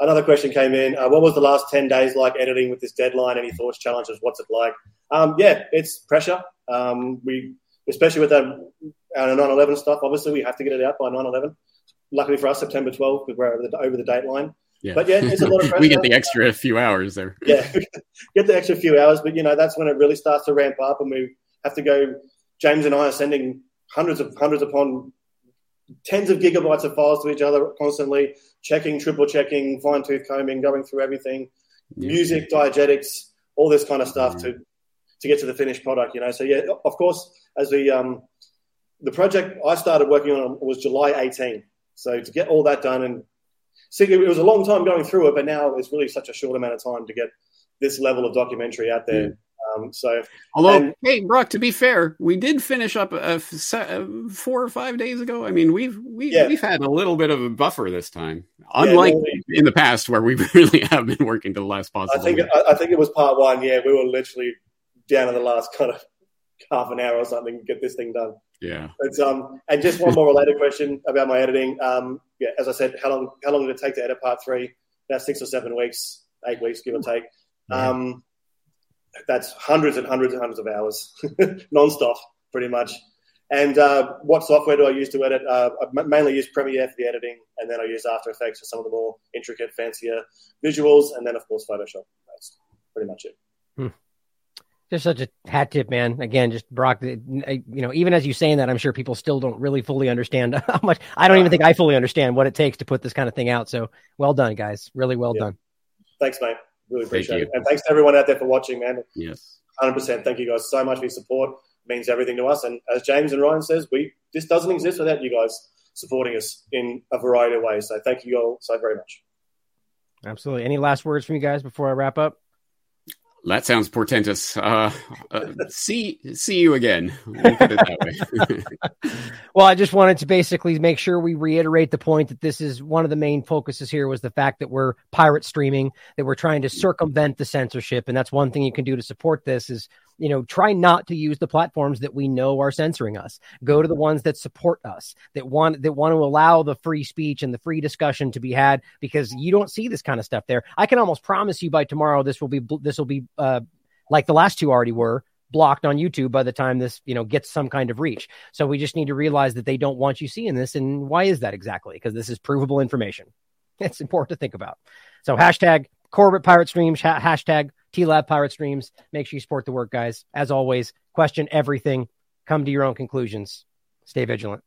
another question came in. Uh, what was the last ten days like editing with this deadline? Any thoughts, challenges? What's it like? Um, yeah, it's pressure. Um, we, especially with the our 9/11 stuff. Obviously, we have to get it out by 9/11. Luckily for us, September 12th, because we're over the, over the date line. Yeah. But yeah, it's a lot of we get the extra few hours there. yeah, get the extra few hours, but you know that's when it really starts to ramp up, and we have to go. James and I are sending hundreds of hundreds upon tens of gigabytes of files to each other constantly, checking, triple checking, fine tooth combing, going through everything, yeah. music, diegetics, all this kind of stuff yeah. to to get to the finished product. You know, so yeah, of course, as the um, the project I started working on was July 18. So to get all that done and it was a long time going through it, but now it's really such a short amount of time to get this level of documentary out there. Mm. Um, so, although, and, hey, Broc, to be fair, we did finish up a, a, four or five days ago. I mean, we've we, yeah. we've had a little bit of a buffer this time, unlike yeah, in the past where we really have been working to the last possible. I think I, I, think it was part one. Yeah, we were literally down to the last kind of half an hour or something to get this thing done. Yeah. But, um, and just one more related question about my editing. Um, yeah, as I said, how long how long did it take to edit part three? About six or seven weeks, eight weeks, give or take. Um, that's hundreds and hundreds and hundreds of hours, non-stop, pretty much. And uh, what software do I use to edit? Uh, I mainly use Premiere for the editing, and then I use After Effects for some of the more intricate, fancier visuals, and then of course Photoshop. That's pretty much it. Hmm just such a hat tip, man. Again, just Broc, you know, even as you saying that, I'm sure people still don't really fully understand how much. I don't even think I fully understand what it takes to put this kind of thing out. So well done, guys. Really well yeah. done. Thanks, mate. Really appreciate Thank it. And thanks to everyone out there for watching, man. Yes. 100%. Thank you guys so much for your support. It means everything to us. And as James and Ryan says, we this doesn't exist without you guys supporting us in a variety of ways. So thank you all so very much. Absolutely. Any last words from you guys before I wrap up? That sounds portentous. Uh, uh, see, see you again. We'll, well, I just wanted to basically make sure we reiterate the point that this is one of the main focuses here was the fact that we're pirate streaming, that we're trying to circumvent the censorship, and that's one thing you can do to support this is you know, try not to use the platforms that we know are censoring us. Go to the ones that support us, that want that want to allow the free speech and the free discussion to be had because you don't see this kind of stuff there. I can almost promise you by tomorrow this will be this will be uh, like the last two already were blocked on YouTube by the time this, you know, gets some kind of reach. So we just need to realize that they don't want you seeing this. And why is that exactly? Because this is provable information. It's important to think about. So hashtag Corbett Pirate Streams, ha- hashtag TLAV Pirate Streams. Make sure you support the work, guys. As always, question everything. Come to your own conclusions. Stay vigilant.